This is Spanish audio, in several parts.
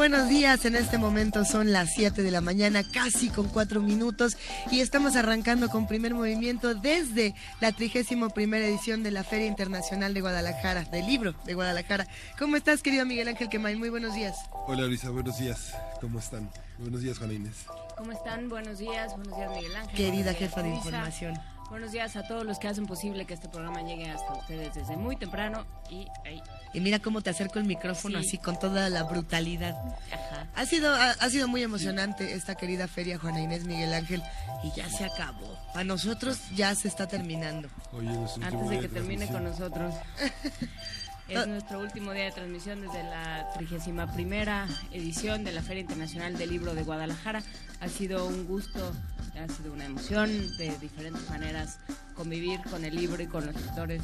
Buenos días, en este momento son las 7 de la mañana, casi con 4 minutos, y estamos arrancando con primer movimiento desde la 31 primera edición de la Feria Internacional de Guadalajara, del libro de Guadalajara. ¿Cómo estás, querido Miguel Ángel Quemain? Muy buenos días. Hola Luisa, buenos días. ¿Cómo están? Buenos días, Juana Inés. ¿Cómo están? Buenos días, buenos días, Miguel Ángel. Querida jefa de información. Buenos días a todos los que hacen posible que este programa llegue hasta ustedes desde muy temprano y ahí. Y mira cómo te acerco el micrófono Sí. así con toda la brutalidad. Ajá. Ha sido, ha, ha sido muy emocionante esta querida feria Juana Inés Miguel Ángel y ya se acabó. A nosotros ya se está terminando. Último Antes de que termine con nosotros. Es nuestro último día de transmisión desde la 31 edición de la Feria Internacional del Libro de Guadalajara. Ha sido un gusto, ha sido una emoción de diferentes maneras convivir con el libro y con los lectores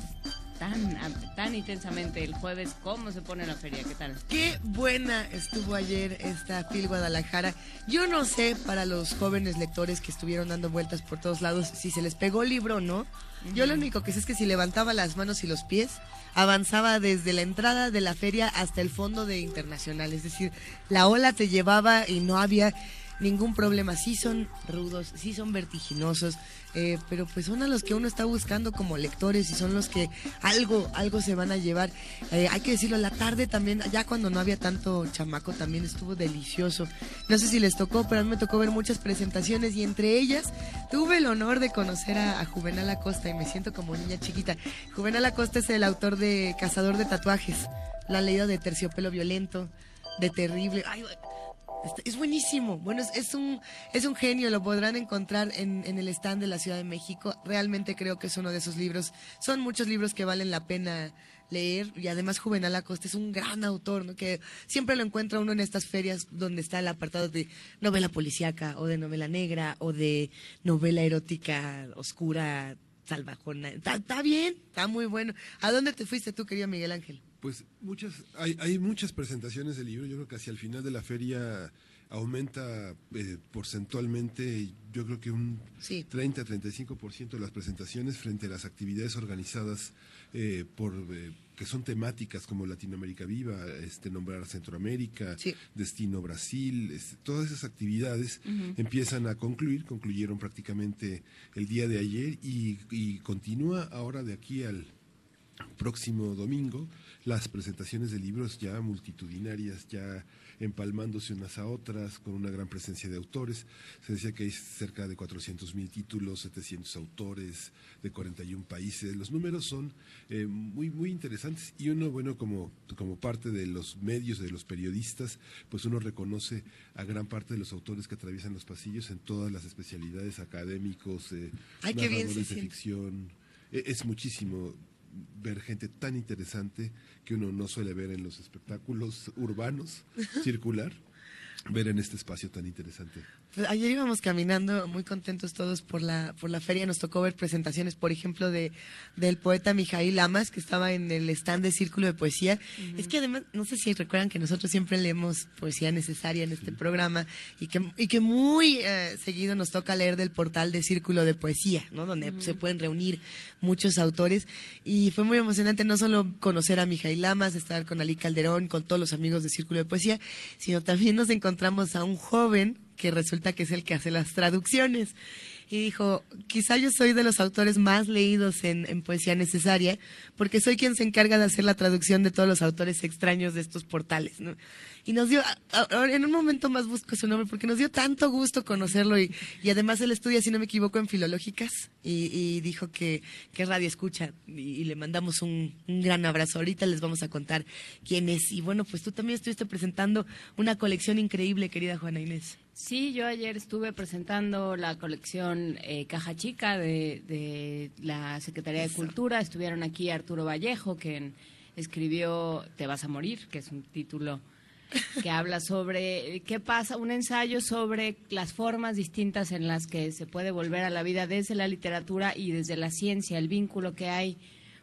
tan, tan intensamente el jueves. ¿Cómo se pone la feria? ¿Qué tal? Qué buena estuvo ayer esta FIL Guadalajara. Yo no sé para los jóvenes lectores que estuvieron dando vueltas por todos lados si se les pegó el libro o no. Yo lo único que sé es que si levantaba las manos y los pies, avanzaba desde la entrada de la feria hasta el fondo de Internacional. Es decir, la ola te llevaba y no había ningún problema. Sí son rudos, sí son vertiginosos, eh, pero pues son a los que uno está buscando como lectores y son los que algo, algo se van a llevar. Eh, hay que decirlo, la tarde también, ya cuando no había tanto chamaco, también estuvo delicioso. No sé si les tocó, pero a mí me tocó ver muchas presentaciones y entre ellas tuve el honor de conocer a, Juvenal Acosta y me siento como niña chiquita. Juvenal Acosta es el autor de Cazador de Tatuajes. Lo han leído de Terciopelo Violento, de Terrible. Ay, Es buenísimo. Bueno, es, es un, es un genio. Lo podrán encontrar en, el stand de la Ciudad de México. Realmente creo que es uno de esos libros. Son muchos libros que valen la pena leer. Y además Juvenal Acosta es un gran autor, ¿no? Que siempre lo encuentra uno en estas ferias donde está el apartado de novela policíaca o de novela negra o de novela erótica oscura, salvajona. Está bien, está muy bueno. ¿A dónde te fuiste tú, querido Miguel Ángel? Pues muchas, hay, hay muchas presentaciones del libro. Yo creo que hacia el final de la feria aumenta eh, porcentualmente, yo creo que un Sí. 30-35% de las presentaciones frente a las actividades organizadas eh, por eh, que son temáticas como Latinoamérica Viva, este nombrar Centroamérica, Sí. Destino Brasil, este, todas esas actividades empiezan a concluir, concluyeron prácticamente el día de ayer y, y continúa ahora de aquí al próximo domingo las presentaciones de libros ya multitudinarias, ya empalmándose unas a otras, con una gran presencia de autores. Se decía que hay cerca de 400 mil títulos, 700 autores de 41 países. Los números son eh, muy, muy interesantes y uno, bueno, como, como parte de los medios, de los periodistas, pues uno reconoce a gran parte de los autores que atraviesan los pasillos en todas las especialidades académicos, eh, Ay, qué bien se narradores de ficción. E- Es muchísimo ver gente tan interesante que uno no suele ver en los espectáculos urbanos, circular, ver en este espacio tan interesante. Pues ayer íbamos caminando muy contentos todos por la, por la feria. Nos tocó ver presentaciones, por ejemplo, de, del poeta Mijail Lamas, que estaba en el stand de Círculo de Poesía. Es que además, no sé si recuerdan que nosotros siempre leemos poesía necesaria en este programa y que, y que muy eh, seguido nos toca leer del portal de Círculo de Poesía, ¿no? Donde se pueden reunir muchos autores. Y fue muy emocionante no solo conocer a Mijail Lamas, estar con Ali Calderón, con todos los amigos de Círculo de Poesía, sino también nos encontramos a un joven que resulta que es el que hace las traducciones. Y dijo, quizá yo soy de los autores más leídos en, poesía necesaria, porque soy quien se encarga de hacer la traducción de todos los autores extraños de estos portales. ¿no? Y nos dio, en un momento más busco su nombre, porque nos dio tanto gusto conocerlo y, y además él estudia, si no me equivoco, en filológicas y, dijo que, que radio escucha y, le mandamos un, un, gran abrazo. Ahorita les vamos a contar quién es. Y bueno, pues tú también estuviste presentando una colección increíble, querida Juana Inés. Sí, yo ayer estuve presentando la colección eh, Caja Chica de, de, la Secretaría de Cultura. Estuvieron aquí Arturo Vallejo, quien escribió Te vas a morir, que es un título que habla sobre qué pasa, un ensayo sobre las formas distintas en las que se puede volver a la vida desde la literatura y desde la ciencia, el vínculo que hay,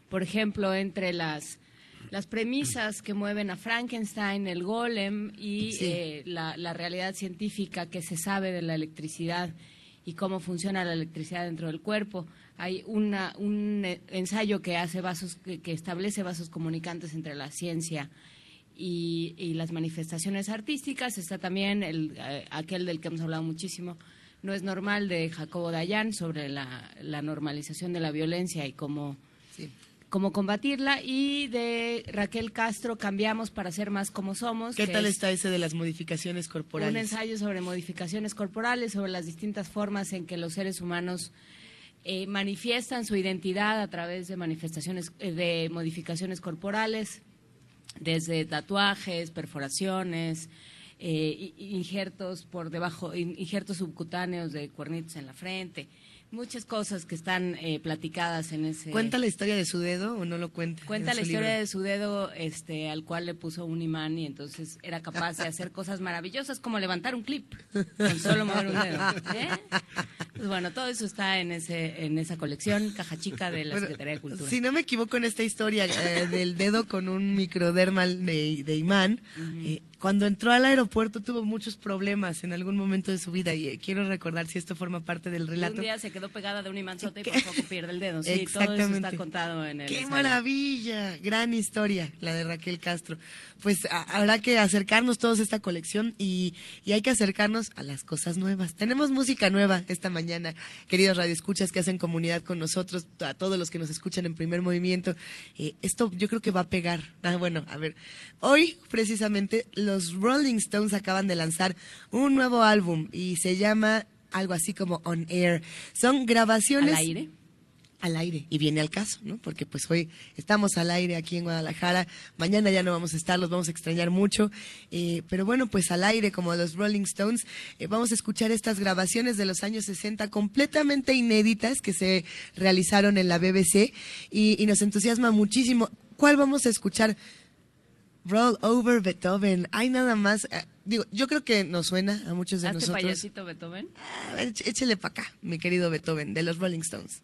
por ejemplo, entre las las premisas que mueven a Frankenstein, el golem y eh, la, realidad científica que se sabe de la electricidad y cómo funciona la electricidad dentro del cuerpo. Hay una, un eh, ensayo que hace vasos, que, establece vasos comunicantes entre la ciencia y, las manifestaciones artísticas. Está también el, eh, aquel del que hemos hablado muchísimo, No es normal, de Jacobo Dayan, sobre la, normalización de la violencia y cómo cómo combatirla y de Raquel Castro cambiamos para ser más como somos. ¿Qué tal está ese de las modificaciones corporales? Un ensayo sobre modificaciones corporales, sobre las distintas formas en que los seres humanos eh, manifiestan su identidad a través de manifestaciones eh, de modificaciones corporales, desde tatuajes, perforaciones, eh, injertos por debajo, injertos subcutáneos de cuernitos en la frente muchas cosas que están eh, platicadas en ese. ¿Cuenta la historia de su dedo o no lo cuenta? Cuenta la historia de su dedo, este, al cual le puso un imán y entonces era capaz de hacer cosas maravillosas como levantar un clip con solo mover un dedo. ¿eh? Pues bueno, todo eso está en ese, en esa colección caja chica de la Secretaría de Cultura. Si no me equivoco en esta historia eh, del dedo con un microdermal de, imán, cuando entró al aeropuerto tuvo muchos problemas en algún momento de su vida y eh, quiero recordar si esto forma parte del relato. un día se quedó pegada de un imanzote y por poco pierde el dedo. Sí, todo eso está contado en el ¡Qué maravilla! Gran historia, la de Raquel Castro. Pues habrá que acercarnos todos a esta colección y, hay que acercarnos a las cosas nuevas. Tenemos música nueva esta mañana, queridos radioescuchas que hacen comunidad con nosotros, a todos los que nos escuchan en primer movimiento. Eh, esto yo creo que va a pegar. Ah, bueno, a ver, hoy precisamente lo los Rolling Stones acaban de lanzar un nuevo álbum y se llama algo así como On Air. Son grabaciones. ¿Al aire? Al aire. Y viene al caso, ¿no? Porque pues hoy estamos al aire aquí en Guadalajara. Mañana ya no vamos a estar, los vamos a extrañar mucho. Eh, pero bueno, pues al aire, como los Rolling Stones, eh, vamos a escuchar estas grabaciones de los años 60 completamente inéditas que se realizaron en la BBC y, y nos entusiasma muchísimo. ¿Cuál vamos a escuchar? Roll Over Beethoven. Hay nada más. Eh, digo, yo creo que nos suena a muchos de nosotros. payasito Beethoven? Ah, échele para acá, mi querido Beethoven, de los Rolling Stones.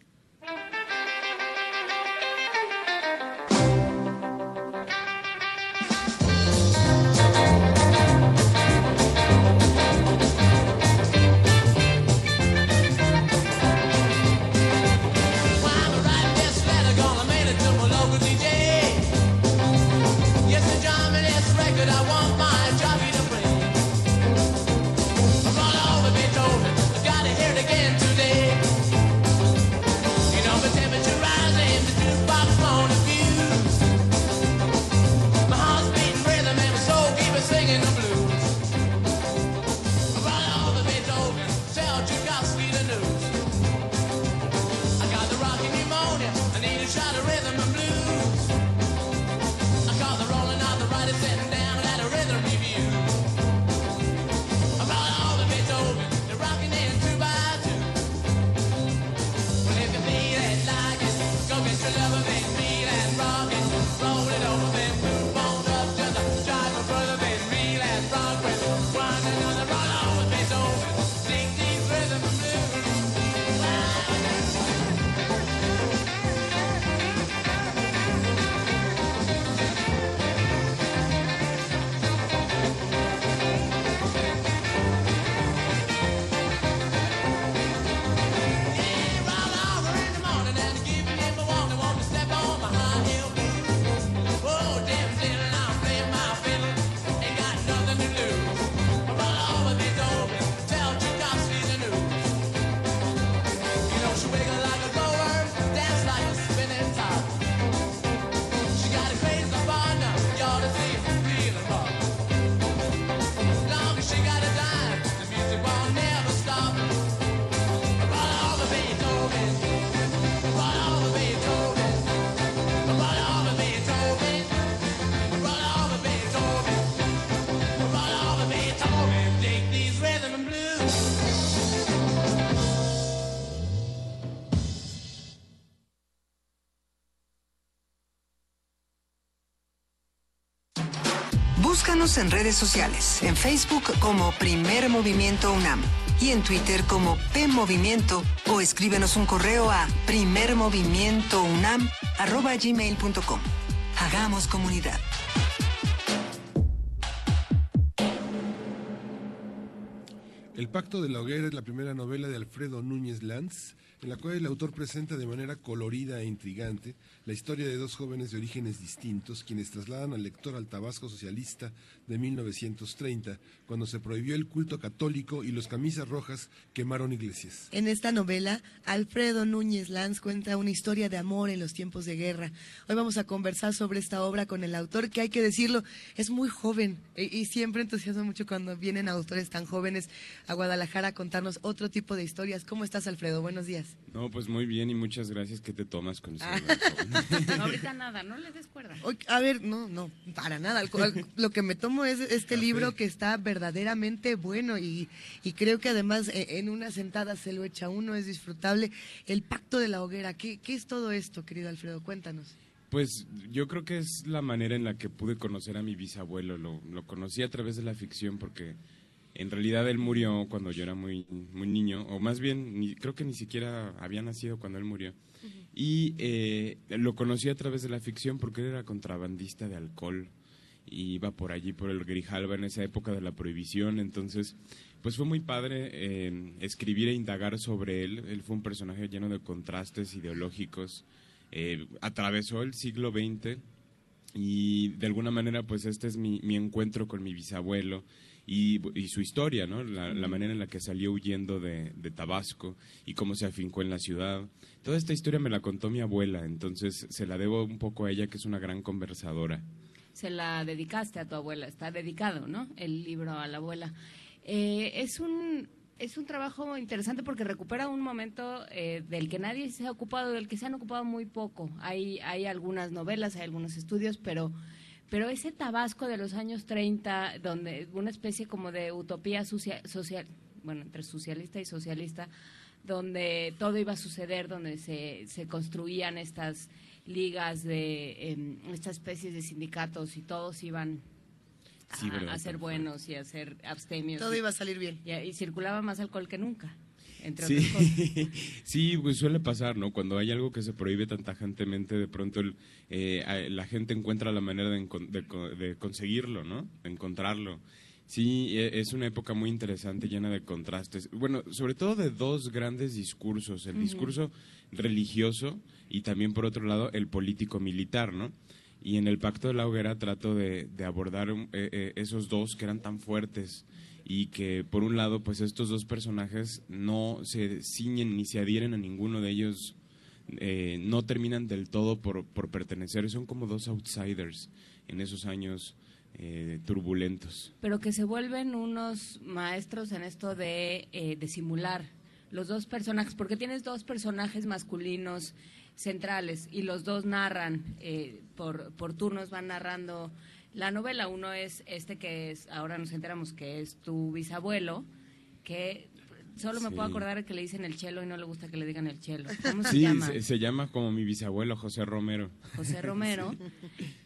Redes sociales, en Facebook como Primer Movimiento UNAM y en Twitter como P Movimiento o escríbenos un correo a primermovimientounam@gmail.com. Hagamos comunidad. El Pacto de la Hoguera es la primera novela de Alfredo Núñez Lanz, en la cual el autor presenta de manera colorida e intrigante la historia de dos jóvenes de orígenes distintos, quienes trasladan al lector al Tabasco socialista de 1930, cuando se prohibió el culto católico y los camisas rojas quemaron iglesias. En esta novela, Alfredo Núñez Lanz cuenta una historia de amor en los tiempos de guerra. Hoy vamos a conversar sobre esta obra con el autor, que hay que decirlo, es muy joven y, y siempre entusiasma mucho cuando vienen autores tan jóvenes a Guadalajara a contarnos otro tipo de historias. ¿Cómo estás, Alfredo? Buenos días. No, pues muy bien y muchas gracias que te tomas con ah. No, ahorita nada, no le des cuerda. A ver, no, no, para nada. Lo que me tomo es este libro que está verdaderamente bueno y, y creo que además e, en una sentada se lo echa uno, es disfrutable. El pacto de la hoguera, ¿qué, qué es todo esto, querido Alfredo? Cuéntanos. Pues yo creo que es la manera en la que pude conocer a mi bisabuelo. Lo, lo conocí a través de la ficción porque en realidad él murió cuando yo era muy, muy niño, o más bien creo que ni siquiera había nacido cuando él murió. Y eh, lo conocí a través de la ficción porque él era contrabandista de alcohol y iba por allí, por el Grijalba en esa época de la prohibición. Entonces, pues fue muy padre eh, escribir e indagar sobre él. Él fue un personaje lleno de contrastes ideológicos. Eh, atravesó el siglo XX y de alguna manera, pues este es mi, mi encuentro con mi bisabuelo y, su historia, ¿no? La, manera en la que salió huyendo de, Tabasco y cómo se afincó en la ciudad. Toda esta historia me la contó mi abuela, entonces se la debo un poco a ella, que es una gran conversadora. Se la dedicaste a tu abuela, está dedicado, ¿no? El libro a la abuela. Eh, es un es un trabajo interesante porque recupera un momento eh, del que nadie se ha ocupado, del que se han ocupado muy poco. Hay, hay algunas novelas, hay algunos estudios, pero pero ese Tabasco de los años 30, donde una especie como de utopía social, bueno, entre socialista y socialista, donde todo iba a suceder, donde se, se construían estas ligas de em, estas especies de sindicatos y todos iban a, ser buenos y a ser abstemios. Todo iba a salir bien. y circulaba más alcohol que nunca sí. sí, pues suele pasar, ¿no? Cuando hay algo que se prohíbe tan tajantemente, de pronto eh, la gente encuentra la manera de, conseguirlo, ¿no? De encontrarlo. Sí, e, es una época muy interesante, llena de contrastes. Bueno, sobre todo de dos grandes discursos, el discurso religioso y también, por otro lado, el político-militar, ¿no? Y en el Pacto de la Hoguera trato de, abordar eh, eh, esos dos que eran tan fuertes y que por un lado pues estos dos personajes no se ciñen ni se adhieren a ninguno de ellos, eh, no terminan del todo por, por, pertenecer, son como dos outsiders en esos años eh, turbulentos. Pero que se vuelven unos maestros en esto de, eh, de simular los dos personajes, porque tienes dos personajes masculinos centrales y los dos narran, por, por turnos van narrando la novela. Uno es este que es, ahora nos enteramos que es tu bisabuelo, que solo me puedo acordar de que le dicen el chelo y no le gusta que le digan el chelo. ¿Cómo se llama? Se, llama como mi bisabuelo, José Romero. José Romero.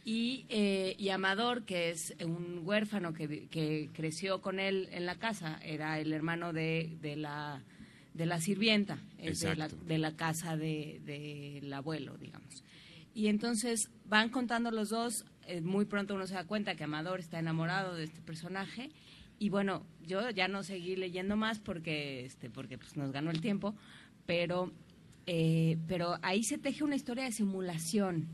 Y, eh, y Amador, que es un huérfano que, que, creció con él en la casa, era el hermano de, de la de la sirvienta, de la, de la casa del de, abuelo, digamos. Y entonces van contando los dos, eh, muy pronto uno se da cuenta que Amador está enamorado de este personaje y bueno, yo ya no seguí leyendo más porque este porque pues nos ganó el tiempo, pero eh, pero ahí se teje una historia de simulación.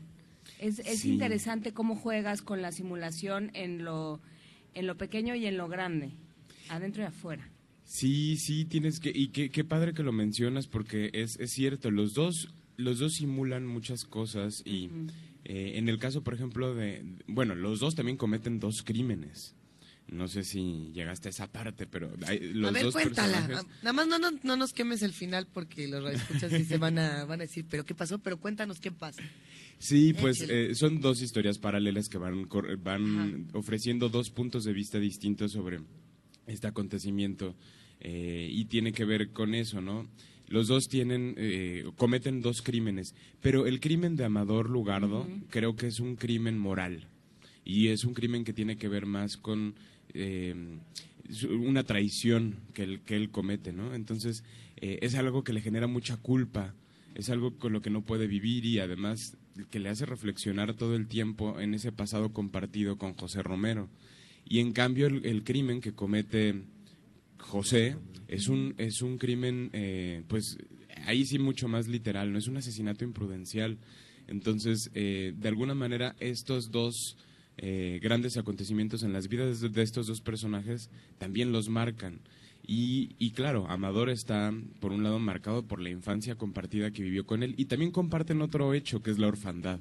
Es, es interesante cómo juegas con la simulación en lo en lo pequeño y en lo grande, adentro y afuera. Sí, sí, tienes que y qué, qué padre que lo mencionas porque es, es cierto, los dos los dos simulan muchas cosas y eh, en el caso, por ejemplo, de, bueno, los dos también cometen dos crímenes. No sé si llegaste a esa parte, pero hay, los a ver, cuéntala. Nada más no, no, no, nos quemes el final porque los escuchas y se van a, van a decir, pero ¿qué pasó? Pero cuéntanos qué pasa. Sí, pues eh, son dos historias paralelas que van, van ofreciendo dos puntos de vista distintos sobre este acontecimiento eh, y tiene que ver con eso, ¿no? Los dos tienen, eh, cometen dos crímenes, pero el crimen de Amador Lugardo creo que es un crimen moral. y es un crimen que tiene que ver más con eh, una traición que él, que él comete, ¿no? Entonces, eh, es algo que le genera mucha culpa, es algo con lo que no puede vivir y además que le hace reflexionar todo el tiempo en ese pasado compartido con José Romero. Y en cambio, el, crimen que comete José es un, es un crimen, eh, pues ahí sí mucho más literal, no es un asesinato imprudencial. Entonces, de alguna manera, estos dos eh, grandes acontecimientos en las vidas de, estos dos personajes también los marcan. Y, claro, Amador está, por un lado, marcado por la infancia compartida que vivió con él y también comparten otro hecho, que es la orfandad.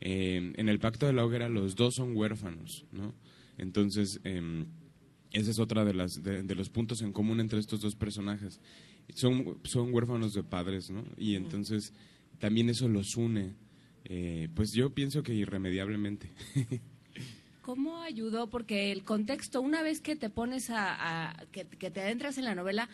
Eh, en el Pacto de la Hoguera los dos son huérfanos, ¿no? Entonces, eh, ese es otra de, las, de, los puntos en común entre estos dos personajes. Son, son huérfanos de padres, ¿no? Y entonces también eso los une. Eh, pues yo pienso que irremediablemente. ¿Cómo ayudó? Porque el contexto, una vez que te pones a, que, te adentras en la novela,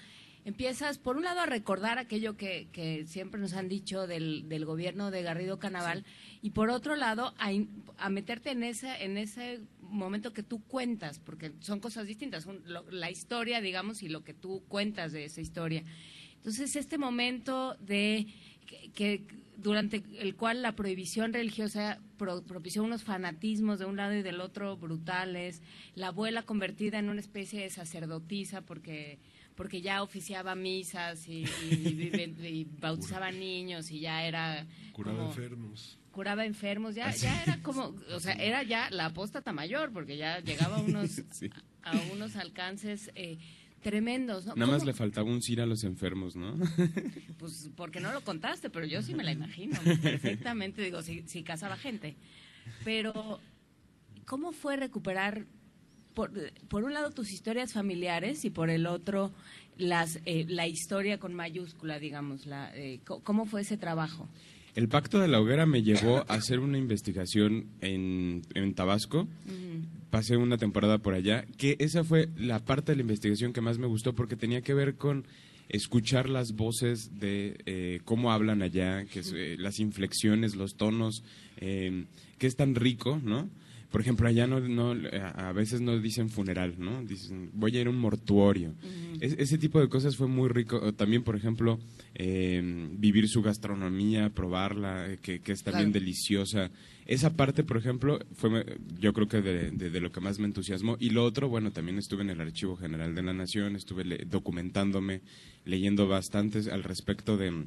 empiezas, por un lado, a recordar aquello que, siempre nos han dicho del, del, gobierno de Garrido Canaval, y por otro lado, a, meterte en ese, en ese momento que tú cuentas, porque son cosas distintas, la historia, digamos, y lo que tú cuentas de esa historia. Entonces, este momento de que durante el cual la prohibición religiosa propició unos fanatismos de un lado y del otro brutales, la abuela convertida en una especie de sacerdotisa porque porque ya oficiaba misas y, bautizaba niños y ya era curaba enfermos. curaba enfermos ya ya era como o sea era ya la apóstata mayor porque ya llegaba a unos a, unos alcances eh, tremendos, ¿no? Nada más le faltaba un CIR a los enfermos, ¿no? Pues porque no lo contaste, pero yo sí me la imagino perfectamente, digo, si, si casaba gente. Pero, ¿cómo fue recuperar, por, por un lado, tus historias familiares y por el otro, las, eh, la historia con mayúscula, digamos? La, eh, ¿Cómo fue ese trabajo? El Pacto de la Hoguera me llevó a hacer una investigación en, en Tabasco. Pasé una temporada por allá, que esa fue la parte de la investigación que más me gustó porque tenía que ver con escuchar las voces de eh, cómo hablan allá, que eh, las inflexiones, los tonos, eh, que es tan rico, ¿no? Por ejemplo, allá no, no, a veces no dicen funeral, ¿no? Dicen, voy a ir a un mortuorio. ese tipo de cosas fue muy rico. También, por ejemplo, eh, vivir su gastronomía, probarla, eh, que, es también deliciosa. Esa parte, por ejemplo, fue yo creo que de, lo que más me entusiasmó. Y lo otro, bueno, también estuve en el Archivo General de la Nación, estuve documentándome, leyendo bastante al respecto de,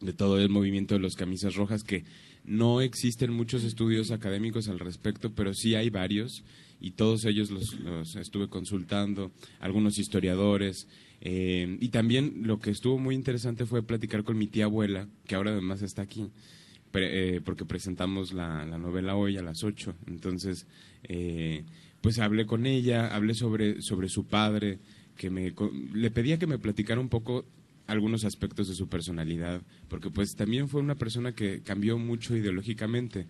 de todo el movimiento de los camisas rojas, que no existen muchos estudios académicos al respecto, pero sí hay varios y todos ellos los, estuve consultando, algunos historiadores. Eh, y también lo que estuvo muy interesante fue platicar con mi tía abuela, que ahora además está aquí, eh, porque presentamos la, novela hoy a las 8. Entonces, eh, pues hablé con ella, hablé sobre, sobre su padre, que me, le pedía que me platicara un poco algunos aspectos de su personalidad, porque pues también fue una persona que cambió mucho ideológicamente,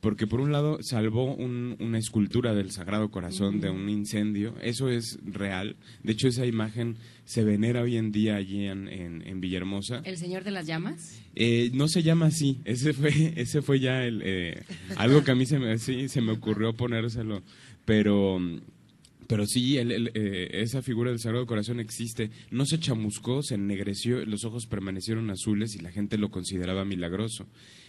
porque por un lado salvó una escultura del Sagrado Corazón de un incendio, eso es real, de hecho esa imagen se venera hoy en día allí en, en, Villahermosa. ¿El Señor de las Llamas? Eh, no se llama así, ese fue, ese fue ya el, eh, algo que a mí se me, sí, se me ocurrió ponérselo, pero pero sí, eh, esa figura del Sagrado Corazón existe. No se chamuscó, se ennegreció, los ojos permanecieron azules y la gente lo consideraba milagroso.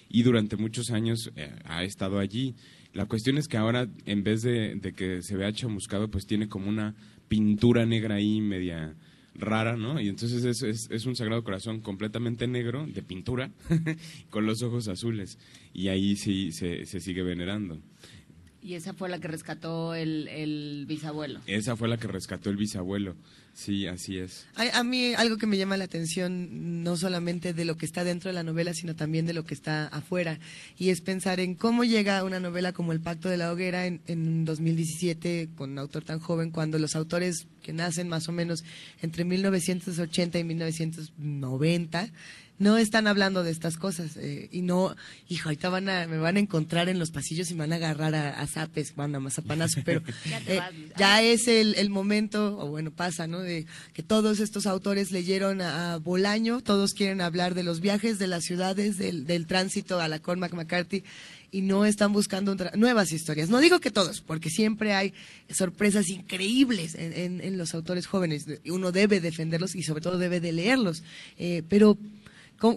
Y durante muchos años eh, ha estado allí. La cuestión es que ahora, en vez de, que se vea chamuscado, pues tiene como una pintura negra ahí media rara, ¿no? Y entonces es, es, un Sagrado Corazón completamente negro, de pintura, con los ojos azules. Y ahí sí se sigue venerando. Y esa fue la que rescató el, bisabuelo. Esa fue la que rescató el bisabuelo. Sí, así es. A, mí algo que me llama la atención, no solamente de lo que está dentro de la novela, sino también de lo que está afuera, y es pensar en cómo llega una novela como El Pacto de la Hoguera en, en 2017, con un autor tan joven, cuando los autores que nacen más o menos entre 1980 y 1990 no están hablando de estas cosas eh, y no, hijo, ahorita van a, me van a encontrar en los pasillos y me van a agarrar a, a zapes, van a mazapanazo, pero Ya eh, vas. ya es el, el momento, o bueno, pasa, ¿no? De que todos estos autores leyeron a, a Bolaño, todos quieren hablar de los viajes, de las ciudades, del, del tránsito a la Cormac McCarthy y no están buscando nuevas historias. No digo que todos, porque siempre hay sorpresas increíbles en, en- en los autores jóvenes. Uno debe defenderlos y sobre todo debe de leerlos. Eh, pero, ¿cómo-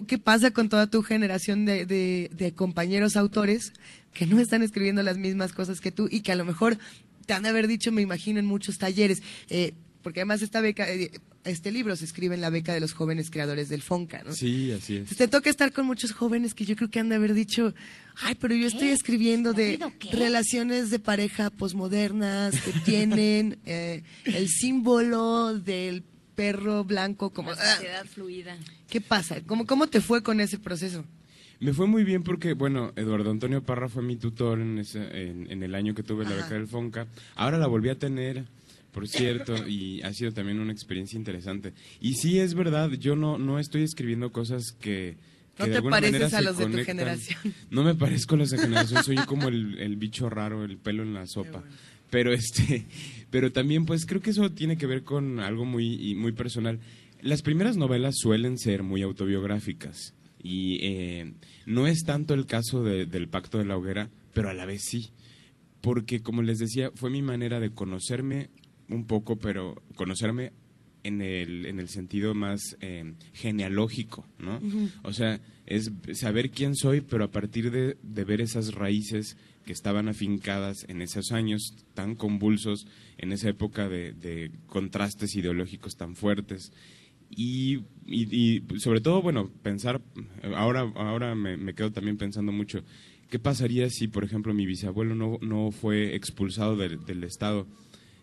¿qué pasa con toda tu generación de, de- de compañeros autores que no están escribiendo las mismas cosas que tú y que a lo mejor te han de haber dicho, me imagino, en muchos talleres? Eh, porque además esta beca, eh, este libro se escribe en la beca de los jóvenes creadores del FONCA, ¿no? Sí, así es. Entonces, te toca estar con muchos jóvenes que yo creo que han de haber dicho, ay, pero yo estoy escribiendo de relaciones de pareja posmodernas que tienen eh, el símbolo del perro blanco como... La ah, sociedad fluida. ¿Qué pasa? ¿Cómo, ¿Cómo te fue con ese proceso? Me fue muy bien porque, bueno, Eduardo Antonio Parra fue mi tutor en, ese- en, en el año que tuve la Ajá. beca del FONCA. Ahora la volví a tener, por cierto, y ha sido también una experiencia interesante. Y sí, es verdad, yo no, no estoy escribiendo cosas que... que No de te alguna pareces manera a los de tu generación. No me parezco a los de generación, soy como el, el bicho raro, el pelo en la sopa. Pero este, pero también pues creo que eso tiene que ver con algo muy, muy personal. Las primeras novelas suelen ser muy autobiográficas y eh, no es tanto el caso de- del Pacto de la Hoguera, pero a la vez sí, porque como les decía, fue mi manera de conocerme un poco, pero conocerme en el, en el sentido más eh, genealógico, ¿no? O sea, es saber quién soy, pero a partir de, de ver esas raíces que estaban afincadas en esos años tan convulsos, en esa época de, de contrastes ideológicos tan fuertes. Y, y- y sobre todo, bueno, pensar, ahora, ahora me, me quedo también pensando mucho, ¿qué pasaría si, por ejemplo, mi bisabuelo no, no fue expulsado del, del Estado?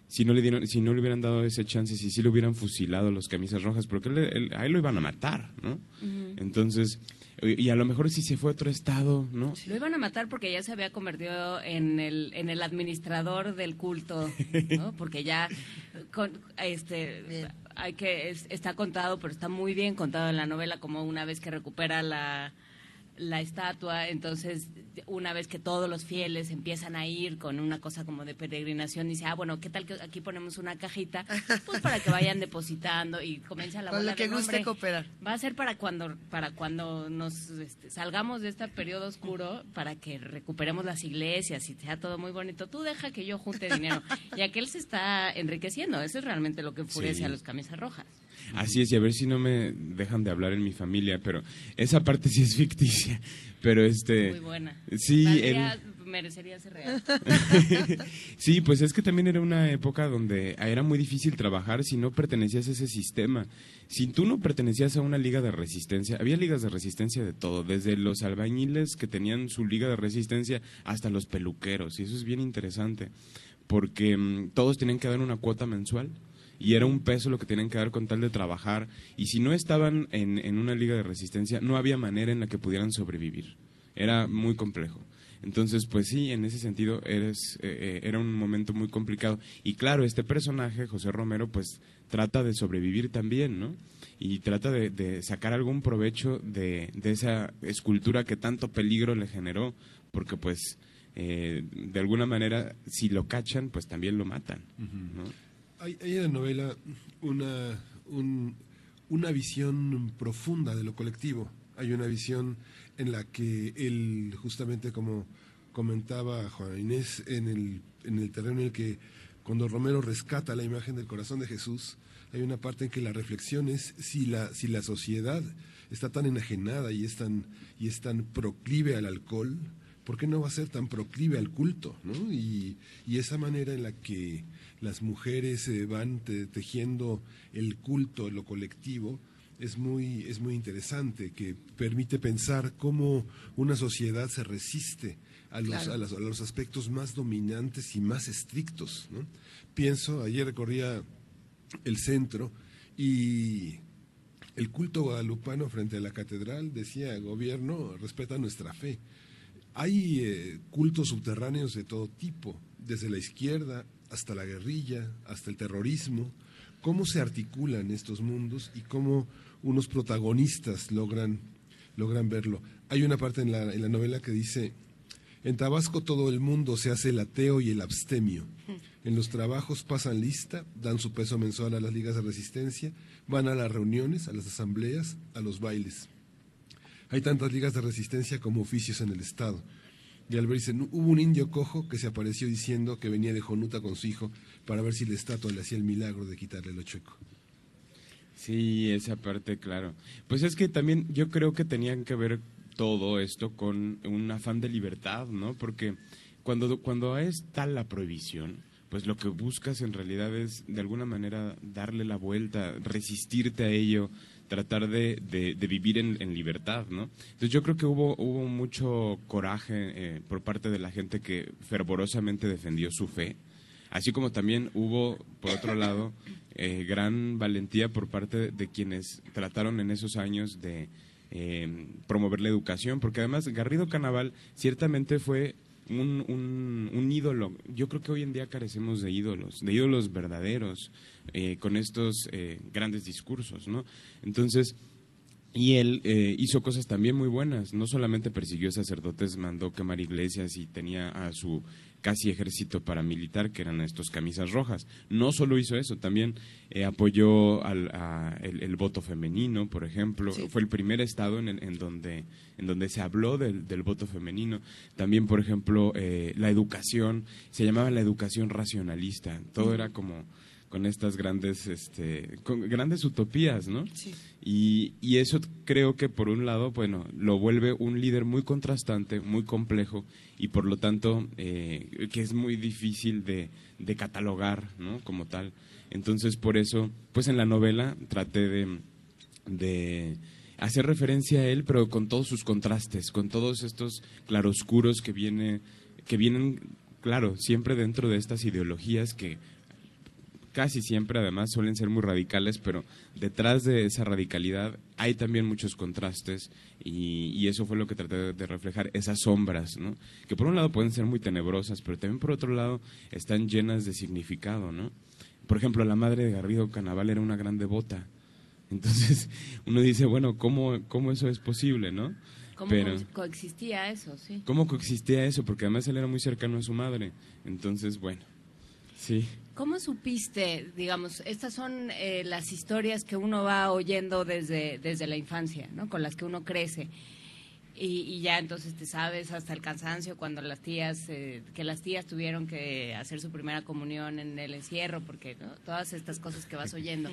Si no, le dieron, si no le hubieran dado ese chance, si sí le hubieran fusilado los camisas rojas, porque él- él- a él lo iban a matar, ¿no? Entonces, y a lo mejor si se fue a otro estado, ¿no? Lo iban a matar porque ya se había convertido en el, en el administrador del culto, ¿no? Porque ya con- este hay que es- está contado, pero está muy bien contado en la novela como una vez que recupera la la estatua, entonces una vez que todos los fieles empiezan a ir con una cosa como de peregrinación, dice, ah, bueno, ¿qué tal que aquí ponemos una cajita? Pues para que vayan depositando y comienza la Con bola lo que de, guste "Hombre, cooperar. Va a ser para cuando para cuando nos este, salgamos de este periodo oscuro, para que recuperemos las iglesias y sea todo muy bonito. Tú deja que yo junte dinero. Y aquel se está enriqueciendo. Eso es realmente lo que enfurece Sí. a los camisas rojas. Así es, y a ver si no me dejan de hablar en mi familia, pero esa parte sí es ficticia. Pero este. Muy buena. Sí, Valdría- merecería ser real. sí, pues es que también era una época donde era muy difícil trabajar si no pertenecías a ese sistema. Si tú no pertenecías a una liga de resistencia, había ligas de resistencia de todo, desde los albañiles que tenían su liga de resistencia hasta los peluqueros, y eso es bien interesante, porque mm, todos tenían que dar una cuota mensual. Y era un peso lo que tenían que dar con tal de trabajar. Y si no estaban en, en una liga de resistencia, no había manera en la que pudieran sobrevivir. Era muy complejo. Entonces, pues sí, en ese sentido eres, eh, eh, era un momento muy complicado. Y claro, este personaje, José Romero, pues trata de sobrevivir también, ¿no? Y trata de, de sacar algún provecho de, de esa escultura que tanto peligro le generó, porque pues eh, de alguna manera, si lo cachan, pues también lo matan, ¿no? Hay, en la novela una, un- una visión profunda de lo colectivo. Hay una visión en la que él, justamente como comentaba Juan Inés, en el, en el terreno en el que cuando Romero rescata la imagen del corazón de Jesús, hay una parte en que la reflexión es si la, si la sociedad está tan enajenada y es tan, y es tan proclive al alcohol, ¿por qué no va a ser tan proclive al culto? ¿no? Y, y esa manera en la que las mujeres eh, van te- tejiendo el culto, lo colectivo, es muy, es muy interesante, que permite pensar cómo una sociedad se resiste a los, Claro. a las- a los aspectos más dominantes y más estrictos. ¿no? Pienso, ayer recorría el centro y el culto guadalupano frente a la catedral decía, gobierno, respeta nuestra fe. Hay eh, cultos subterráneos de todo tipo, desde la izquierda hasta la guerrilla, hasta el terrorismo. ¿Cómo se articulan estos mundos y cómo unos protagonistas logran, logran verlo. Hay una parte en la, en la novela que dice, en Tabasco todo el mundo se hace el ateo y el abstemio. En los trabajos pasan lista, dan su peso mensual a las ligas de resistencia, van a las reuniones, a las asambleas, a los bailes. Hay tantas ligas de resistencia como oficios en el Estado. Y al verse, hubo un indio cojo que se apareció diciendo que venía de Jonuta con su hijo para ver si la estatua le hacía el milagro de quitarle lo chueco. Sí, esa parte, claro. Pues es que también yo creo que tenían que ver todo esto con un afán de libertad, ¿no? Porque cuando, cuando es tal la prohibición, pues lo que buscas en realidad es de alguna manera darle la vuelta, resistirte a ello, tratar de, de, vivir en, libertad, ¿no? Entonces yo creo que hubo, hubo mucho coraje eh, por parte de la gente que fervorosamente defendió su fe, así como también hubo, por otro lado, eh, gran valentía por parte de quienes trataron en esos años de eh, promover la educación, porque además Garrido Canaval ciertamente fue un, un, ídolo. Yo creo que hoy en día carecemos de ídolos, de ídolos verdaderos, eh, con estos eh, grandes discursos, ¿no? Entonces, y él eh, hizo cosas también muy buenas. No solamente persiguió sacerdotes, mandó quemar iglesias y tenía a su casi ejército paramilitar, que eran estos camisas rojas. No solo hizo eso, también eh, apoyó al, el, voto femenino, por ejemplo. Fue el primer estado en, en, donde, en donde se habló del, del voto femenino. También, por ejemplo, eh, la educación, se llamaba la educación racionalista. Todo era como con estas grandes, este, con grandes utopías, ¿no? Sí. Y, y, eso creo que por un lado, bueno, lo vuelve un líder muy contrastante, muy complejo y por lo tanto eh, que es muy difícil de, de, catalogar, ¿no? Como tal. Entonces por eso, pues en la novela traté de, de hacer referencia a él, pero con todos sus contrastes, con todos estos claroscuros que viene, que vienen, claro, siempre dentro de estas ideologías que casi siempre además suelen ser muy radicales, pero detrás de esa radicalidad hay también muchos contrastes y, eso fue lo que traté de reflejar, esas sombras, ¿no? que por un lado pueden ser muy tenebrosas, pero también por otro lado están llenas de significado. ¿no? Por ejemplo, la madre de Garrido Canaval era una gran devota. Entonces uno dice, bueno, ¿cómo, cómo eso es posible? ¿no? ¿Cómo coexistía eso? Sí. ¿Cómo coexistía eso? Porque además él era muy cercano a su madre. Entonces, bueno, sí. ¿Cómo supiste, digamos, estas son eh, las historias que uno va oyendo desde, desde la infancia, ¿no? Con las que uno crece. Y, ya entonces te sabes hasta el cansancio cuando las tías, eh, que las tías tuvieron que hacer su primera comunión en el encierro, porque todas estas cosas que vas oyendo.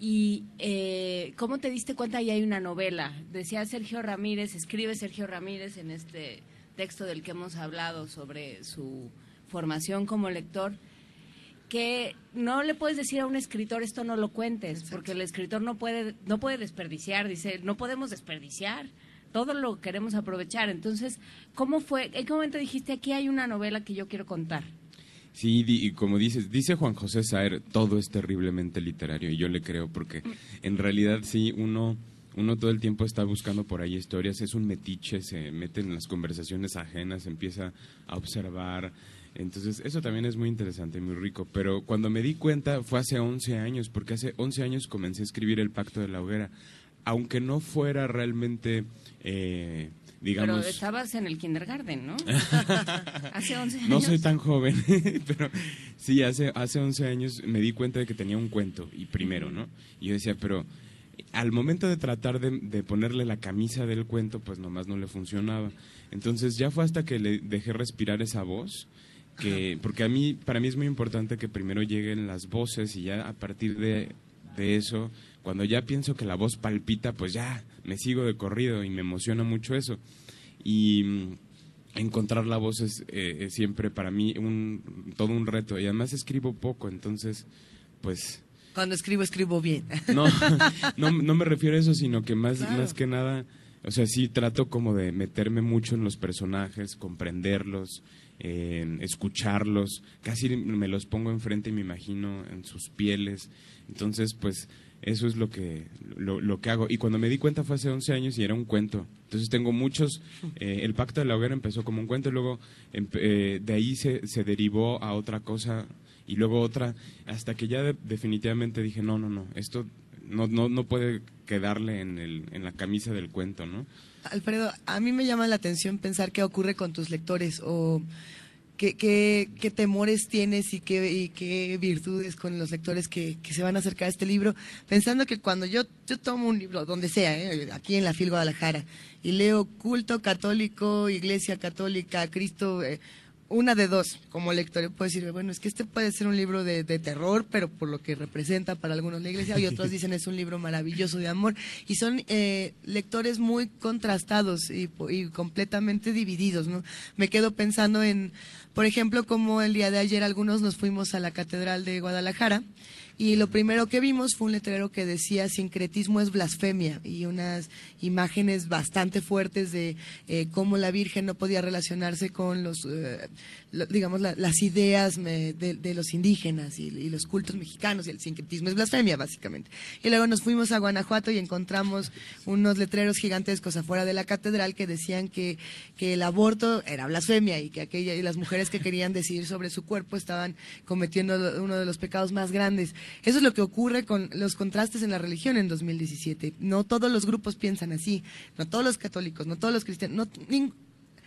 Y eh, ¿cómo te diste cuenta? Ahí hay una novela. Decía Sergio Ramírez, escribe Sergio Ramírez en este texto del que hemos hablado sobre su formación como lector que no le puedes decir a un escritor esto no lo cuentes, porque el escritor no puede, no puede desperdiciar, dice, no podemos desperdiciar, todo lo queremos aprovechar. Entonces, ¿cómo fue? ¿En qué momento dijiste aquí hay una novela que yo quiero contar? Sí, y como dices, dice Juan José Saer, todo es terriblemente literario, y yo le creo, porque en realidad sí, uno, uno todo el tiempo está buscando por ahí historias, es un metiche, se mete en las conversaciones ajenas, empieza a observar, entonces, eso también es muy interesante, muy rico. Pero cuando me di cuenta fue hace 11 años, porque hace 11 años comencé a escribir El Pacto de la Hoguera. Aunque no fuera realmente, eh, digamos... Pero estabas en el kindergarten, ¿no? hace 11 años. No soy tan joven, pero sí, hace, hace 11 años me di cuenta de que tenía un cuento, y primero, ¿no? Y yo decía, pero al momento de tratar de, de, ponerle la camisa del cuento, pues nomás no le funcionaba. Entonces ya fue hasta que le dejé respirar esa voz que porque a mí para mí es muy importante que primero lleguen las voces y ya a partir de, eso cuando ya pienso que la voz palpita pues ya me sigo de corrido y me emociona mucho eso. Y mm, encontrar la voz es, eh, siempre para mí un todo un reto. Y además escribo poco entonces pues cuando escribo escribo bien. No no, no me refiero a eso sino que más más que nada o sea sí trato como de meterme mucho en los personajes comprenderlos escucharlos, casi me los pongo enfrente y me imagino en sus pieles. Entonces, pues eso es lo que, lo, que hago. Y cuando me di cuenta fue hace 11 años y era un cuento. Entonces tengo muchos, eh, el pacto de la hoguera empezó como un cuento, y luego eh, de ahí se, se derivó a otra cosa y luego otra, hasta que ya definitivamente dije, no, no, no, esto no, no, no puede quedarle en, el, en la camisa del cuento, ¿no? Alfredo, a mí me llama la atención pensar qué ocurre con tus lectores o qué, temores tienes y qué, y qué virtudes con los lectores que, que, se van a acercar a este libro, pensando que cuando yo, yo tomo un libro, donde sea, ¿eh? aquí en la FIL Guadalajara, y leo culto católico, iglesia católica, Cristo... Eh, una de dos, como lector, puedo decir, bueno, es que este puede ser un libro de, de, terror, pero por lo que representa para algunos la iglesia, y otros dicen es un libro maravilloso de amor, y son eh, lectores muy contrastados y, y, completamente divididos, ¿no? Me quedo pensando en, por ejemplo, como el día de ayer algunos nos fuimos a la Catedral de Guadalajara, y lo primero que vimos fue un letrero que decía sincretismo es blasfemia y unas imágenes bastante fuertes de eh, cómo la Virgen no podía relacionarse con los, eh, digamos, la, las ideas de, los indígenas y, y, los cultos mexicanos y el sincretismo es blasfemia, básicamente. Y luego nos fuimos a Guanajuato y encontramos unos letreros gigantescos afuera de la catedral que decían que, que el aborto era blasfemia y que aquella, y las mujeres que querían decidir sobre su cuerpo estaban cometiendo uno de los pecados más grandes. Eso es lo que ocurre con los contrastes en la religión en 2017. No todos los grupos piensan así, no todos los católicos, no todos los cristianos, no,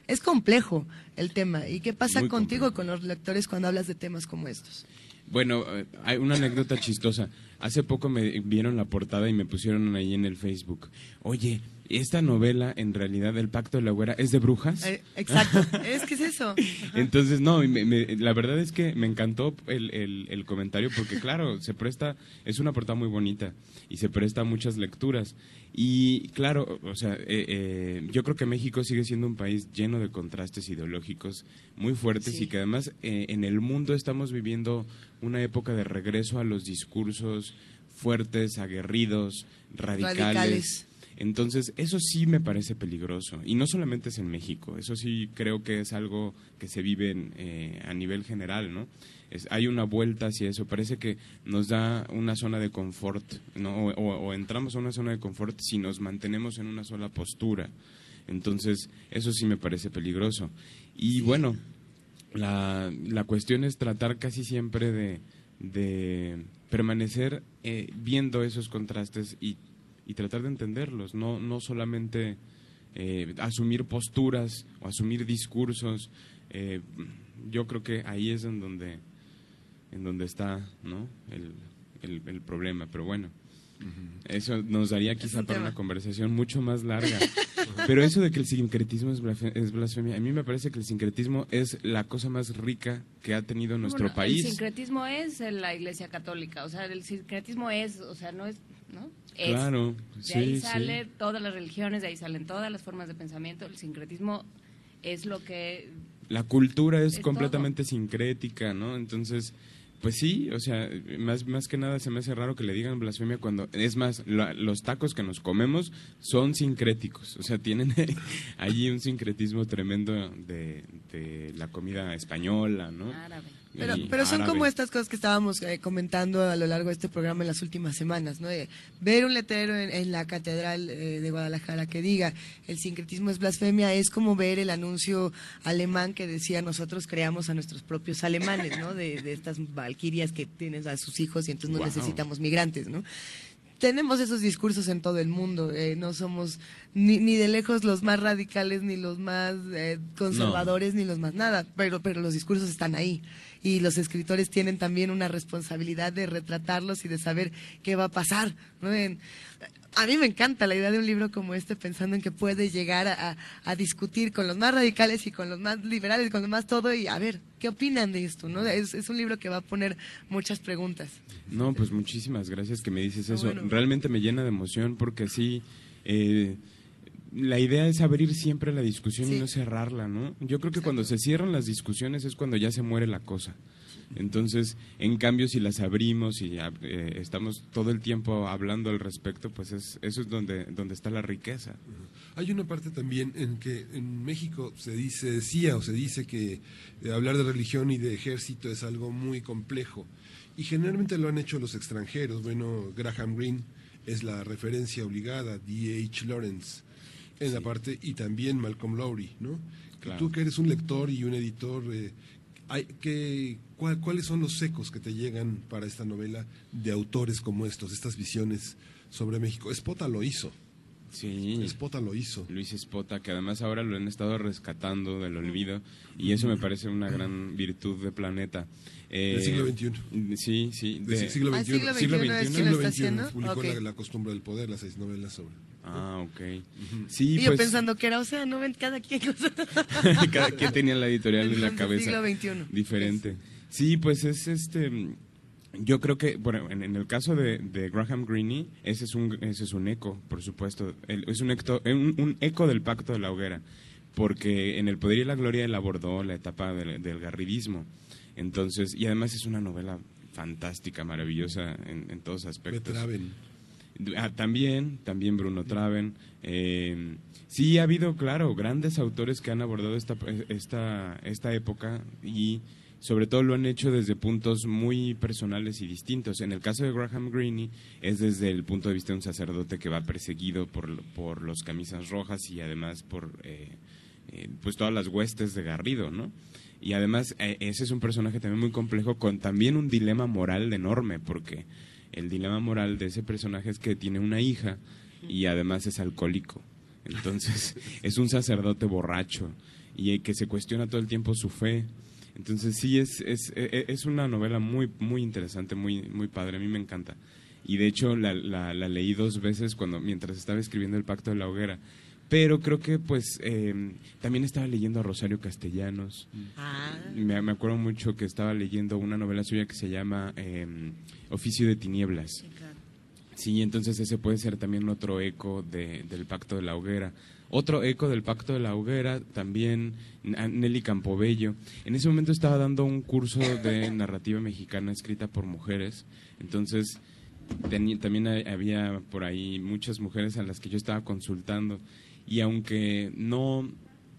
es complejo el tema. ¿Y qué pasa Muy contigo complejo. con los lectores cuando hablas de temas como estos? Bueno, eh, hay una anécdota chistosa. Hace poco me vieron la portada y me pusieron ahí en el Facebook. Oye, esta novela, en realidad, El Pacto de la Güera, ¿es de brujas? Eh, exacto, es que es eso. Entonces, no, me, me, la verdad es que me encantó el, el, el, comentario porque, claro, se presta, es una portada muy bonita y se presta a muchas lecturas. Y, claro, o sea, eh, eh, yo creo que México sigue siendo un país lleno de contrastes ideológicos muy fuertes sí. y que además eh, en el mundo estamos viviendo una época de regreso a los discursos fuertes, aguerridos, radicales. radicales. Entonces, eso sí me parece peligroso. Y no solamente es en México, eso sí creo que es algo que se vive en, eh, a nivel general, ¿no? Es, hay una vuelta hacia eso. Parece que nos da una zona de confort, ¿no? O, o, o, entramos a una zona de confort si nos mantenemos en una sola postura. Entonces, eso sí me parece peligroso. Y bueno, la, la cuestión es tratar casi siempre de, de permanecer eh, viendo esos contrastes y y tratar de entenderlos, no, no solamente eh, asumir posturas o asumir discursos. Eh, yo creo que ahí es en donde, en donde está ¿no? el, el, el problema, pero bueno. Uh -huh. Eso nos daría quizá para una conversación mucho más larga. Pero eso de que el sincretismo es blasfemia, es blasfemia, a mí me parece que el sincretismo es la cosa más rica que ha tenido nuestro bueno, país. El sincretismo es la Iglesia Católica, o sea, el sincretismo es, o sea, no es, ¿no? Es. Claro, de ahí sale sí. todas las religiones, de ahí salen todas las formas de pensamiento. El sincretismo es lo que la cultura es, es completamente todo. sincrética, ¿no? Entonces, pues sí, o sea, más, más que nada se me hace raro que le digan blasfemia cuando, es más, la, los tacos que nos comemos son sincréticos, o sea, tienen allí un sincretismo tremendo de, de la comida española, ¿no? Árabe. Pero, pero son como estas cosas que estábamos eh, comentando a lo largo de este programa en las últimas semanas, ¿no? Ver un letrero en, en la catedral eh, de Guadalajara que diga el sincretismo es blasfemia es como ver el anuncio alemán que decía nosotros creamos a nuestros propios alemanes, ¿no? De, de estas valquirias que tienen a sus hijos y entonces no wow. necesitamos migrantes, ¿no? tenemos esos discursos en todo el mundo. Eh, no somos ni, ni, de lejos los más radicales, ni los más eh, conservadores, no. ni los más nada, pero, pero los discursos están ahí. Y los escritores tienen también una responsabilidad de retratarlos y de saber qué va a pasar. ¿no? En, a mí me encanta la idea de un libro como este, pensando en que puede llegar a, a, discutir con los más radicales y con los más liberales, con los más todo, y a ver, ¿qué opinan de esto? ¿no? Es, es un libro que va a poner muchas preguntas. No, pues muchísimas gracias que me dices eso. Bueno. Realmente me llena de emoción porque sí, eh, la idea es abrir siempre la discusión sí. y no cerrarla, ¿no? Yo creo que Exacto. cuando se cierran las discusiones es cuando ya se muere la cosa. Entonces, en cambio, si las abrimos y eh, estamos todo el tiempo hablando al respecto, pues es, eso es donde, donde está la riqueza. Hay una parte también en que en México se dice, decía o se dice que eh, hablar de religión y de ejército es algo muy complejo. Y generalmente lo han hecho los extranjeros. Bueno, Graham Greene es la referencia obligada, D.H. Lawrence en sí. la parte, y también Malcolm Lowry, ¿no? Claro. Tú que eres un lector y un editor, eh, Hay, ¿qué, ¿Cuáles son los ecos que te llegan para esta novela de autores como estos, estas visiones sobre México? Espota lo hizo. Sí. Espota lo hizo. Luis Espota, que además ahora lo han estado rescatando del olvido y eso me parece una gran virtud de Planeta. Eh, del siglo XXI. Sí, sí. Del siglo XXI. siglo XXI, siglo XXI, siglo XXI publicó la, la, costumbre del poder, las seis novelas sobre. Ah, ok. sí, y yo pues pensando que era, o sea, no ven cada quien. cada quien tenía la editorial en la cabeza. Siglo XXI. Diferente. Sí, pues es este yo creo que, bueno, en, el caso de, Graham Greene, ese es un, ese es un eco, por supuesto. es un, un, eco del Pacto de la Hoguera, porque en El Poder y la Gloria él abordó la etapa del, garridismo. Entonces, y además es una novela fantástica, maravillosa en, todos aspectos. Traven. Ah, también, también Bruno Traven. Eh, sí, ha habido, claro, grandes autores que han abordado esta, esta, esta época y sobre todo lo han hecho desde puntos muy personales y distintos. En el caso de Graham Greene es desde el punto de vista de un sacerdote que va perseguido por, por los camisas rojas y además por eh, eh, pues todas las huestes de Garrido, ¿no? Y además eh, ese es un personaje también muy complejo con también un dilema moral enorme porque el dilema moral de ese personaje es que tiene una hija y además es alcohólico. Entonces es un sacerdote borracho y que se cuestiona todo el tiempo su fe entonces sí, es, es, e, e, es una novela muy, muy interesante, muy, muy padre, a mí me encanta. Y de hecho la, la, leí dos veces cuando mientras estaba escribiendo El Pacto de la Hoguera. Pero creo que pues em, también estaba leyendo a Rosario Castellanos. Ah. Me, me, acuerdo mucho que estaba leyendo una novela suya que se llama em, Oficio de Tinieblas. Sí, entonces ese puede ser también otro eco de, del Pacto de la Hoguera. Otro eco del Pacto de la Hoguera, también Nelly Campobello. En ese momento estaba dando un curso de narrativa mexicana escrita por mujeres, entonces también había por ahí muchas mujeres a las que yo estaba consultando y aunque no,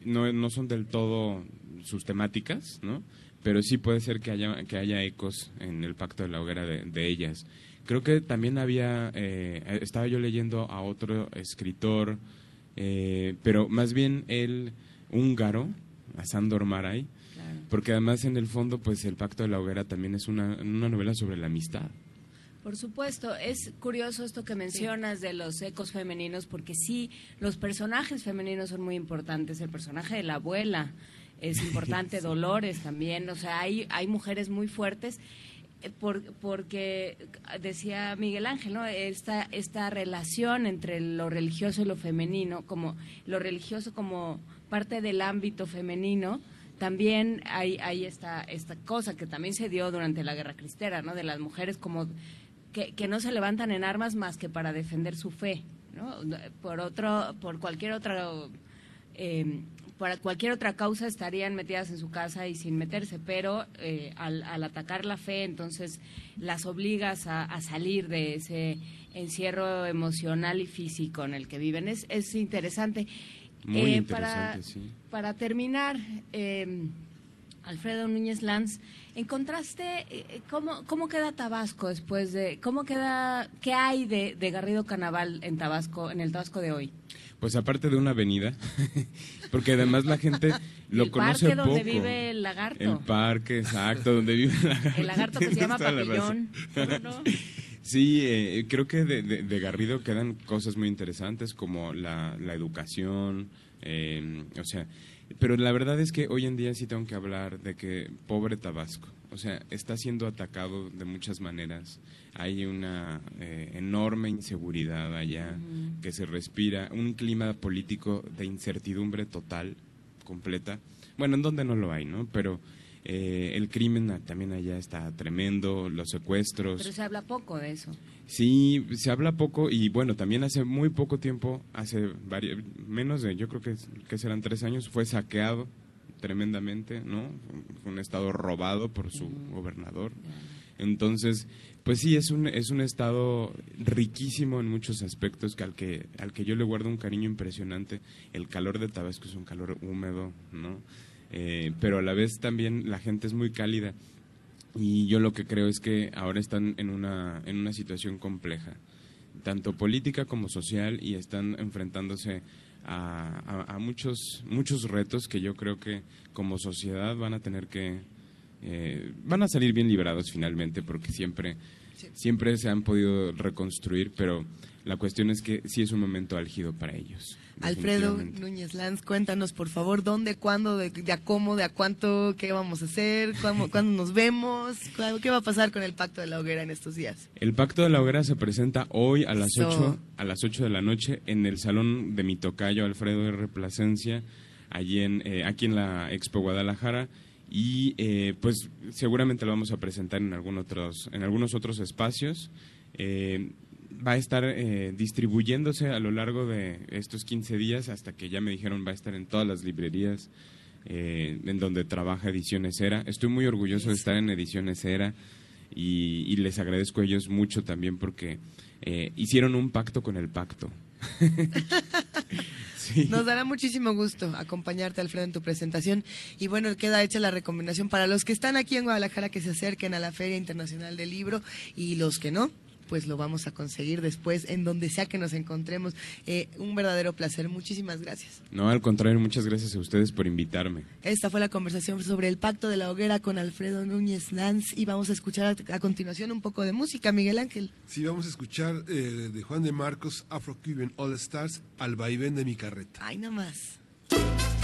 no, son del todo sus temáticas, ¿no? pero sí puede ser que haya, que haya ecos en el Pacto de la Hoguera de, ellas. Creo que también había, eh, estaba yo leyendo a otro escritor, eh, pero más bien el húngaro, a Sandor Maray, porque además en el fondo pues el Pacto de la Hoguera también es una, novela sobre la amistad. Por supuesto, es curioso esto que mencionas de los ecos femeninos, porque sí, los personajes femeninos son muy importantes. El personaje de la abuela es importante, Dolores también, o sea, hay, hay mujeres muy fuertes eh, porque decía Miguel Ángel, ¿no? Esta, esta relación entre lo religioso y lo femenino, como lo religioso como parte del ámbito femenino, también hay, hay esta, esta cosa que también se dio durante la Guerra Cristera, ¿no? De las mujeres como que, que no se levantan en armas más que para defender su fe, ¿no? Por otro, por cualquier otra eh, para cualquier otra causa estarían metidas en su casa y sin meterse, pero eh, al, atacar la fe, entonces las obligas a, salir de ese encierro emocional y físico en el que viven. Es, es interesante. Muy eh, interesante, para, sí. Para terminar, em, Alfredo Núñez Lanz, ¿encontraste eh, cómo, cómo queda Tabasco después de, cómo queda, qué hay de, de Garrido Canaval en Tabasco, en el Tabasco de hoy? Pues aparte de una avenida, porque además la gente lo conoce poco. El parque donde vive el lagarto. El parque, exacto, donde vive el lagarto. El lagarto que se llama papillón. Sí, eh, creo que de, Garrido quedan cosas muy interesantes como la, la educación, eh, o sea, pero la verdad es que hoy en día sí tengo que hablar de que pobre Tabasco, o sea, está siendo atacado de muchas maneras. Hay una eh, enorme inseguridad allá que se respira, un clima político de incertidumbre total, completa. Bueno, en donde no lo hay, ¿no? Pero eh, el crimen también allá está tremendo, los secuestros. Pero se habla poco de eso. Sí, se habla poco y bueno, también hace muy poco tiempo, hace menos de, yo creo que, que serán tres años, fue saqueado tremendamente, ¿no? Fue un estado robado por su gobernador. Entonces, pues sí, es un, es un estado riquísimo en muchos aspectos que al, que al que yo le guardo un cariño impresionante. El calor de Tabasco es un calor húmedo, ¿no? Eh, pero a la vez también la gente es muy cálida y yo lo que creo es que ahora están en una, en una situación compleja, tanto política como social, y están enfrentándose a, muchos, muchos retos que yo creo que como sociedad van a tener que, eh, van a salir bien liberados finalmente porque siempre, siempre se han podido reconstruir, pero la cuestión es que sí es un momento álgido para ellos. Alfredo Núñez Lanz, cuéntanos por favor dónde, cuándo, de, a cómo, de a cuánto, qué vamos a hacer, cuándo, nos vemos, qué va a pasar con el Pacto de la Hoguera en estos días. El Pacto de la Hoguera se presenta hoy a las 8, a las 8 de la noche en el salón de mi tocayo Alfredo R. Plasencia, allí en, eh, aquí en la Expo Guadalajara y eh, pues seguramente lo vamos a presentar en, algún otros, en algunos otros espacios. Eh, va a estar eh, distribuyéndose a lo largo de estos 15 días hasta que ya me dijeron va a estar en todas las librerías eh, en donde trabaja Ediciones Era. Estoy muy orgulloso de estar en Ediciones Era y, les agradezco a ellos mucho también porque eh, hicieron un pacto con el pacto. Nos dará muchísimo gusto acompañarte, Alfredo, en tu presentación. Y bueno, queda hecha la recomendación para los que están aquí en Guadalajara que se acerquen a la Feria Internacional del Libro y los que no, pues lo vamos a conseguir después en donde sea que nos encontremos. Eh, un verdadero placer. Muchísimas gracias. No, al contrario, muchas gracias a ustedes por invitarme. Esta fue la conversación sobre el Pacto de la Hoguera con Alfredo Núñez Lanz y vamos a escuchar a, continuación un poco de música, Miguel Ángel. Sí, vamos a escuchar eh, de Juan de Marcos, Afro Cuban All Stars, al vaivén de mi carreta. Ay, nada más.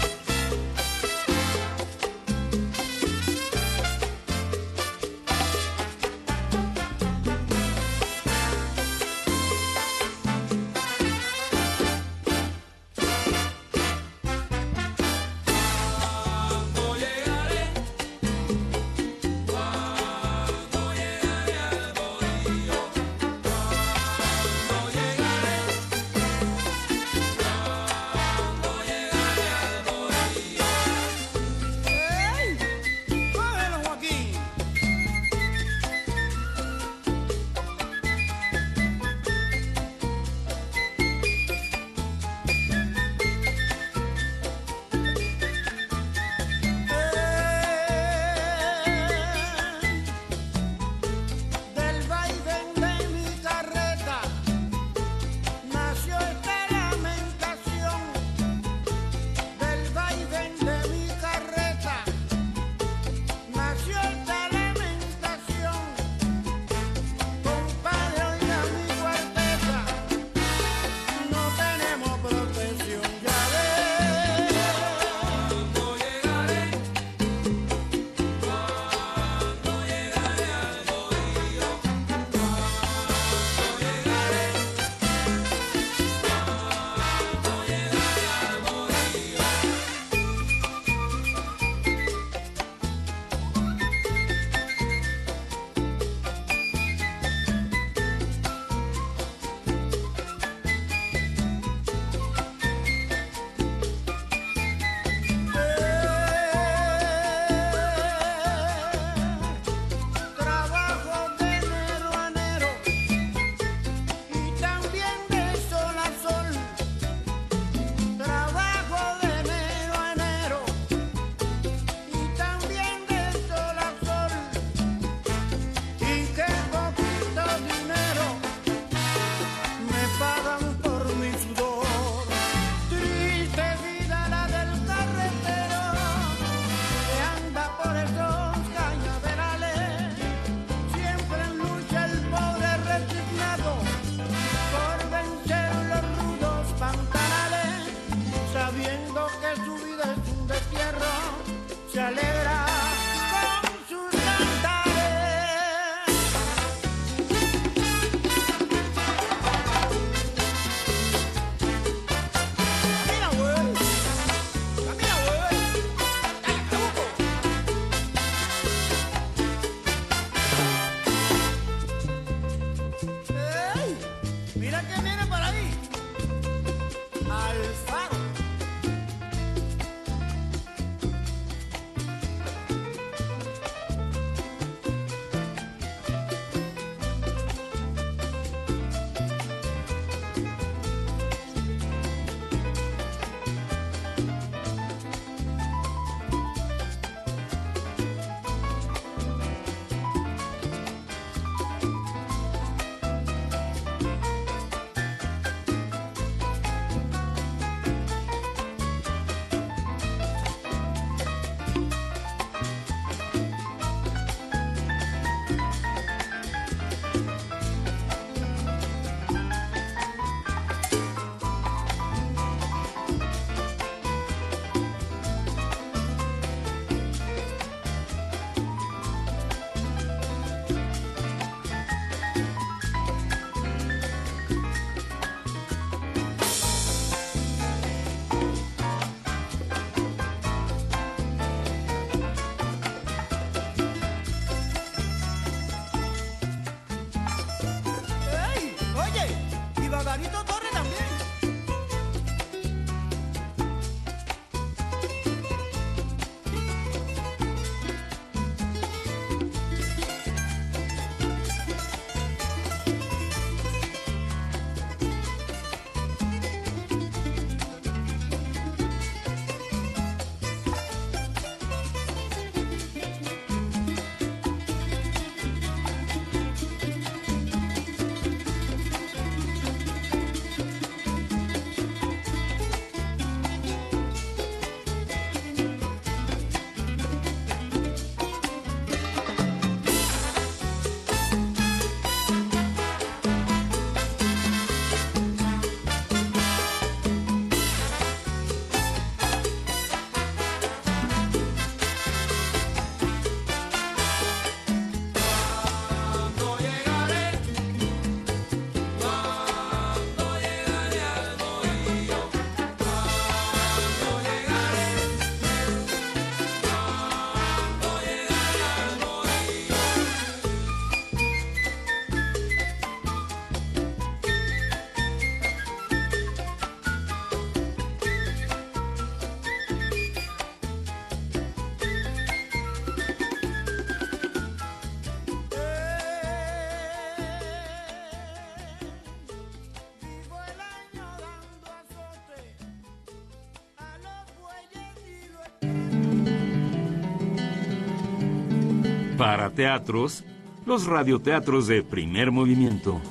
Teatros, los radioteatros de primer movimiento.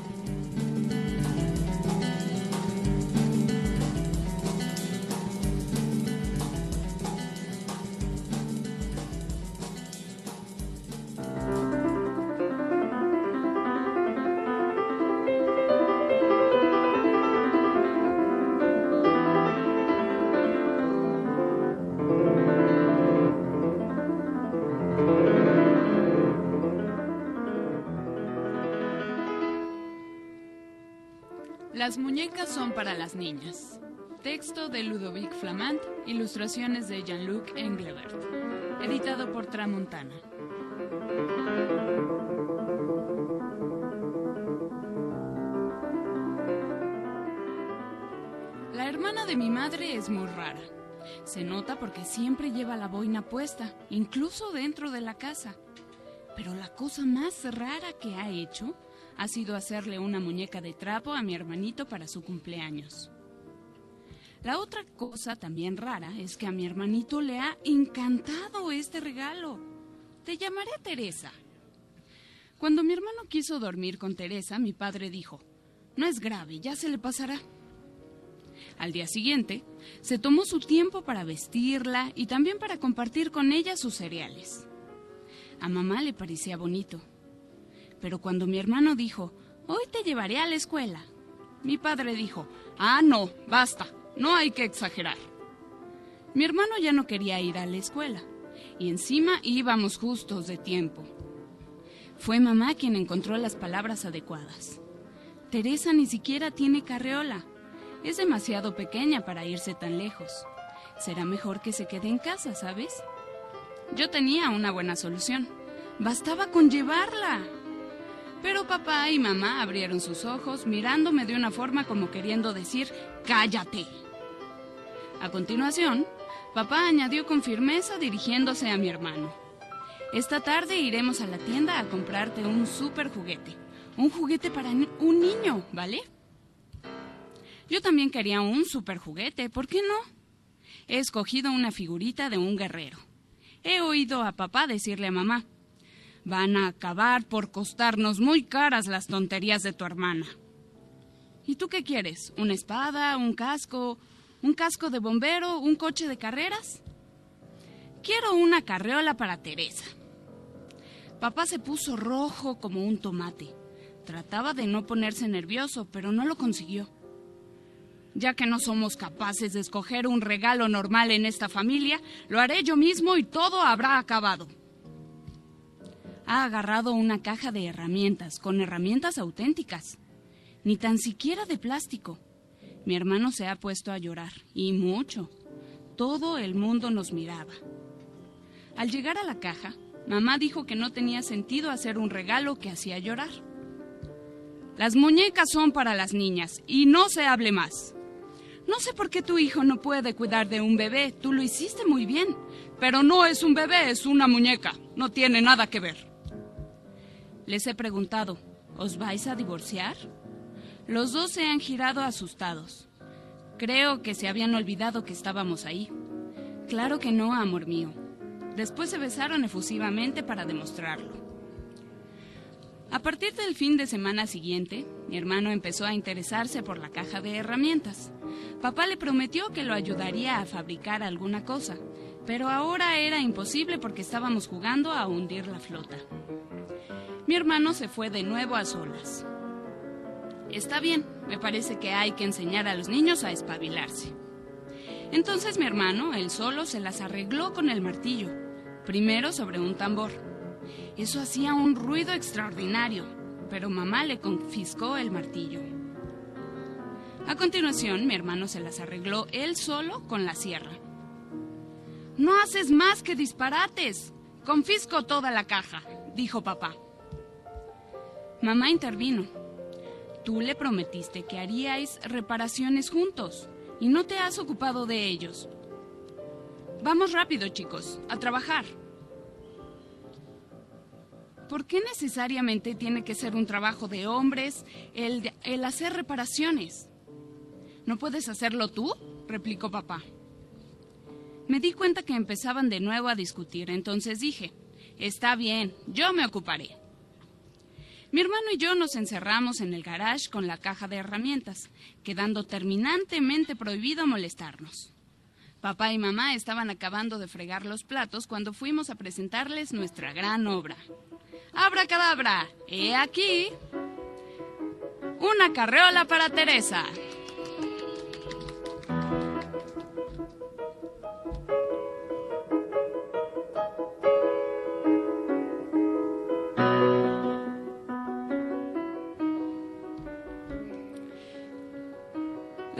Son para las niñas. Texto de Ludovic Flamand, ilustraciones de Jean-Luc Englebert. Editado por Tramontana. La hermana de mi madre es muy rara. Se nota porque siempre lleva la boina puesta, incluso dentro de la casa. Pero la cosa más rara que ha hecho ha sido hacerle una muñeca de trapo a mi hermanito para su cumpleaños. La otra cosa también rara es que a mi hermanito le ha encantado este regalo. Te llamaré Teresa. Cuando mi hermano quiso dormir con Teresa, mi padre dijo, no es grave, ya se le pasará. Al día siguiente, se tomó su tiempo para vestirla y también para compartir con ella sus cereales. A mamá le parecía bonito. Pero cuando mi hermano dijo, hoy te llevaré a la escuela, mi padre dijo, ah, no, basta, no hay que exagerar. Mi hermano ya no quería ir a la escuela y encima íbamos justos de tiempo. Fue mamá quien encontró las palabras adecuadas. Teresa ni siquiera tiene carreola. Es demasiado pequeña para irse tan lejos. Será mejor que se quede en casa, ¿sabes? Yo tenía una buena solución. Bastaba con llevarla. Pero papá y mamá abrieron sus ojos mirándome de una forma como queriendo decir, cállate. A continuación, papá añadió con firmeza dirigiéndose a mi hermano. Esta tarde iremos a la tienda a comprarte un super juguete. Un juguete para un niño, ¿vale? Yo también quería un super juguete, ¿por qué no? He escogido una figurita de un guerrero. He oído a papá decirle a mamá, van a acabar por costarnos muy caras las tonterías de tu hermana. ¿Y tú qué quieres? ¿Una espada? ¿Un casco? ¿Un casco de bombero? ¿Un coche de carreras? Quiero una carreola para Teresa. Papá se puso rojo como un tomate. Trataba de no ponerse nervioso, pero no lo consiguió. Ya que no somos capaces de escoger un regalo normal en esta familia, lo haré yo mismo y todo habrá acabado. Ha agarrado una caja de herramientas, con herramientas auténticas, ni tan siquiera de plástico. Mi hermano se ha puesto a llorar, y mucho. Todo el mundo nos miraba. Al llegar a la caja, mamá dijo que no tenía sentido hacer un regalo que hacía llorar. Las muñecas son para las niñas, y no se hable más. No sé por qué tu hijo no puede cuidar de un bebé, tú lo hiciste muy bien, pero no es un bebé, es una muñeca, no tiene nada que ver. Les he preguntado, ¿os vais a divorciar? Los dos se han girado asustados. Creo que se habían olvidado que estábamos ahí. Claro que no, amor mío. Después se besaron efusivamente para demostrarlo. A partir del fin de semana siguiente, mi hermano empezó a interesarse por la caja de herramientas. Papá le prometió que lo ayudaría a fabricar alguna cosa, pero ahora era imposible porque estábamos jugando a hundir la flota. Mi hermano se fue de nuevo a solas. Está bien, me parece que hay que enseñar a los niños a espabilarse. Entonces mi hermano, él solo, se las arregló con el martillo, primero sobre un tambor. Eso hacía un ruido extraordinario, pero mamá le confiscó el martillo. A continuación, mi hermano se las arregló él solo con la sierra. No haces más que disparates. Confisco toda la caja, dijo papá. Mamá intervino. Tú le prometiste que haríais reparaciones juntos y no te has ocupado de ellos. Vamos rápido, chicos, a trabajar. ¿Por qué necesariamente tiene que ser un trabajo de hombres el, el hacer reparaciones? ¿No puedes hacerlo tú? replicó papá. Me di cuenta que empezaban de nuevo a discutir, entonces dije, Está bien, yo me ocuparé. Mi hermano y yo nos encerramos en el garage con la caja de herramientas, quedando terminantemente prohibido molestarnos. Papá y mamá estaban acabando de fregar los platos cuando fuimos a presentarles nuestra gran obra. ¡Abra cadabra! ¡He aquí! Una carreola para Teresa.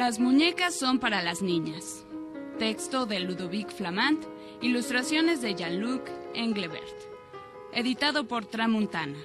Las muñecas son para las niñas. Texto de Ludovic Flamand, ilustraciones de Jean-Luc Englebert. Editado por Tramuntana.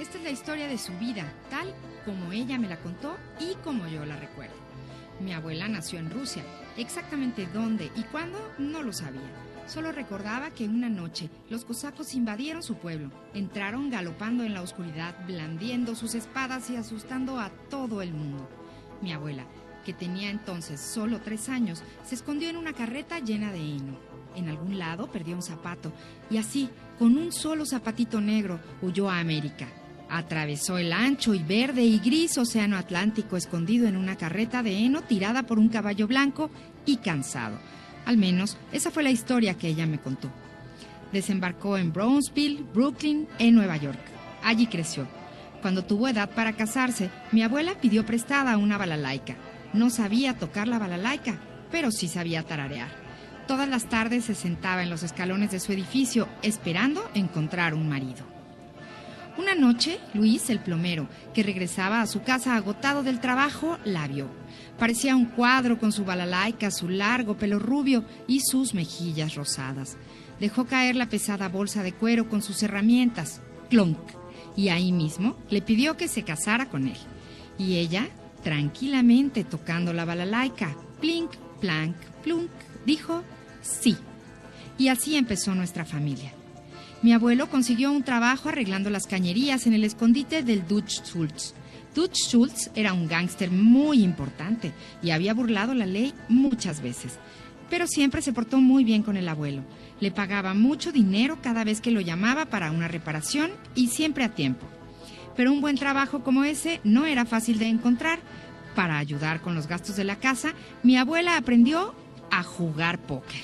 Esta es la historia de su vida, tal como ella me la contó y como yo la recuerdo. Mi abuela nació en Rusia, exactamente dónde y cuándo no lo sabía. Solo recordaba que una noche los cosacos invadieron su pueblo, entraron galopando en la oscuridad, blandiendo sus espadas y asustando a todo el mundo. Mi abuela, que tenía entonces solo tres años, se escondió en una carreta llena de heno. En algún lado perdió un zapato y así, con un solo zapatito negro, huyó a América. Atravesó el ancho y verde y gris océano Atlántico escondido en una carreta de heno tirada por un caballo blanco y cansado. Al menos esa fue la historia que ella me contó. Desembarcó en Brownsville, Brooklyn, en Nueva York. Allí creció. Cuando tuvo edad para casarse, mi abuela pidió prestada una balalaika. No sabía tocar la balalaika, pero sí sabía tararear. Todas las tardes se sentaba en los escalones de su edificio esperando encontrar un marido. Una noche, Luis, el plomero, que regresaba a su casa agotado del trabajo, la vio. Parecía un cuadro con su balalaika, su largo pelo rubio y sus mejillas rosadas. Dejó caer la pesada bolsa de cuero con sus herramientas, clonk, y ahí mismo le pidió que se casara con él. Y ella, tranquilamente tocando la balalaika, plink, plank, plunk, dijo sí. Y así empezó nuestra familia. Mi abuelo consiguió un trabajo arreglando las cañerías en el escondite del Dutch Schultz. Dutch Schultz era un gángster muy importante y había burlado la ley muchas veces. Pero siempre se portó muy bien con el abuelo. Le pagaba mucho dinero cada vez que lo llamaba para una reparación y siempre a tiempo. Pero un buen trabajo como ese no era fácil de encontrar. Para ayudar con los gastos de la casa, mi abuela aprendió a jugar póker.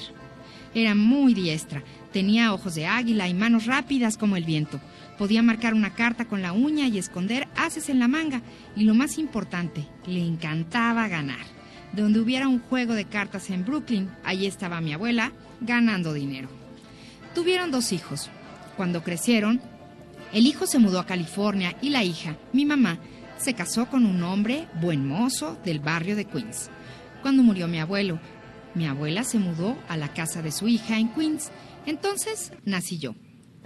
Era muy diestra, tenía ojos de águila y manos rápidas como el viento. Podía marcar una carta con la uña y esconder haces en la manga. Y lo más importante, le encantaba ganar. Donde hubiera un juego de cartas en Brooklyn, allí estaba mi abuela ganando dinero. Tuvieron dos hijos. Cuando crecieron, el hijo se mudó a California y la hija, mi mamá, se casó con un hombre buen mozo del barrio de Queens. Cuando murió mi abuelo, mi abuela se mudó a la casa de su hija en Queens. Entonces nací yo,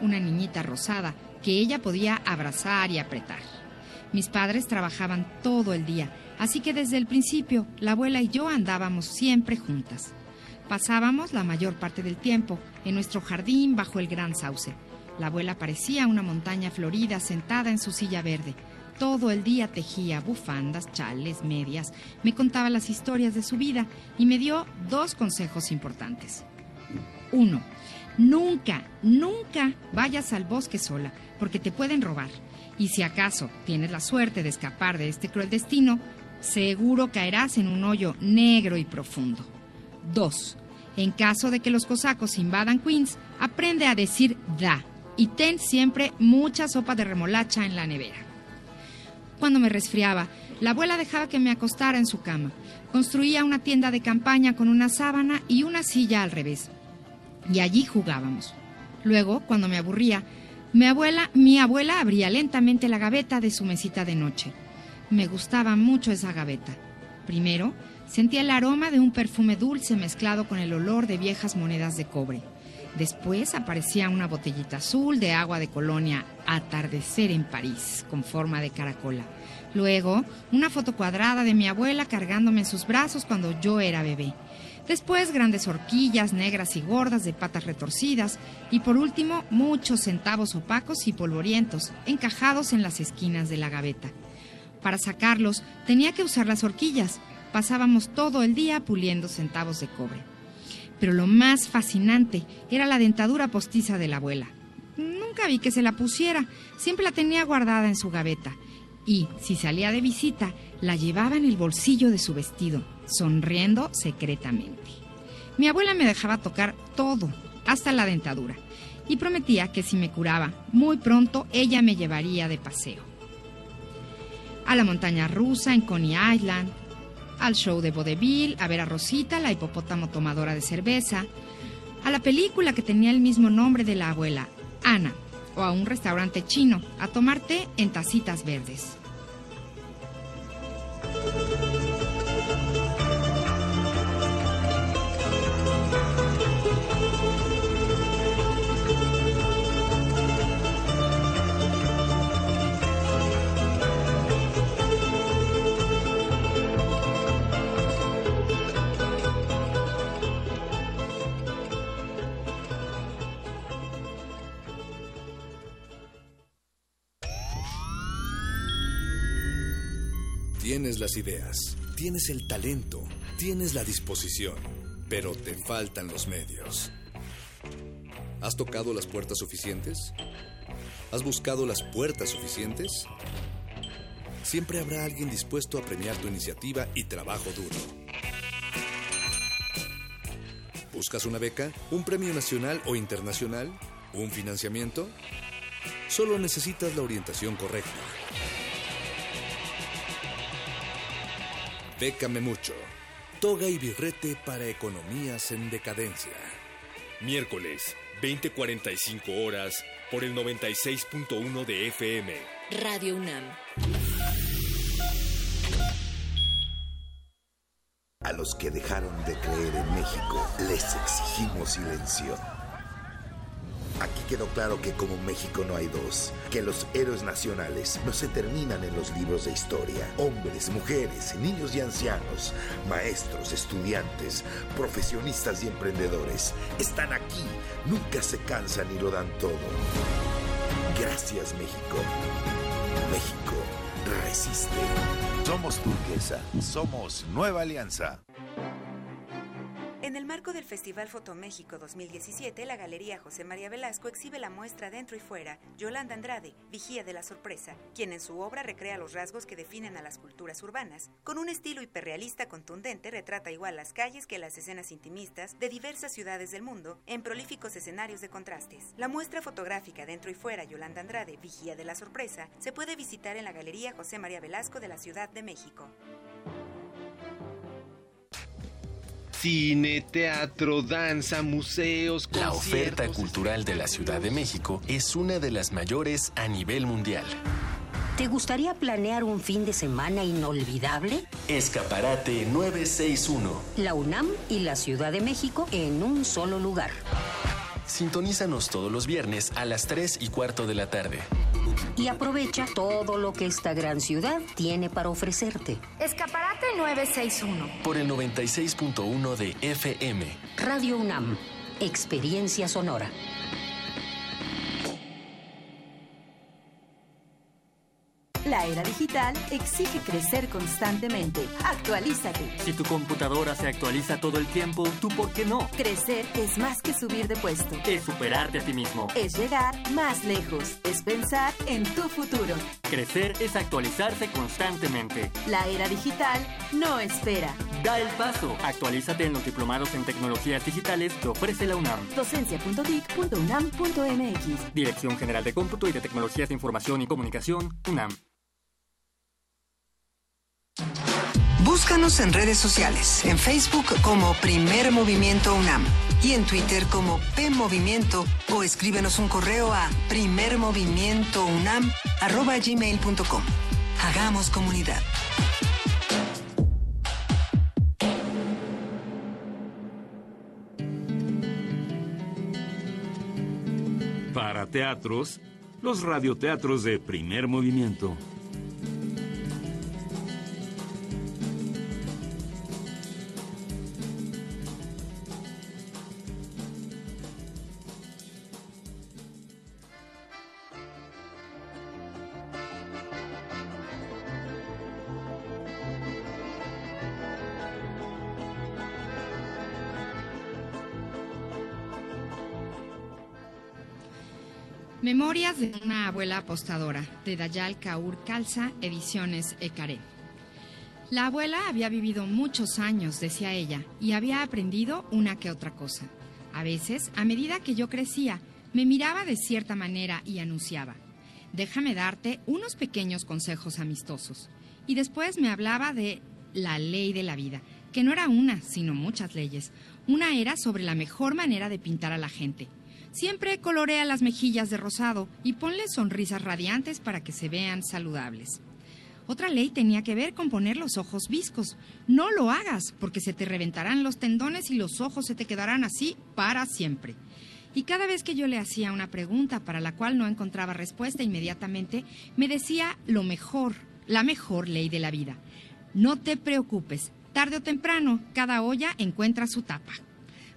una niñita rosada que ella podía abrazar y apretar. Mis padres trabajaban todo el día, así que desde el principio la abuela y yo andábamos siempre juntas. Pasábamos la mayor parte del tiempo en nuestro jardín bajo el gran sauce. La abuela parecía una montaña florida sentada en su silla verde. Todo el día tejía bufandas, chales, medias, me contaba las historias de su vida y me dio dos consejos importantes. Uno, nunca, nunca vayas al bosque sola, porque te pueden robar. Y si acaso tienes la suerte de escapar de este cruel destino, seguro caerás en un hoyo negro y profundo. 2. En caso de que los cosacos invadan Queens, aprende a decir da y ten siempre mucha sopa de remolacha en la nevera. Cuando me resfriaba, la abuela dejaba que me acostara en su cama. Construía una tienda de campaña con una sábana y una silla al revés. Y allí jugábamos. Luego, cuando me aburría, mi abuela, mi abuela abría lentamente la gaveta de su mesita de noche. Me gustaba mucho esa gaveta. Primero, sentía el aroma de un perfume dulce mezclado con el olor de viejas monedas de cobre. Después aparecía una botellita azul de agua de colonia Atardecer en París, con forma de caracola. Luego, una foto cuadrada de mi abuela cargándome en sus brazos cuando yo era bebé. Después, grandes horquillas negras y gordas de patas retorcidas. Y por último, muchos centavos opacos y polvorientos, encajados en las esquinas de la gaveta. Para sacarlos, tenía que usar las horquillas. Pasábamos todo el día puliendo centavos de cobre. Pero lo más fascinante era la dentadura postiza de la abuela. Nunca vi que se la pusiera, siempre la tenía guardada en su gaveta. Y, si salía de visita, la llevaba en el bolsillo de su vestido, sonriendo secretamente. Mi abuela me dejaba tocar todo, hasta la dentadura, y prometía que si me curaba muy pronto, ella me llevaría de paseo. A la montaña rusa en Coney Island, al show de vodevil, a ver a Rosita, la hipopótamo tomadora de cerveza, a la película que tenía el mismo nombre de la abuela, Ana, o a un restaurante chino, a tomar té en tacitas verdes. Tienes las ideas, tienes el talento, tienes la disposición, pero te faltan los medios. ¿Has tocado las puertas suficientes? ¿Has buscado las puertas suficientes? Siempre habrá alguien dispuesto a premiar tu iniciativa y trabajo duro. ¿Buscas una beca? ¿Un premio nacional o internacional? ¿Un financiamiento? Solo necesitas la orientación correcta. Bécame mucho. Toga y birrete para economías en decadencia. Miércoles, 20:45 horas, por el 96.1 de FM. Radio UNAM. A los que dejaron de creer en México, les exigimos silencio. Aquí quedó claro que como México no hay dos, que los héroes nacionales no se terminan en los libros de historia. Hombres, mujeres, niños y ancianos, maestros, estudiantes, profesionistas y emprendedores están aquí, nunca se cansan y lo dan todo. Gracias México. México resiste. Somos turquesa, somos Nueva Alianza. En el marco del Festival Fotoméxico 2017, la Galería José María Velasco exhibe la muestra Dentro y Fuera, Yolanda Andrade, Vigía de la Sorpresa, quien en su obra recrea los rasgos que definen a las culturas urbanas. Con un estilo hiperrealista contundente, retrata igual las calles que las escenas intimistas de diversas ciudades del mundo, en prolíficos escenarios de contrastes. La muestra fotográfica Dentro y Fuera, Yolanda Andrade, Vigía de la Sorpresa, se puede visitar en la Galería José María Velasco de la Ciudad de México. Cine, teatro, danza, museos, La oferta cultural de la Ciudad de México es una de las mayores a nivel mundial. ¿Te gustaría planear un fin de semana inolvidable? Escaparate 961. La UNAM y la Ciudad de México en un solo lugar. Sintonízanos todos los viernes a las 3 y cuarto de la tarde. Y aprovecha todo lo que esta gran ciudad tiene para ofrecerte. Escaparate 961. Por el 96.1 de FM. Radio UNAM. Experiencia sonora. La era digital exige crecer constantemente. Actualízate. Si tu computadora se actualiza todo el tiempo, ¿tú por qué no? Crecer es más que subir de puesto. Es superarte a ti mismo. Es llegar más lejos. Es pensar en tu futuro. Crecer es actualizarse constantemente. La era digital no espera. Da el paso. Actualízate en los diplomados en tecnologías digitales que ofrece la UNAM. Docencia.dic.unam.mx. Dirección General de Cómputo y de Tecnologías de Información y Comunicación, UNAM. Búscanos en redes sociales, en Facebook como Primer Movimiento UNAM y en Twitter como P Movimiento o escríbenos un correo a primermovimientounam@gmail.com. Hagamos comunidad. Para teatros, los radioteatros de primer movimiento. Memorias de una abuela apostadora, de Dayal Kaur Calza, Ediciones Ecaré. La abuela había vivido muchos años, decía ella, y había aprendido una que otra cosa. A veces, a medida que yo crecía, me miraba de cierta manera y anunciaba, déjame darte unos pequeños consejos amistosos. Y después me hablaba de la ley de la vida, que no era una, sino muchas leyes. Una era sobre la mejor manera de pintar a la gente. Siempre colorea las mejillas de rosado y ponle sonrisas radiantes para que se vean saludables. Otra ley tenía que ver con poner los ojos viscos. No lo hagas, porque se te reventarán los tendones y los ojos se te quedarán así para siempre. Y cada vez que yo le hacía una pregunta para la cual no encontraba respuesta inmediatamente, me decía lo mejor, la mejor ley de la vida. No te preocupes, tarde o temprano, cada olla encuentra su tapa.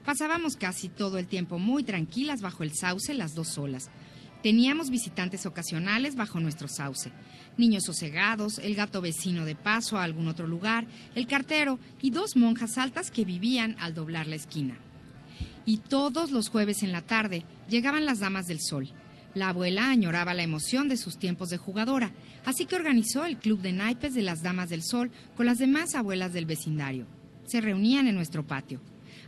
Pasábamos casi todo el tiempo muy tranquilas bajo el sauce las dos solas. Teníamos visitantes ocasionales bajo nuestro sauce. Niños sosegados, el gato vecino de paso a algún otro lugar, el cartero y dos monjas altas que vivían al doblar la esquina. Y todos los jueves en la tarde llegaban las damas del sol. La abuela añoraba la emoción de sus tiempos de jugadora, así que organizó el club de naipes de las damas del sol con las demás abuelas del vecindario. Se reunían en nuestro patio.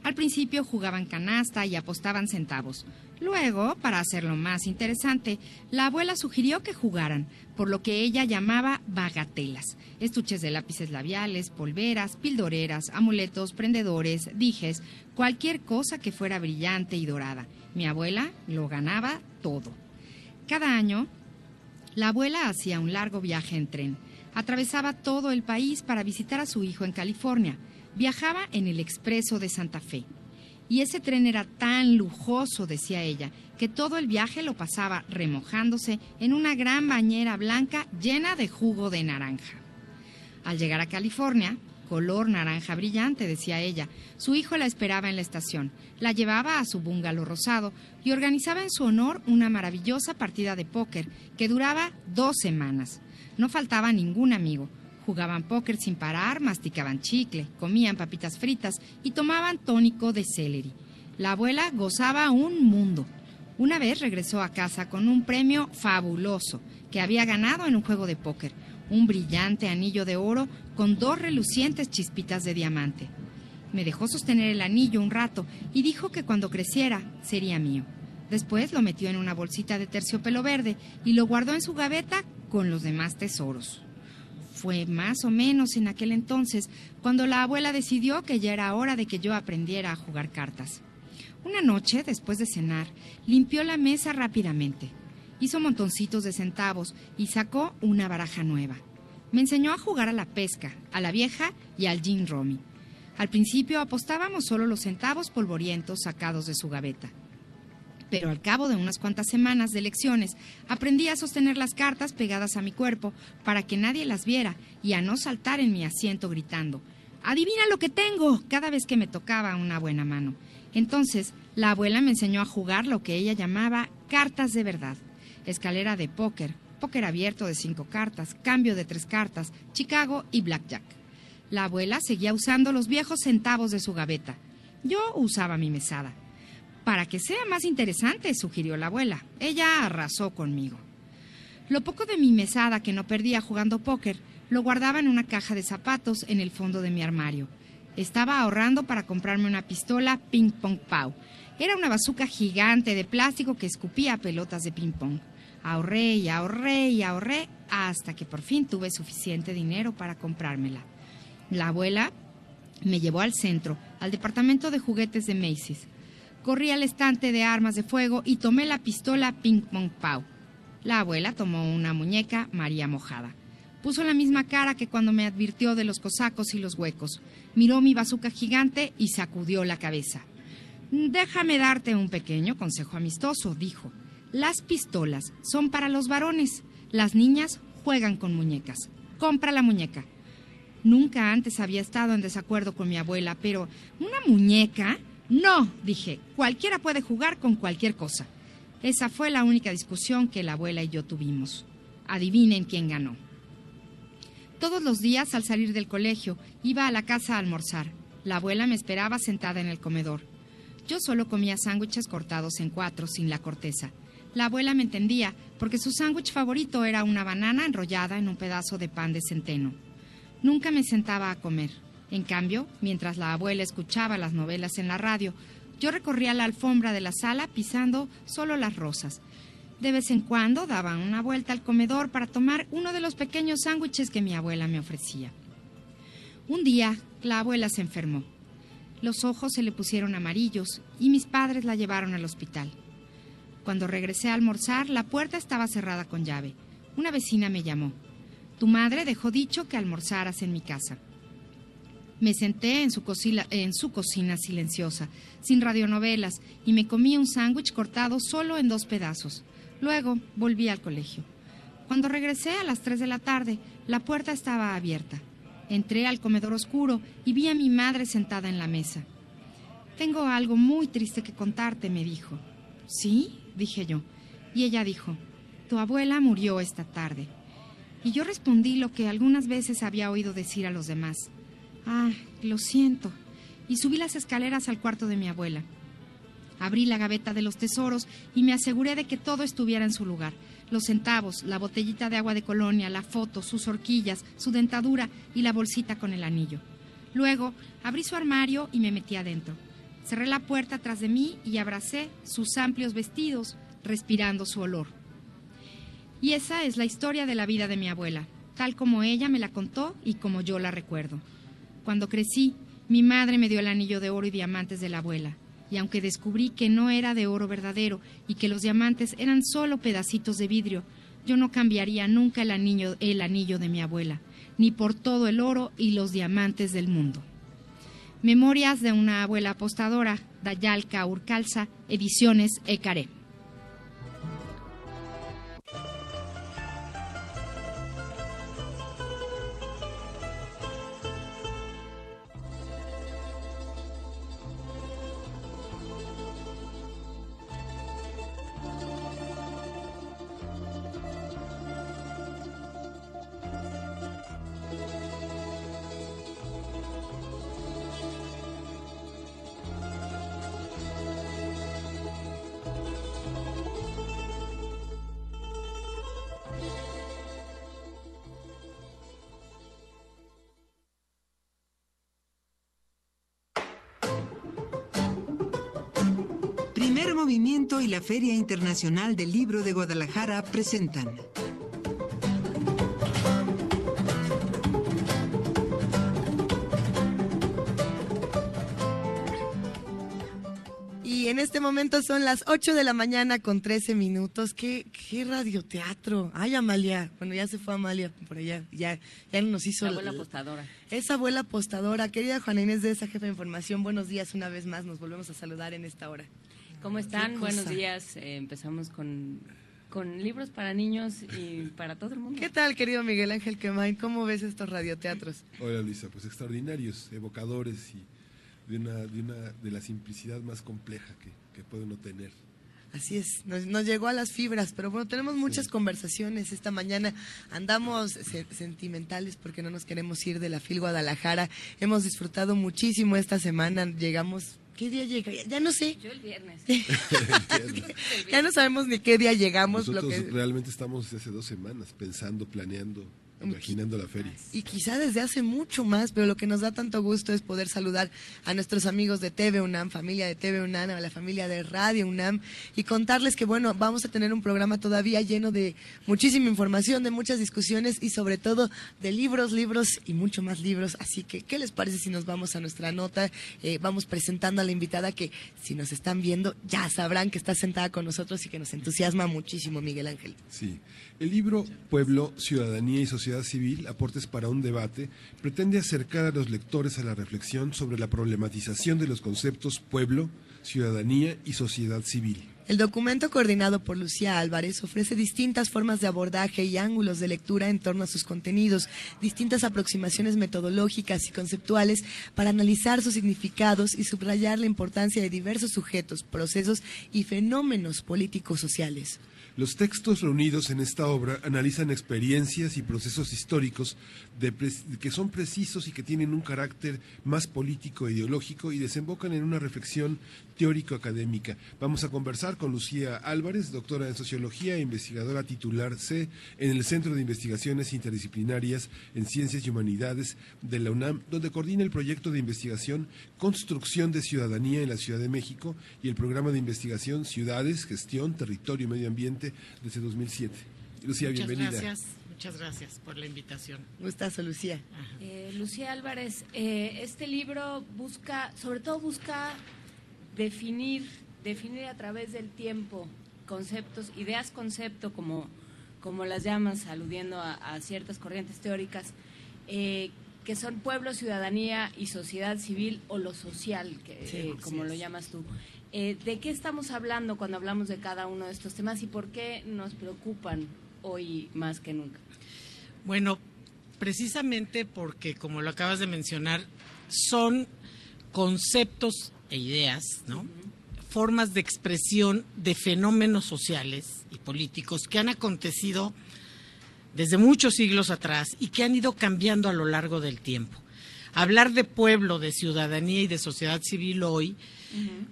Al principio jugaban canasta y apostaban centavos. Luego, para hacerlo más interesante, la abuela sugirió que jugaran, por lo que ella llamaba bagatelas, estuches de lápices labiales, polveras, pildoreras, amuletos, prendedores, dijes, cualquier cosa que fuera brillante y dorada. Mi abuela lo ganaba todo. Cada año, la abuela hacía un largo viaje en tren. Atravesaba todo el país para visitar a su hijo en California. Viajaba en el Expreso de Santa Fe. Y ese tren era tan lujoso, decía ella, que todo el viaje lo pasaba remojándose en una gran bañera blanca llena de jugo de naranja. Al llegar a California, color naranja brillante, decía ella, su hijo la esperaba en la estación, la llevaba a su bungalow rosado y organizaba en su honor una maravillosa partida de póker que duraba dos semanas. No faltaba ningún amigo, Jugaban póker sin parar, masticaban chicle, comían papitas fritas y tomaban tónico de celery. La abuela gozaba un mundo. Una vez regresó a casa con un premio fabuloso que había ganado en un juego de póker, un brillante anillo de oro con dos relucientes chispitas de diamante. Me dejó sostener el anillo un rato y dijo que cuando creciera sería mío. Después lo metió en una bolsita de terciopelo verde y lo guardó en su gaveta con los demás tesoros. Fue más o menos en aquel entonces cuando la abuela decidió que ya era hora de que yo aprendiera a jugar cartas. Una noche, después de cenar, limpió la mesa rápidamente. Hizo montoncitos de centavos y sacó una baraja nueva. Me enseñó a jugar a la pesca, a la vieja y al gin romy. Al principio apostábamos solo los centavos polvorientos sacados de su gaveta pero al cabo de unas cuantas semanas de lecciones aprendí a sostener las cartas pegadas a mi cuerpo para que nadie las viera y a no saltar en mi asiento gritando, Adivina lo que tengo cada vez que me tocaba una buena mano. Entonces, la abuela me enseñó a jugar lo que ella llamaba cartas de verdad, escalera de póker, póker abierto de cinco cartas, cambio de tres cartas, Chicago y blackjack. La abuela seguía usando los viejos centavos de su gaveta. Yo usaba mi mesada. Para que sea más interesante, sugirió la abuela. Ella arrasó conmigo. Lo poco de mi mesada que no perdía jugando póker lo guardaba en una caja de zapatos en el fondo de mi armario. Estaba ahorrando para comprarme una pistola Ping Pong Pow. Era una bazuca gigante de plástico que escupía pelotas de ping pong. Ahorré y ahorré y ahorré hasta que por fin tuve suficiente dinero para comprármela. La abuela me llevó al centro, al departamento de juguetes de Macy's. Corrí al estante de armas de fuego y tomé la pistola Ping Pong Pau. La abuela tomó una muñeca María Mojada. Puso la misma cara que cuando me advirtió de los cosacos y los huecos. Miró mi bazuca gigante y sacudió la cabeza. Déjame darte un pequeño consejo amistoso, dijo. Las pistolas son para los varones. Las niñas juegan con muñecas. Compra la muñeca. Nunca antes había estado en desacuerdo con mi abuela, pero ¿una muñeca? No, dije, cualquiera puede jugar con cualquier cosa. Esa fue la única discusión que la abuela y yo tuvimos. Adivinen quién ganó. Todos los días al salir del colegio iba a la casa a almorzar. La abuela me esperaba sentada en el comedor. Yo solo comía sándwiches cortados en cuatro, sin la corteza. La abuela me entendía, porque su sándwich favorito era una banana enrollada en un pedazo de pan de centeno. Nunca me sentaba a comer. En cambio, mientras la abuela escuchaba las novelas en la radio, yo recorría la alfombra de la sala pisando solo las rosas. De vez en cuando daba una vuelta al comedor para tomar uno de los pequeños sándwiches que mi abuela me ofrecía. Un día, la abuela se enfermó. Los ojos se le pusieron amarillos y mis padres la llevaron al hospital. Cuando regresé a almorzar, la puerta estaba cerrada con llave. Una vecina me llamó. Tu madre dejó dicho que almorzaras en mi casa. Me senté en su, cocina, silenciosa, sin radionovelas, y me comí un sándwich cortado solo en dos pedazos. Luego volví al colegio. Cuando regresé a las tres de la tarde, la puerta estaba abierta. Entré al comedor oscuro y vi a mi madre sentada en la mesa. Tengo algo muy triste que contarte, me dijo. ¿Sí? dije yo. Y ella dijo, tu abuela murió esta tarde. Y yo respondí lo que algunas veces había oído decir a los demás. Ah, lo siento. Y subí las escaleras al cuarto de mi abuela. Abrí la gaveta de los tesoros y me aseguré de que todo estuviera en su lugar. Los centavos, la botellita de agua de colonia, la foto, sus horquillas, su dentadura y la bolsita con el anillo. Luego abrí su armario y me metí adentro. Cerré la puerta tras de mí y abracé sus amplios vestidos, respirando su olor. Y esa es la historia de la vida de mi abuela, tal como ella me la contó y como yo la recuerdo. Cuando crecí, mi madre me dio el anillo de oro y diamantes de la abuela, y aunque descubrí que no era de oro verdadero y que los diamantes eran solo pedacitos de vidrio, yo no cambiaría nunca el anillo, el anillo de mi abuela, ni por todo el oro y los diamantes del mundo. Memorias de una abuela apostadora, Dayalca Urcalza, Ediciones Ecaré. Y la Feria Internacional del Libro de Guadalajara presentan. Y en este momento son las 8 de la mañana con 13 minutos. ¿Qué, qué radioteatro? Ay, Amalia. Bueno, ya se fue Amalia por allá. Ya, ya nos hizo... La abuela apostadora. Esa abuela apostadora. Querida Juana Inés de esa jefa de información, buenos días una vez más. Nos volvemos a saludar en esta hora. ¿Cómo están? Buenos días. Eh, empezamos con, con libros para niños y para todo el mundo. ¿Qué tal, querido Miguel Ángel Quemain? ¿Cómo ves estos radioteatros? Hola Luisa, pues extraordinarios, evocadores y de una, de una de la simplicidad más compleja que, que puede uno tener. Así es, nos, nos llegó a las fibras, pero bueno, tenemos muchas conversaciones esta mañana. Andamos se- sentimentales porque no nos queremos ir de la FIL Guadalajara. Hemos disfrutado muchísimo esta semana. Llegamos, ¿qué día llega? Ya, no sé. Yo el viernes. Ya no sabemos ni qué día llegamos. Lo Nosotros que, realmente estamos desde hace dos semanas pensando, planeando imaginando la feria. Y quizá desde hace mucho más, pero lo que nos da tanto gusto es poder saludar a nuestros amigos de TV UNAM, familia de TV UNAM, a la familia de Radio UNAM y contarles que, bueno, vamos a tener un programa todavía lleno de muchísima información, de muchas discusiones y sobre todo de libros, libros y mucho más libros. Así que, ¿qué les parece si nos vamos a nuestra nota? Eh, vamos presentando a la invitada que, si nos están viendo, ya sabrán que está sentada con nosotros y que nos entusiasma muchísimo, Miguel Ángel. Sí. El libro Pueblo, Ciudadanía y Sociedad Civil, Aportes para un debate, pretende acercar a los lectores a la reflexión sobre la problematización de los conceptos pueblo, ciudadanía y sociedad civil. El documento coordinado por Lucía Álvarez ofrece distintas formas de abordaje y ángulos de lectura en torno a sus contenidos, distintas aproximaciones metodológicas y conceptuales para analizar sus significados y subrayar la importancia de diversos sujetos, procesos y fenómenos políticos sociales. Los textos reunidos en esta obra analizan experiencias y procesos históricos que son precisos y que tienen un carácter más político e ideológico y desembocan en una reflexión teórico-académica. Vamos a conversar con Lucía Álvarez, doctora en Sociología e investigadora titular C en el Centro de Investigaciones Interdisciplinarias en Ciencias y Humanidades de la UNAM, donde coordina el proyecto de investigación Construcción de Ciudadanía en la Ciudad de México y el programa de investigación Ciudades, Gestión, Territorio y Medio Ambiente desde 2007. Lucía, Muchas bienvenida. Gracias. Muchas gracias por la invitación. Gustazo, Lucía. Eh, Lucía Álvarez, eh, este libro busca, sobre todo busca definir, definir a través del tiempo conceptos, ideas concepto, como, como las llamas, aludiendo a, a ciertas corrientes teóricas, eh, que son pueblo, ciudadanía y sociedad civil o lo social, que, Sí, eh, como lo llamas tú. Eh, ¿De qué estamos hablando cuando hablamos de cada uno de estos temas y por qué nos preocupan hoy más que nunca? Bueno, precisamente porque, como lo acabas de mencionar, son conceptos e ideas, ¿no? Formas de expresión de fenómenos sociales y políticos que han acontecido desde muchos siglos atrás y que han ido cambiando a lo largo del tiempo. Hablar de pueblo, de ciudadanía y de sociedad civil hoy,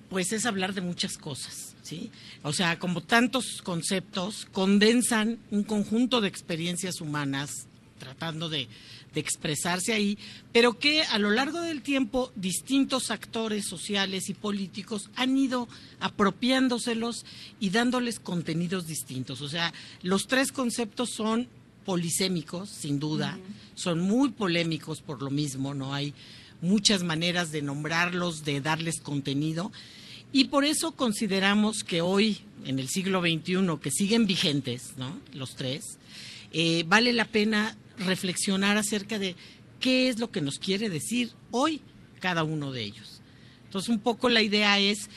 pues es hablar de muchas cosas, ¿sí? O sea, como tantos conceptos, condensan un conjunto de experiencias humanas tratando de, de expresarse ahí, pero que a lo largo del tiempo distintos actores sociales y políticos han ido apropiándoselos y dándoles contenidos distintos. O sea, los tres conceptos son polisémicos, sin duda, son muy polémicos por lo mismo, no hay muchas maneras de nombrarlos, de darles contenido, y por eso consideramos que hoy, en el siglo XXI, que siguen vigentes, ¿no? Los tres, eh, vale la pena reflexionar acerca de qué es lo que nos quiere decir hoy cada uno de ellos. Entonces, un poco la idea es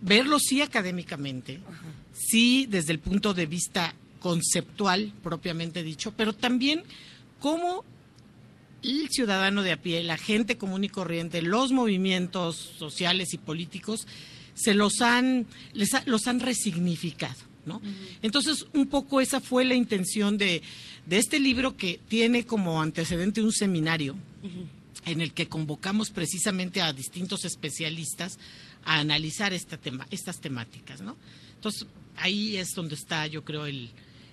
verlo sí académicamente, sí desde el punto de vista conceptual propiamente dicho, pero también cómo el ciudadano de a pie, la gente común y corriente, los movimientos sociales y políticos se los han les ha- los han resignificado, ¿no? Entonces, un poco esa fue la intención de, de este libro que tiene como antecedente un seminario en el que convocamos precisamente a distintos especialistas a analizar esta tema, estas temáticas, ¿no? Entonces, ahí es donde está, yo creo, el,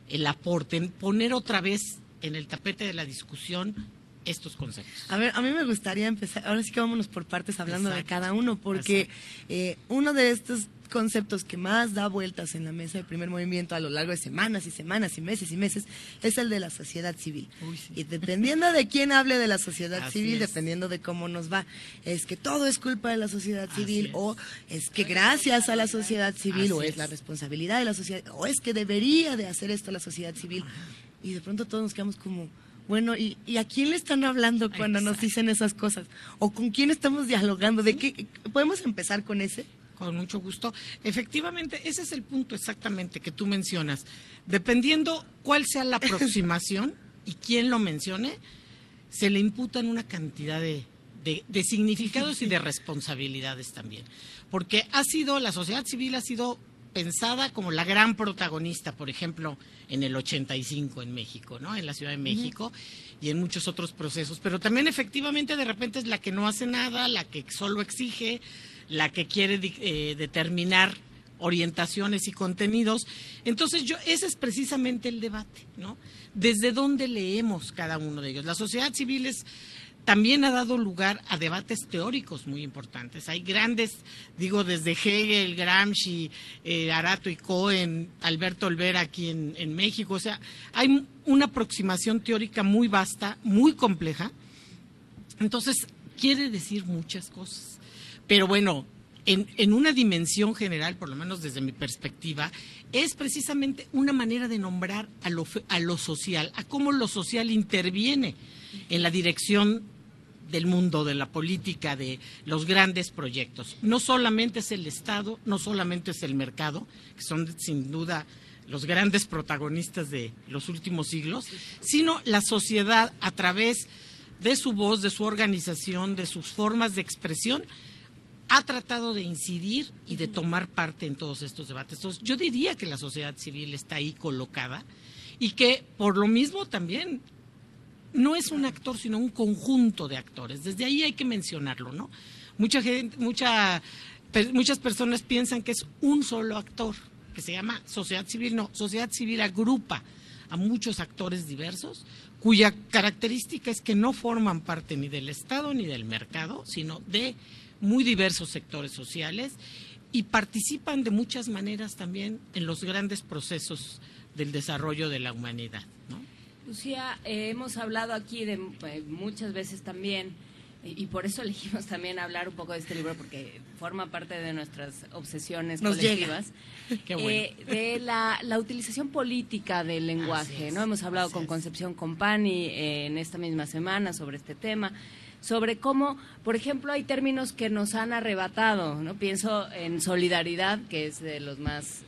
el aporte, en poner otra vez en el tapete de la discusión estos conceptos. A ver, a mí me gustaría empezar, ahora sí que vámonos por partes hablando de cada uno, porque eh, uno de estos conceptos que más da vueltas en la mesa de primer movimiento a lo largo de semanas y semanas y meses y meses es el de la sociedad civil. Y dependiendo de quién hable de la sociedad Así civil, es. dependiendo de cómo nos va, es que todo es culpa de la sociedad civil o es que gracias a la sociedad civil o es. la responsabilidad de la sociedad o es que debería de hacer esto la sociedad civil. Y de pronto todos nos quedamos como, bueno, ¿y, y a quién le están hablando cuando nos dicen esas cosas? ¿O con quién estamos dialogando? ¿De qué? ¿Podemos empezar con ese? Con mucho gusto. Efectivamente, ese es el punto exactamente que tú mencionas. Dependiendo cuál sea la aproximación y quién lo mencione, se le imputan una cantidad de, de- de significados y de responsabilidades también. Porque ha sido, la sociedad civil ha sido pensada como la gran protagonista, por ejemplo, en el 85 en México, ¿no? En la Ciudad de México y en muchos otros procesos. Pero también efectivamente de repente es la que no hace nada, la que solo exige, la que quiere eh, determinar orientaciones y contenidos. Entonces, yo ese es precisamente el debate, ¿no? Desde dónde leemos cada uno de ellos. La sociedad civil es también ha dado lugar a debates teóricos muy importantes. Hay grandes, digo, desde Hegel, Gramsci, eh, Arato y Cohen, Alberto Olvera aquí en, en, México. O sea, hay una aproximación teórica muy vasta, muy compleja. Entonces, quiere decir muchas cosas. Pero bueno, en, en una dimensión general, por lo menos desde mi perspectiva, es precisamente una manera de nombrar a lo, a lo social, a cómo lo social interviene en la dirección del mundo, de la política, de los grandes proyectos. No solamente es el Estado, no solamente es el mercado, que son sin duda los grandes protagonistas de los últimos siglos, sino la sociedad a través de su voz, de su organización, de sus formas de expresión, ha tratado de incidir y de tomar parte en todos estos debates. Entonces, yo diría que la sociedad civil está ahí colocada y que por lo mismo también no es un actor, sino un conjunto de actores. Desde ahí hay que mencionarlo, ¿no? Mucha gente, mucha, muchas personas piensan que es un solo actor, que se llama sociedad civil. No, sociedad civil agrupa a muchos actores diversos, cuya característica es que no forman parte ni del Estado ni del mercado, sino de muy diversos sectores sociales y participan de muchas maneras también en los grandes procesos del desarrollo de la humanidad. ¿no? Lucía, eh, hemos hablado aquí de eh, muchas veces también, y por eso elegimos también hablar un poco de este libro, porque forma parte de nuestras obsesiones colectivas, eh, de la, utilización política del lenguaje. no Hemos hablado con Concepción Compani en esta misma semana sobre este tema sobre cómo, por ejemplo, hay términos que nos han arrebatado, ¿no? Pienso en solidaridad, que es de los más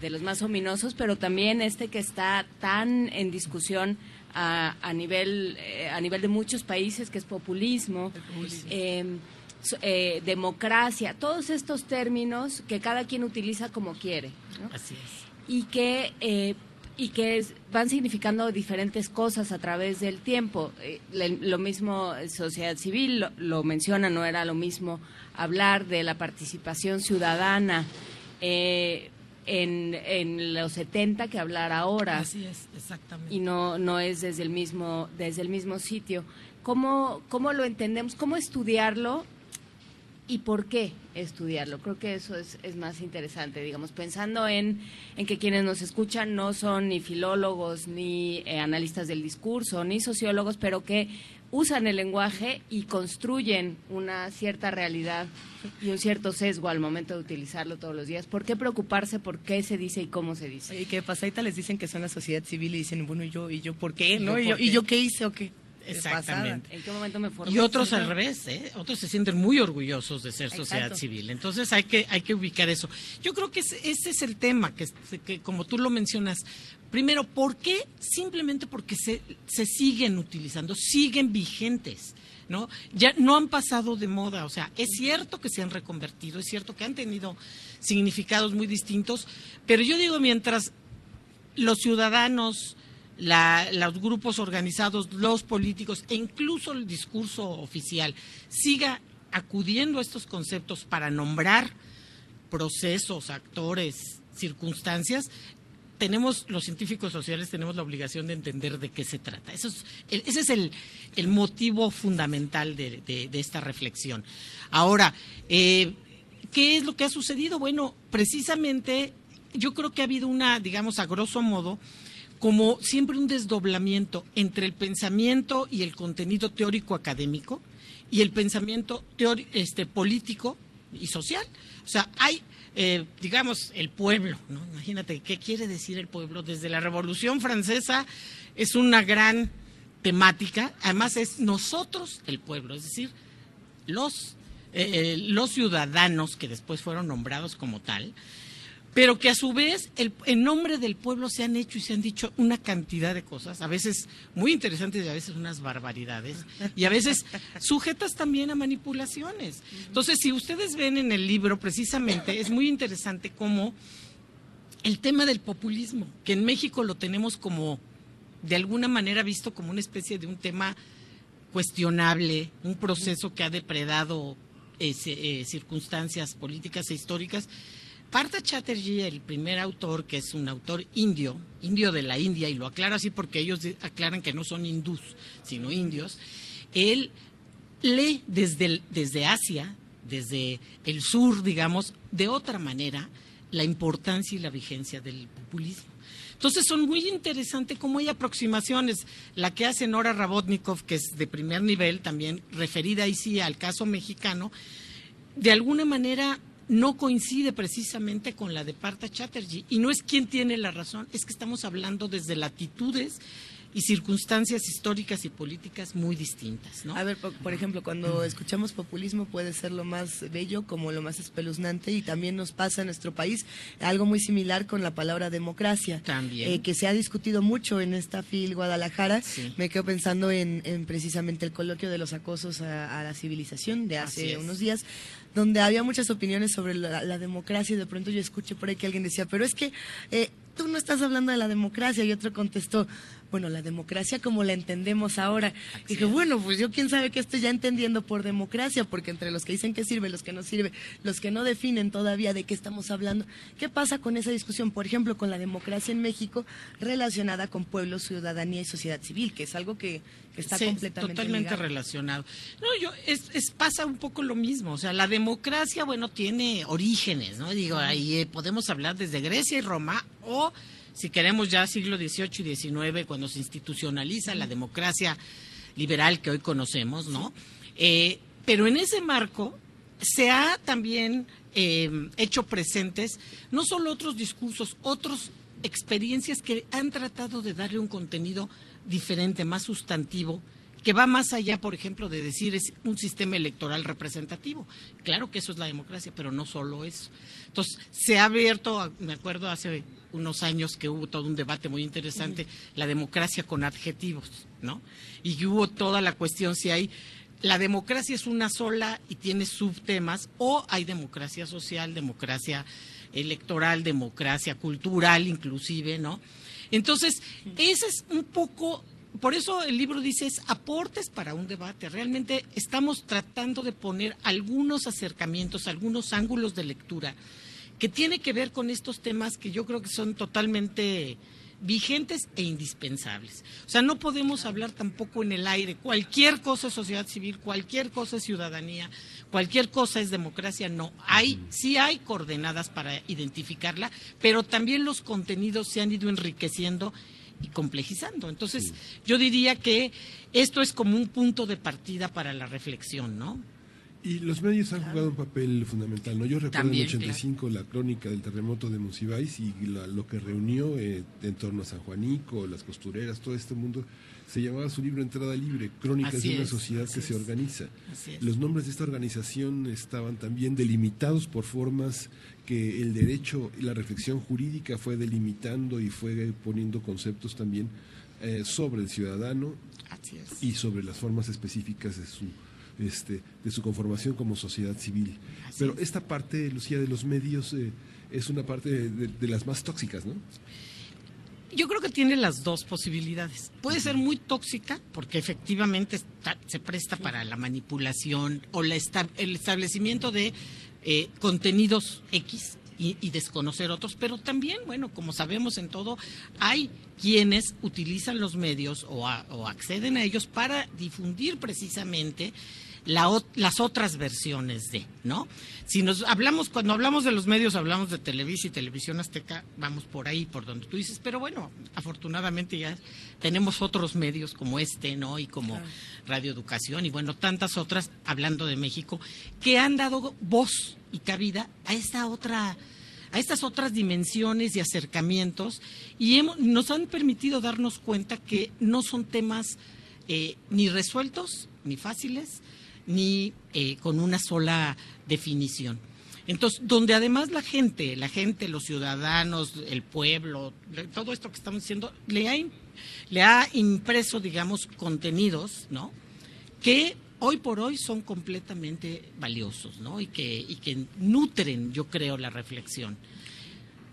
de los más ominosos, pero también este que está tan en discusión a, a nivel eh, a nivel de muchos países, que es populismo, em, eh, democracia, todos estos términos que cada quien utiliza como quiere. Así es. Y que eh, y que van significando diferentes cosas a través del tiempo. lo mismo sociedad civil lo, lo, menciona, no era lo mismo hablar de la participación ciudadana eh, en, en los 70 que hablar ahora. Así es, exactamente. Y no, no es desde el mismo, desde el mismo sitio. ¿Cómo, ¿Cómo lo entendemos? ¿Cómo estudiarlo? ¿Y por qué estudiarlo? Creo que eso es, es más interesante, digamos, pensando en, en, que quienes nos escuchan no son ni filólogos, ni eh, analistas del discurso, ni sociólogos, pero que usan el lenguaje y construyen una cierta realidad y un cierto sesgo al momento de utilizarlo todos los días. ¿Por qué preocuparse por qué se dice y cómo se dice? Y que pasadita les dicen que son la sociedad civil y dicen, bueno, ¿y yo, y yo por qué? ¿no? ¿Y, yo, ¿Y yo qué hice o qué? Exactamente. ¿En qué momento me formé? Y otros al revés, ¿eh? Otros se sienten muy orgullosos de ser sociedad civil. Entonces hay que, hay que ubicar eso. Yo creo que ese, es el tema, que, que como tú lo mencionas, Primero, ¿por qué? Simplemente porque se, se siguen utilizando, siguen vigentes. ¿no? Ya no han pasado de moda, o sea, es cierto que se han reconvertido, es cierto que han tenido significados muy distintos, pero yo digo, mientras los ciudadanos, los grupos organizados, los políticos e incluso el discurso oficial siga acudiendo a estos conceptos para nombrar procesos, actores, circunstancias, tenemos, los científicos sociales, tenemos la obligación de entender de qué se trata. Eso es, ese es el, motivo fundamental de, esta reflexión. Ahora, eh, ¿qué es lo que ha sucedido? Bueno, precisamente yo creo que ha habido una, digamos, a grosso modo, como siempre un desdoblamiento entre el pensamiento y el contenido teórico académico y el pensamiento este, político y social. O sea, hay eh, digamos, el pueblo, ¿no? Imagínate, ¿qué quiere decir el pueblo? Desde la Revolución Francesa es una gran temática, además es nosotros el pueblo, es decir, los, eh, eh, los ciudadanos que después fueron nombrados como tal, pero que a su vez el, en nombre del pueblo se han hecho y se han dicho una cantidad de cosas, a veces muy interesantes y a veces unas barbaridades, y a veces sujetas también a manipulaciones. Entonces, si ustedes ven en el libro, precisamente, es muy interesante cómo el tema del populismo, que en México lo tenemos como, de alguna manera, visto como una especie de un tema cuestionable, un proceso que ha depredado eh, circunstancias políticas e históricas, Partha Chatterjee, el primer autor, que es un autor indio, indio de la India, y lo aclaro así porque ellos aclaran que no son hindús, sino indios, él lee desde, desde Asia, desde el sur, digamos, de otra manera, la importancia y la vigencia del populismo. Entonces son muy interesantes como hay aproximaciones. La que hace Nora Rabotnikov, que es de primer nivel, también referida ahí sí al caso mexicano, de alguna manera no coincide precisamente con la de Partha Chatterjee. Y no es quien tiene la razón, es que estamos hablando desde latitudes y circunstancias históricas y políticas muy distintas. ¿no? A ver, por, ejemplo, cuando escuchamos populismo puede ser lo más bello como lo más espeluznante y también nos pasa en nuestro país algo muy similar con la palabra democracia, también. Eh, que se ha discutido mucho en esta FIL Guadalajara. Me quedo pensando en, precisamente el coloquio de los acosos a, la civilización de hace unos días donde había muchas opiniones sobre la, democracia y de pronto yo escuché por ahí que alguien decía, pero es que eh, tú no estás hablando de la democracia y otro contestó, bueno, la democracia como la entendemos ahora. Y dije, bueno, pues yo quién sabe qué estoy ya entendiendo por democracia, porque entre los que dicen que sirve, los que no sirve, los que no definen todavía de qué estamos hablando, ¿qué pasa con esa discusión? Por ejemplo, con la democracia en México relacionada con pueblo, ciudadanía y sociedad civil, que es algo que, está completamente totalmente relacionado. No, yo es, pasa un poco lo mismo, o sea, la democracia, bueno, tiene orígenes, ¿no? Digo, ahí eh, podemos hablar desde Grecia y Roma o si queremos ya siglo XVIII y XIX, cuando se institucionaliza la democracia liberal que hoy conocemos, ¿no? Eh, pero en ese marco se ha también eh, hecho presentes no solo otros discursos, otras experiencias que han tratado de darle un contenido diferente, más sustantivo, que va más allá, por ejemplo, de decir es un sistema electoral representativo. Claro que eso es la democracia, pero no solo eso. Entonces, se ha abierto, me acuerdo hace unos años que hubo todo un debate muy interesante, la democracia con adjetivos, ¿no? Y hubo toda la cuestión si hay la democracia es una sola y tiene subtemas o hay democracia social, democracia electoral, democracia cultural inclusive, ¿no? Entonces, ese es un poco por eso el libro dice es aportes para un debate. Realmente estamos tratando de poner algunos acercamientos, algunos ángulos de lectura que tiene que ver con estos temas que yo creo que son totalmente vigentes e indispensables. O sea, no podemos hablar tampoco en el aire. Cualquier cosa es sociedad civil, cualquier cosa es ciudadanía, cualquier cosa es democracia. No, hay, sí hay coordenadas para identificarla, pero también los contenidos se han ido enriqueciendo y complejizando. Entonces, yo diría que esto es como un punto de partida para la reflexión, ¿no? Y los medios han jugado un papel fundamental, ¿no? Yo recuerdo en el 85 la crónica del terremoto de Monsiváis y lo que reunió eh, en torno a San Juanico, las costureras, todo este mundo, se llamaba su libro Entrada Libre, Crónicas de una sociedad que se organiza. Los nombres de esta organización estaban también delimitados por formas que el derecho y la reflexión jurídica fue delimitando y fue poniendo conceptos también eh, sobre el ciudadano y sobre las formas específicas de su este, de su conformación como sociedad civil. Pero esta parte, Lucía, de los medios eh, es una parte de, las más tóxicas, ¿no? Yo creo que tiene las dos posibilidades. Puede ser muy tóxica porque efectivamente se presta para la manipulación o el establecimiento de eh, contenidos X y, desconocer otros, pero también, bueno, como sabemos en todo, hay quienes utilizan los medios o, o acceden a ellos para difundir precisamente las otras versiones de, ¿no? Si nos hablamos, cuando hablamos de los medios, hablamos de Televisa y Televisión Azteca, vamos por ahí, por donde tú dices, pero bueno, afortunadamente ya tenemos otros medios como este, ¿no? Y como Radio Educación y bueno, tantas otras, hablando de México, que han dado voz y cabida a esta otra a estas otras dimensiones y acercamientos y nos han permitido darnos cuenta que no son temas eh, ni resueltos ni fáciles, ni eh, con una sola definición. Entonces, donde además la gente, la gente, los ciudadanos, el pueblo, todo esto que estamos diciendo, le ha, le ha impreso, digamos, contenidos, ¿no? Que hoy por hoy son completamente valiosos, ¿no? Y que, y que nutren, yo creo, la reflexión,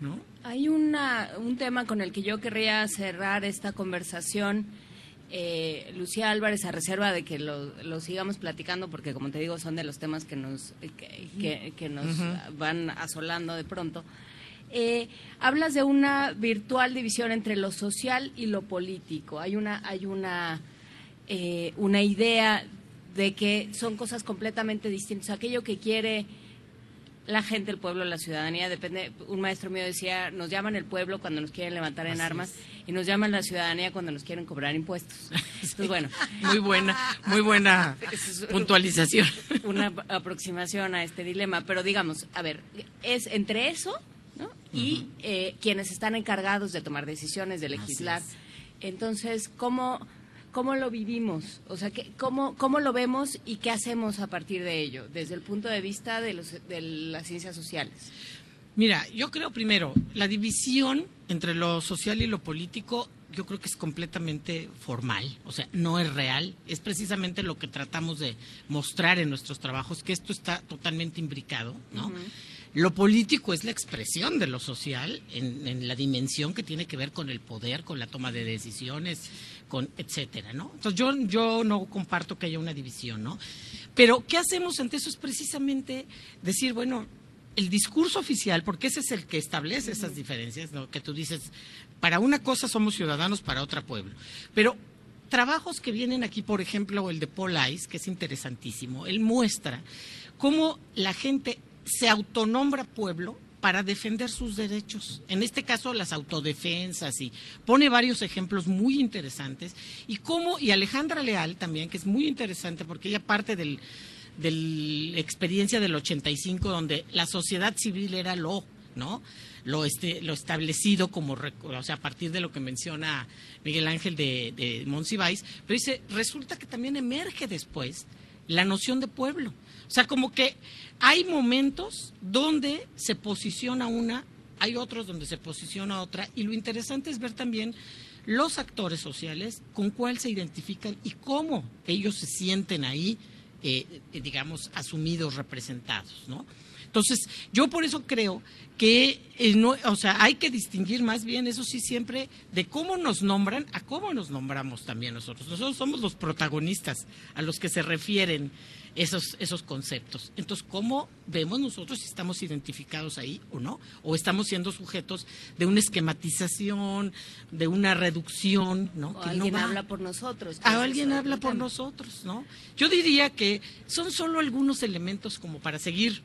¿no? Hay una, un tema con el que yo querría cerrar esta conversación Eh, Lucía Álvarez, a reserva de que lo, lo, sigamos platicando, porque como te digo, son de los temas que nos, que, que, nos van asolando de pronto. Eh, hablas de una virtual división entre lo social y lo político. Hay una, hay una, eh, una idea de que son cosas completamente distintas. Aquello que quiere la gente, el pueblo, la ciudadanía, depende. Un maestro mío decía, nos llaman el pueblo cuando nos quieren levantar en armas y nos llaman la ciudadanía cuando nos quieren cobrar impuestos. Entonces, bueno. Muy buena, muy buena puntualización. Una aproximación a este dilema. Pero digamos, a ver, es entre eso y eh, quienes están encargados de tomar decisiones, de legislar. Entonces, ¿cómo, ¿cómo lo vivimos? O sea, cómo, ¿cómo lo vemos y qué hacemos a partir de ello, desde el punto de vista de, los, de las ciencias sociales? Mira, yo creo primero, la división entre lo social y lo político yo creo que es completamente formal, o sea, no es real, es precisamente lo que tratamos de mostrar en nuestros trabajos, que esto está totalmente imbricado, ¿no? Lo político es la expresión de lo social en, la dimensión que tiene que ver con el poder, con la toma de decisiones, con etcétera, ¿no? Entonces yo, yo no comparto que haya una división, ¿no? Pero ¿qué hacemos ante eso? Es precisamente decir, bueno, el discurso oficial, porque ese es el que establece esas diferencias, ¿no? que tú dices, para una cosa somos ciudadanos, para otra pueblo. Pero trabajos que vienen aquí, por ejemplo, el de Paul Ice, que es interesantísimo, él muestra cómo la gente se autonombra pueblo para defender sus derechos. En este caso, las autodefensas y pone varios ejemplos muy interesantes. Y cómo, y Alejandra Leal también, que es muy interesante porque ella parte del, la experiencia del 85, donde la sociedad civil era lo, ¿no? Lo, este, lo establecido como, o sea, a partir de lo que menciona Miguel Ángel de, de pero dice, resulta que también emerge después la noción de pueblo. O sea, como que hay momentos donde se posiciona una, hay otros donde se posiciona otra, y lo interesante es ver también los actores sociales con cuál se identifican y cómo ellos se sienten ahí, eh, eh, digamos, asumidos, representados, ¿no? Entonces, yo por eso creo que eh, no, o sea, hay que distinguir más bien, eso sí, siempre de cómo nos nombran a cómo nos nombramos también nosotros. Nosotros somos los protagonistas a los que se refieren esos, esos conceptos. Entonces, ¿cómo vemos nosotros si estamos identificados ahí o no? ¿O estamos siendo sujetos de una esquematización, de una reducción? ¿no? O alguien habla por nosotros. Ah, alguien habla por nosotros, ¿no? Yo diría que son solo algunos elementos como para seguir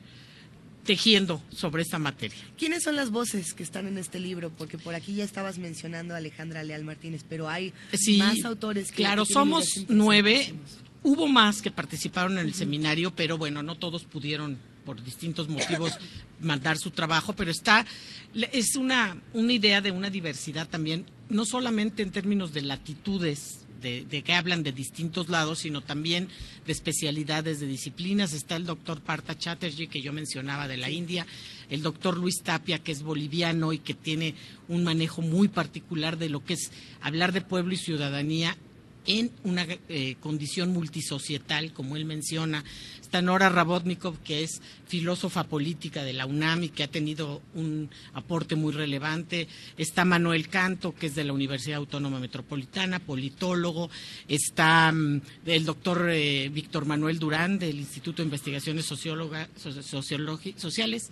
tejiendo sobre esta materia. ¿Quiénes son las voces que están en este libro? Porque por aquí ya estabas mencionando a Alejandra Leal Martínez, pero hay más autores que... Claro, somos nueve. Hubo más que participaron en el seminario, pero bueno, no todos pudieron por distintos motivos mandar su trabajo, pero está, es una, una idea de una diversidad también, no solamente en términos de latitudes de, que hablan de distintos lados, sino también de especialidades, de disciplinas. Está el doctor Partha Chatterjee, que yo mencionaba de la India, el doctor Luis Tapia, que es boliviano y que tiene un manejo muy particular de lo que es hablar de pueblo y ciudadanía en una eh, condición multisocietal, como él menciona. Está Nora Rabotnikov, que es filósofa política de la UNAM y que ha tenido un aporte muy relevante. Está Manuel Canto, que es de la Universidad Autónoma Metropolitana, politólogo. Está mm, el doctor eh, Víctor Manuel Durán, del Instituto de Investigaciones Sociales,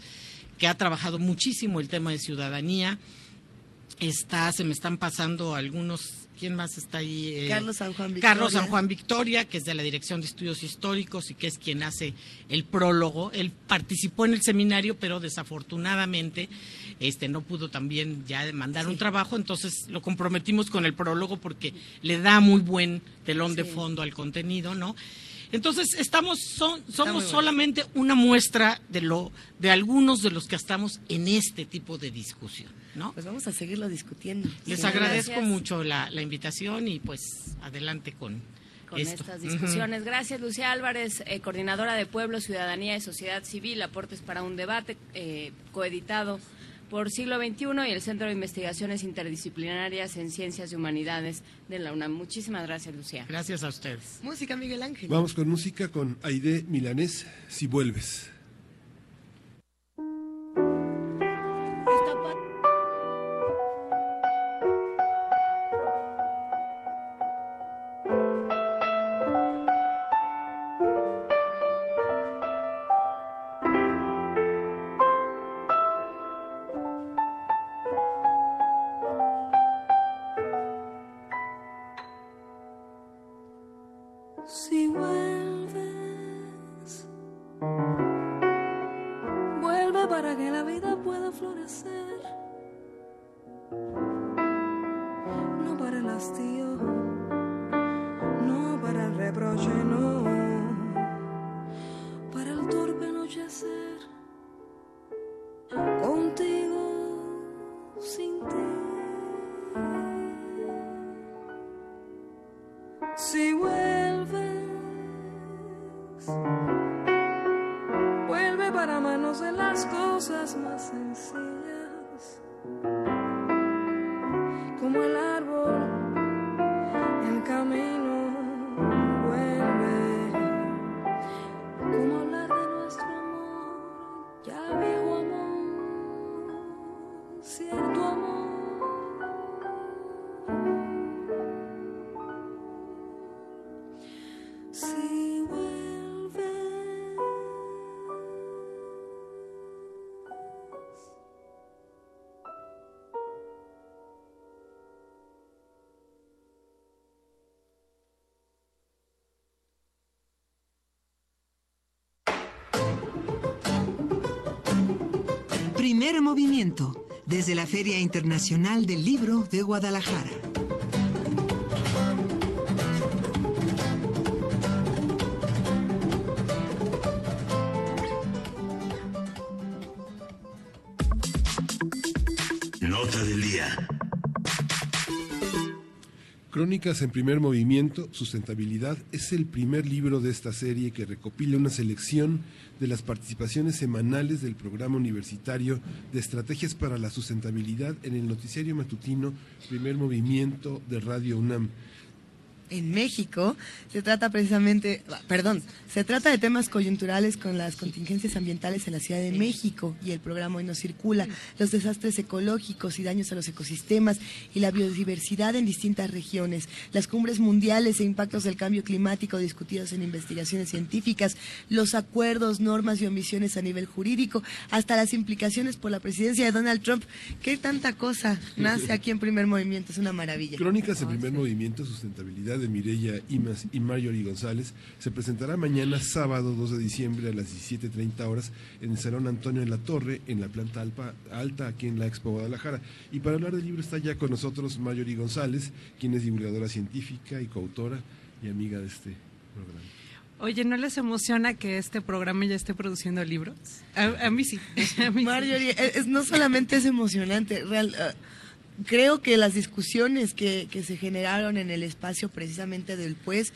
que ha trabajado muchísimo el tema de ciudadanía. Está, se me están pasando algunos ¿Quién más está ahí? Eh, Carlos San Juan Victoria. Carlos San Juan Victoria, que es de la Dirección de Estudios Históricos y que es quien hace el prólogo. Él participó en el seminario, pero desafortunadamente este no pudo también ya mandar un trabajo, entonces lo comprometimos con el prólogo porque le da muy buen telón de fondo al contenido, ¿no? Entonces, estamos, somos solamente una muestra de, lo, de algunos de los que estamos en este tipo de discusión. ¿No? Pues vamos a seguirlo discutiendo. Les agradezco mucho la, invitación y pues adelante con, estas discusiones. Gracias, Lucía Álvarez, eh, coordinadora de Pueblo, Ciudadanía y Sociedad Civil, aportes para un debate eh, coeditado por Siglo XXI y el Centro de Investigaciones Interdisciplinarias en Ciencias y Humanidades de la UNAM. Muchísimas gracias, Lucía. Gracias a ustedes. Música, Miguel Ángel. Vamos con música con Aide Milanés, Si Vuelves. Primer movimiento, desde la Feria Internacional del Libro de Guadalajara. Crónicas en primer movimiento, Sustentabilidad, es el primer libro de esta serie que recopila una selección de las participaciones semanales del programa universitario de estrategias para la sustentabilidad en el noticiario matutino Primer Movimiento de Radio UNAM. En México se trata precisamente, perdón, se trata de temas coyunturales con las contingencias ambientales en la Ciudad de México y el programa Hoy no circula, los desastres ecológicos y daños a los ecosistemas y la biodiversidad en distintas regiones, las cumbres mundiales e impactos del cambio climático discutidos en investigaciones científicas, los acuerdos, normas y omisiones a nivel jurídico, hasta las implicaciones por la presidencia de Donald Trump. ¿Qué tanta cosa nace aquí en primer movimiento? Es una maravilla. Crónicas en primer movimiento, sustentabilidad de Mireya Imas y Marjorie González se presentará mañana sábado 2 de diciembre a las 17.30 horas en el Salón Antonio de la Torre, en la planta alpa- alta aquí en la Expo Guadalajara. Y para hablar del libro está ya con nosotros Marjorie González, quien es divulgadora científica y coautora y amiga de este programa. Oye, ¿no les emociona que este programa ya esté produciendo libros? A, a mí sí. A mí. Marjorie, es- no solamente es emocionante, real, eh, creo que las discusiones que, que se generaron en el espacio precisamente del pues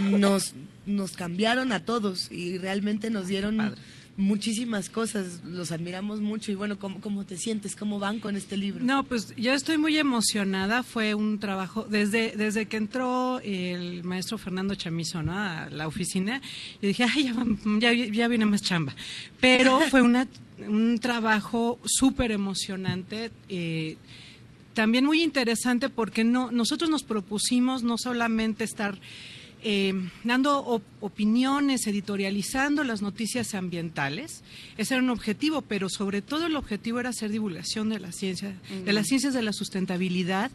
nos, nos cambiaron a todos y realmente nos dieron muchísimas cosas, los admiramos mucho y bueno, ¿cómo, cómo te sientes? ¿Cómo van con este libro? No, pues yo estoy muy emocionada. Fue un trabajo desde desde que entró el maestro Fernando Chamizo ¿no? a la oficina. Yo dije, ay, ya, va- ya, ya viene más chamba. Pero fue una, un trabajo súper emocionante. eh, también muy interesante porque no nosotros nos propusimos no solamente estar eh, dando op- opiniones, editorializando las noticias ambientales. Ese era un objetivo, pero sobre todo el objetivo era hacer divulgación de la ciencia, de las ciencias de la sustentabilidad.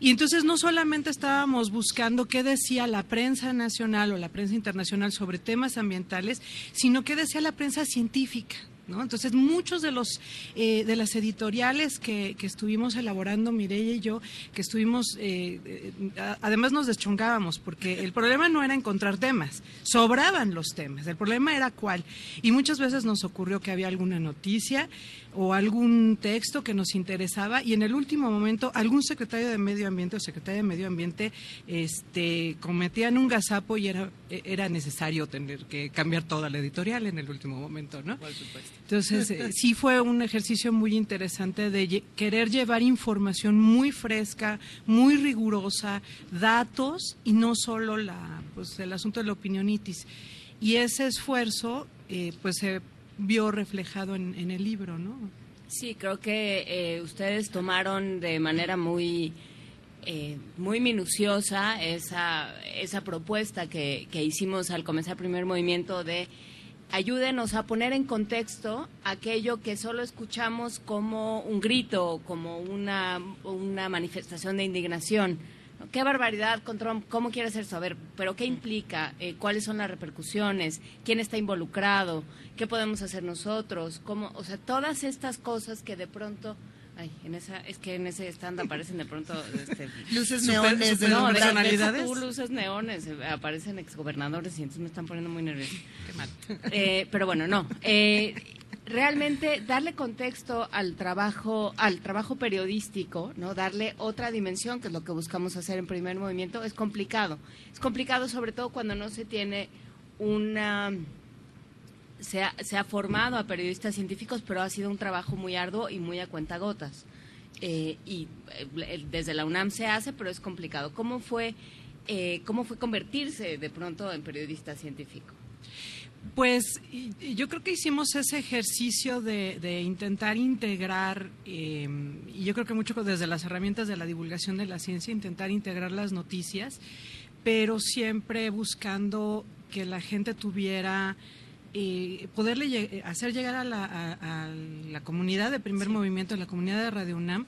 Y entonces no solamente estábamos buscando qué decía la prensa nacional o la prensa internacional sobre temas ambientales, sino qué decía la prensa científica. ¿No? Entonces muchos de los eh, de las editoriales que, que estuvimos elaborando Mireia y yo, que estuvimos, eh, eh, además nos deschongábamos, porque el problema no era encontrar temas, sobraban los temas, el problema era cuál. Y muchas veces nos ocurrió que había alguna noticia o algún texto que nos interesaba y en el último momento algún secretario de Medio Ambiente o secretaria de Medio Ambiente este, cometían un gazapo y era, era necesario tener que cambiar toda la editorial en el último momento, ¿no? Por supuesto. Entonces, eh, sí fue un ejercicio muy interesante de lle- querer llevar información muy fresca, muy rigurosa, datos y no solo la, pues, el asunto de la opinionitis. Y ese esfuerzo, eh, pues, se vio reflejado en, en el libro, ¿no? Sí, creo que eh, ustedes tomaron de manera muy eh, muy minuciosa esa, esa propuesta que, que hicimos al comenzar el primer movimiento de ayúdenos a poner en contexto aquello que solo escuchamos como un grito, como una, una manifestación de indignación. ¿Qué barbaridad con Trump? ¿Cómo quiere hacer ver, ¿pero qué implica? Eh, ¿Cuáles son las repercusiones? ¿Quién está involucrado? ¿Qué podemos hacer nosotros? ¿Cómo? O sea, todas estas cosas que de pronto... Ay, en esa, es que en ese stand aparecen de pronto este, Luces Super- neones de super no, deja personalidades. tú luces neones, eh, aparecen exgobernadores y entonces me están poniendo muy nerviosa. Eh, pero bueno, no. Eh, realmente darle contexto al trabajo, al trabajo periodístico, no, darle otra dimensión, que es lo que buscamos hacer en primer movimiento, es complicado. Es complicado sobre todo cuando no se tiene una se ha, formado a periodistas científicos, pero ha sido un trabajo muy arduo y muy a cuentagotas. Eh, y eh, desde la UNAM se hace, pero es complicado. ¿Cómo fue, eh, cómo fue convertirse de pronto en periodista científico? Pues yo creo que hicimos ese ejercicio de, intentar integrar, y yo creo que mucho desde las herramientas de la divulgación de la ciencia, intentar integrar las noticias, pero siempre buscando que la gente tuviera eh, poderle hacer llegar a la, comunidad de primer movimiento, a la comunidad de Radio UNAM,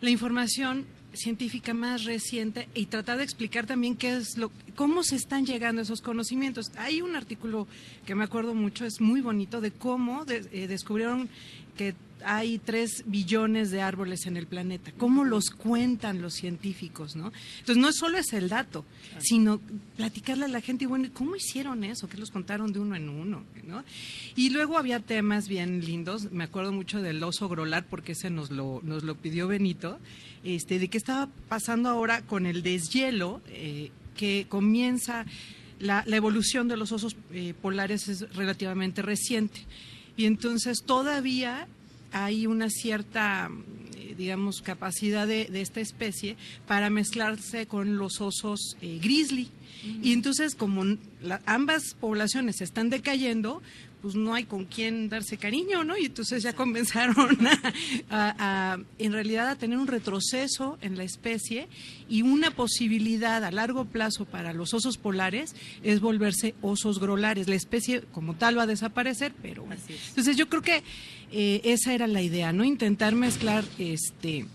la información científica más reciente y tratar de explicar también qué es lo, cómo se están llegando esos conocimientos. Hay un artículo que me acuerdo mucho, es muy bonito, de cómo eh, descubrieron que hay tres billones de árboles en el planeta. ¿Cómo los cuentan los científicos? ¿no? Entonces, no solo es el dato, sino platicarle a la gente, bueno, ¿cómo hicieron eso? ¿Qué los contaron de uno en uno? ¿no? Y luego había temas bien lindos. Me acuerdo mucho del oso grolar, porque ese nos lo, nos lo pidió Benito, este, de qué estaba pasando ahora con el deshielo, eh, que comienza. La, evolución de los osos eh, polares es relativamente reciente. Y entonces todavía hay una cierta, eh, digamos, capacidad de, esta especie para mezclarse con los osos eh, grizzly. Y entonces, como ambas poblaciones están decayendo, pues no hay con quién darse cariño, ¿no? Y entonces ya comenzaron a, en realidad a tener un retroceso en la especie y una posibilidad a largo plazo para los osos polares es volverse osos grolares. La especie como tal va a desaparecer, pero entonces yo creo que eh, esa era la idea, ¿no? Intentar mezclar este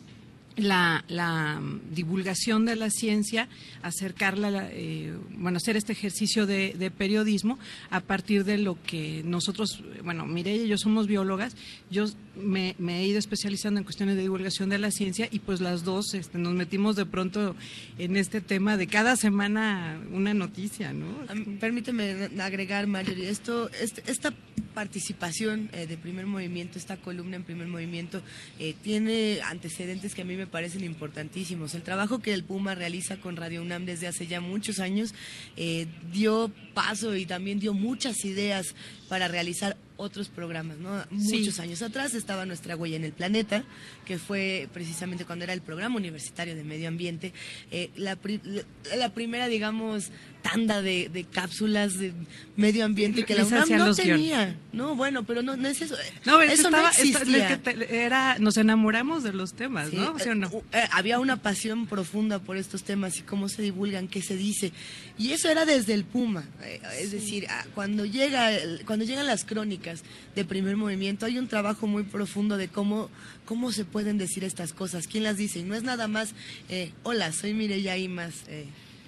la, la, divulgación de la ciencia, acercarla, eh, bueno, hacer este ejercicio de, periodismo a partir de lo que nosotros, bueno, Mireia y yo somos biólogas, yo me, he ido especializando en cuestiones de divulgación de la ciencia y pues las dos este, nos metimos de pronto en este tema de cada semana una noticia, ¿no? Permíteme agregar, Marjorie, esto, este, esta participación eh, de primer movimiento, esta columna en primer movimiento, eh, tiene antecedentes que a mí me parecen importantísimos. El trabajo que el Puma realiza con Radio UNAM desde hace ya muchos años eh, dio paso y también dio muchas ideas para realizar otros programas, ¿no? Muchos años atrás estaba nuestra huella en el planeta, que fue precisamente cuando era el programa universitario de medio ambiente, eh, la, la, primera, digamos, tanda de, cápsulas de medio ambiente que la UNAM no tenía. No, bueno, pero no, es eso. No, eso no existía. era, nos enamoramos de los temas, ¿no? Eh, eh, había una pasión profunda por estos temas y cómo se divulgan, qué se dice. Y eso era desde el Puma. es decir, cuando, llega, cuando llegan las crónicas de primer movimiento, hay un trabajo muy profundo de cómo, cómo se pueden decir estas cosas, quién las dice. Y no es nada más, hola, soy Mireya Imas. Eh,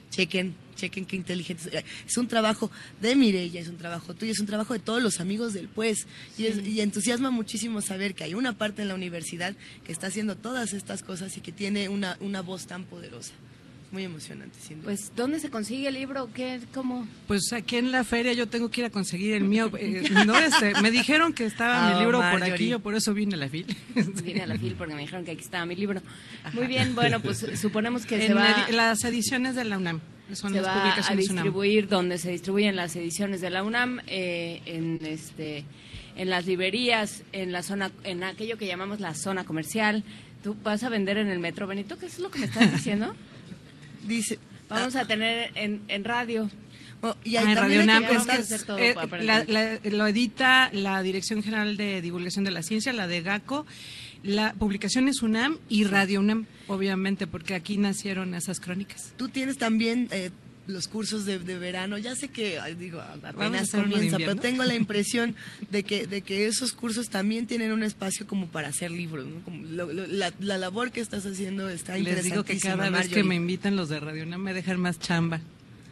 chequen, chequen qué inteligente. Es un trabajo de Mireya, es un trabajo tuyo, es un trabajo de todos los amigos del pues. Y, entusiasma muchísimo saber que hay una parte en la universidad que está haciendo todas estas cosas y que tiene una, una voz tan poderosa. Muy emocionante, sin Pues, ¿dónde se consigue el libro? ¿Qué, cómo? Pues aquí en la feria yo tengo que ir a conseguir el mío. Eh, no, este, me dijeron que estaba mi ah, libro por aquí, yo por eso vine a la fil. Vine a la fil porque me dijeron que aquí estaba mi libro. Muy bien, bueno, pues suponemos que se va... las ediciones de la UNAM. Son se las va a distribuir donde se distribuyen las ediciones de la UNAM, eh, en este en las librerías, en la zona, en aquello que llamamos la zona comercial. ¿Tú vas a vender en el metro, Benito? ¿Qué es lo que me estás diciendo? Dice... Vamos a tener en, en radio. Oh, y ah, Radio NAM, eh, lo edita la Dirección General de Divulgación de la Ciencia, la de GACO, la publicación es UNAM y Radio UNAM, obviamente, porque aquí nacieron esas crónicas. Tú tienes también eh, los cursos de, verano. Ya sé que, digo, apenas comienza, pero tengo la impresión de que, de que esos cursos también tienen un espacio como para hacer libros. la, labor que estás haciendo está Les digo que cada vez que me invitan los de Radio no me dejan más chamba.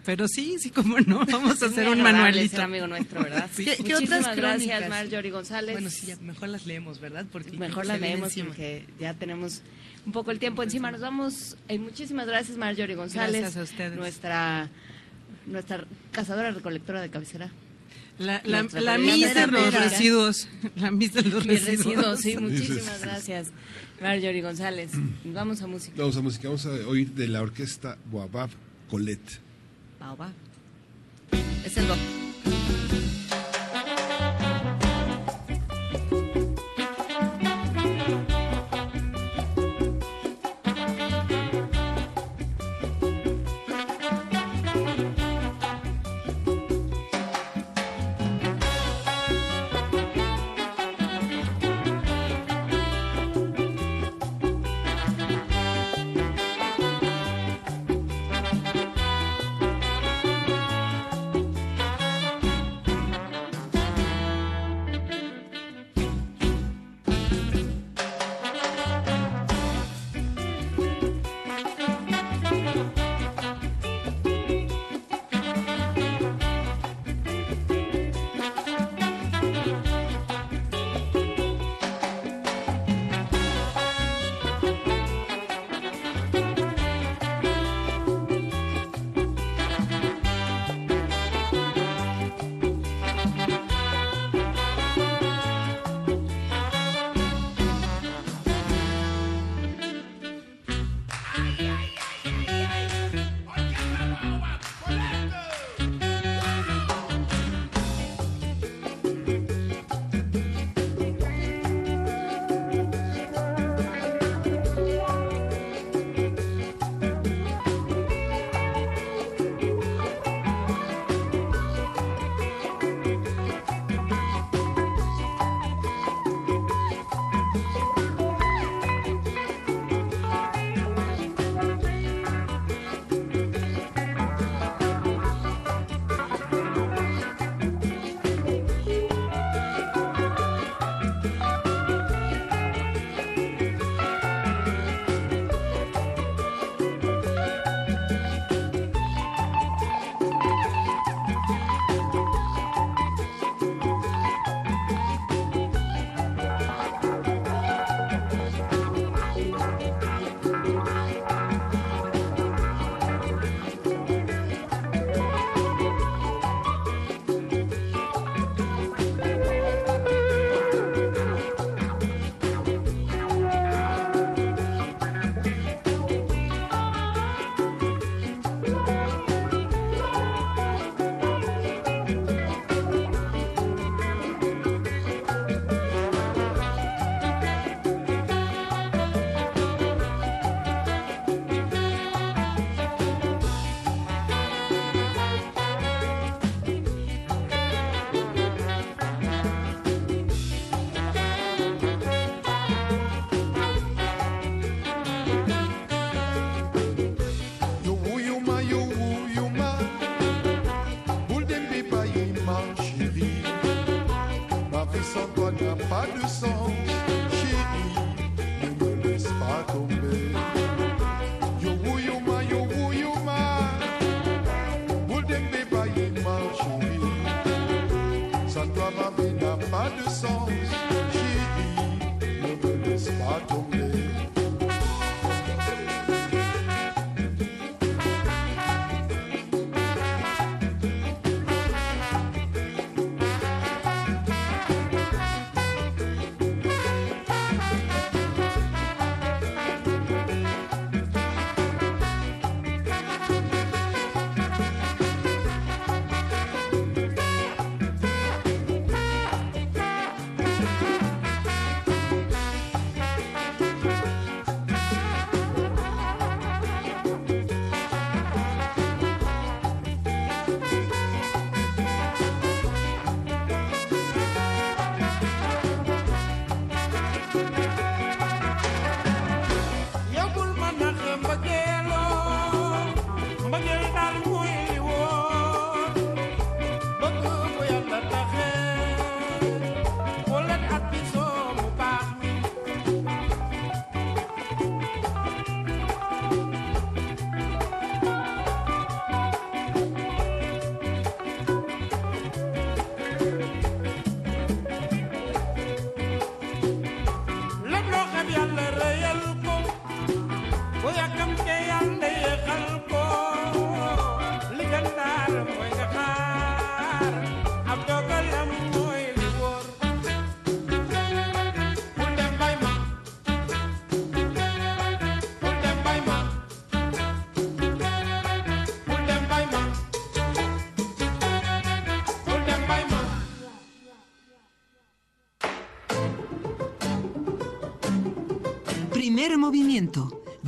Pero sí, sí, como no, vamos a hacer un manualito. amigo nuestro, ¿verdad? ¿Qué, ¿Qué, otras gracias, Marjorie González. Bueno, sí, mejor las leemos, ¿verdad? Porque mejor las leemos porque ya tenemos un poco el tiempo encima. Nos vamos. Eh, muchísimas gracias, Marjorie González. Gracias a ustedes. Nuestra, nuestra cazadora recolectora de cabecera. La, la, la mis de los residuos. La mis de los residuos. Sí, muchísimas gracias, Marjorie González. Vamos a música. Vamos a música. Vamos a oír de la orquesta Boabab Colette. Baobab. Es el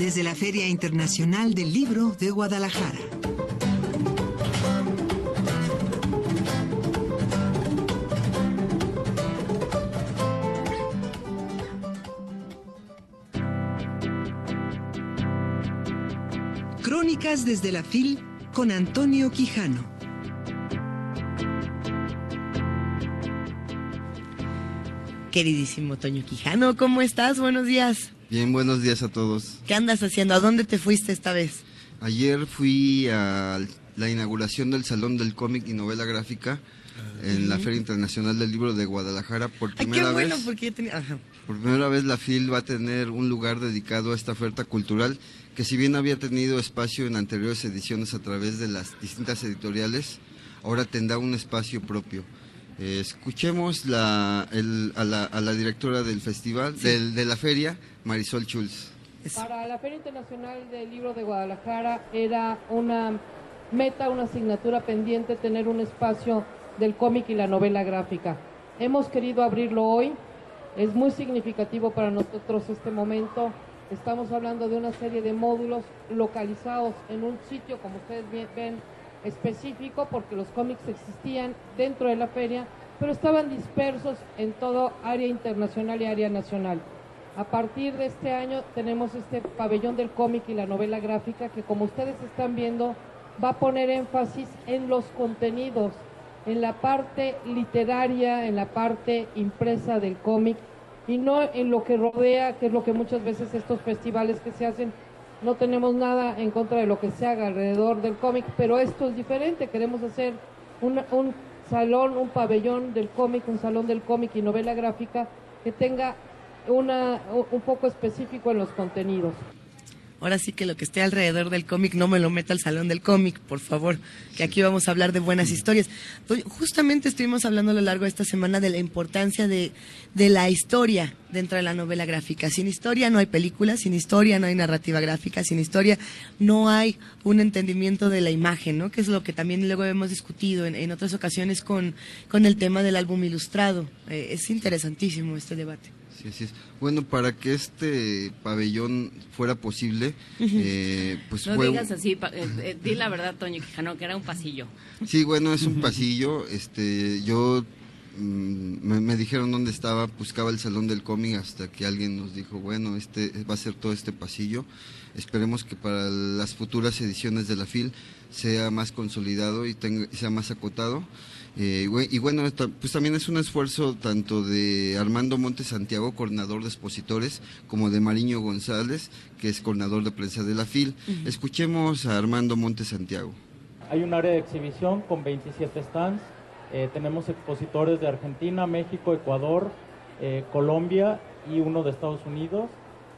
desde la Feria Internacional del Libro de Guadalajara. Crónicas desde la FIL con Antonio Quijano. Queridísimo Toño Quijano, ¿cómo estás? Buenos días. Bien, buenos días a todos. ¿Qué andas haciendo? ¿A dónde te fuiste esta vez? Ayer fui a la inauguración del Salón del Cómic y Novela Gráfica en la. Feria Internacional del Libro de Guadalajara por Ay, qué primera bueno, vez. porque ya tenía... Ajá. Por primera vez la FIL va a tener un lugar dedicado a esta oferta cultural que si bien había tenido espacio en anteriores ediciones a través de las distintas editoriales, ahora tendrá un espacio propio. Eh, escuchemos la- el- a, la, a la directora del festival, del- de la feria, Marisol Schulz. Para la Feria Internacional del Libro de Guadalajara era una meta, una asignatura pendiente tener un espacio del cómic y la novela gráfica. Hemos querido abrirlo hoy. Es muy significativo para nosotros este momento. Estamos hablando de una serie de módulos localizados en un sitio, como ustedes ven, específico, porque los cómics existían dentro de la feria, pero estaban dispersos en todo área internacional y área nacional. A partir de este año tenemos este pabellón del cómic y la novela gráfica que como ustedes están viendo va a poner énfasis en los contenidos, en la parte literaria, en la parte impresa del cómic y no en lo que rodea, que es lo que muchas veces estos festivales que se hacen, no tenemos nada en contra de lo que se haga alrededor del cómic, pero esto es diferente, queremos hacer un, un salón, un pabellón del cómic, un salón del cómic y novela gráfica que tenga una, un poco específico en los contenidos. Ahora sí que lo que esté alrededor del cómic no me lo meta al salón del cómic, por favor, que aquí vamos a hablar de buenas historias. Toño, Justamente estuvimos hablando a lo largo de esta semana de la importancia de, la historia dentro de la novela gráfica. Sin historia no hay película, sin historia no hay narrativa gráfica, sin historia no hay un entendimiento de la imagen, ¿no? Que es lo que también luego hemos discutido en, otras ocasiones con, con el tema del álbum ilustrado. Eh, es interesantísimo este debate. Sí, así es. Bueno, para que este pabellón fuera posible, eh, pues no fue... digas así, pa- eh, eh, di la verdad, Toño Quijano, que era un pasillo. Sí, bueno, es un pasillo. Este, yo mm, me, me dijeron dónde estaba, buscaba el salón del cómic hasta que alguien nos dijo, bueno, este va a ser todo este pasillo. Esperemos que para las futuras ediciones de la FIL sea más consolidado y tenga, sea más acotado. Eh, y bueno, pues también es un esfuerzo tanto de Armando Montes Santiago, coordinador de expositores, como de Mariño González, que es coordinador de prensa de la FIL. Ujú. Escuchemos a Armando Montes Santiago. Hay un área de exhibición con 27 stands Eh, tenemos expositores de Argentina, México, Ecuador, eh, Colombia y uno de Estados Unidos.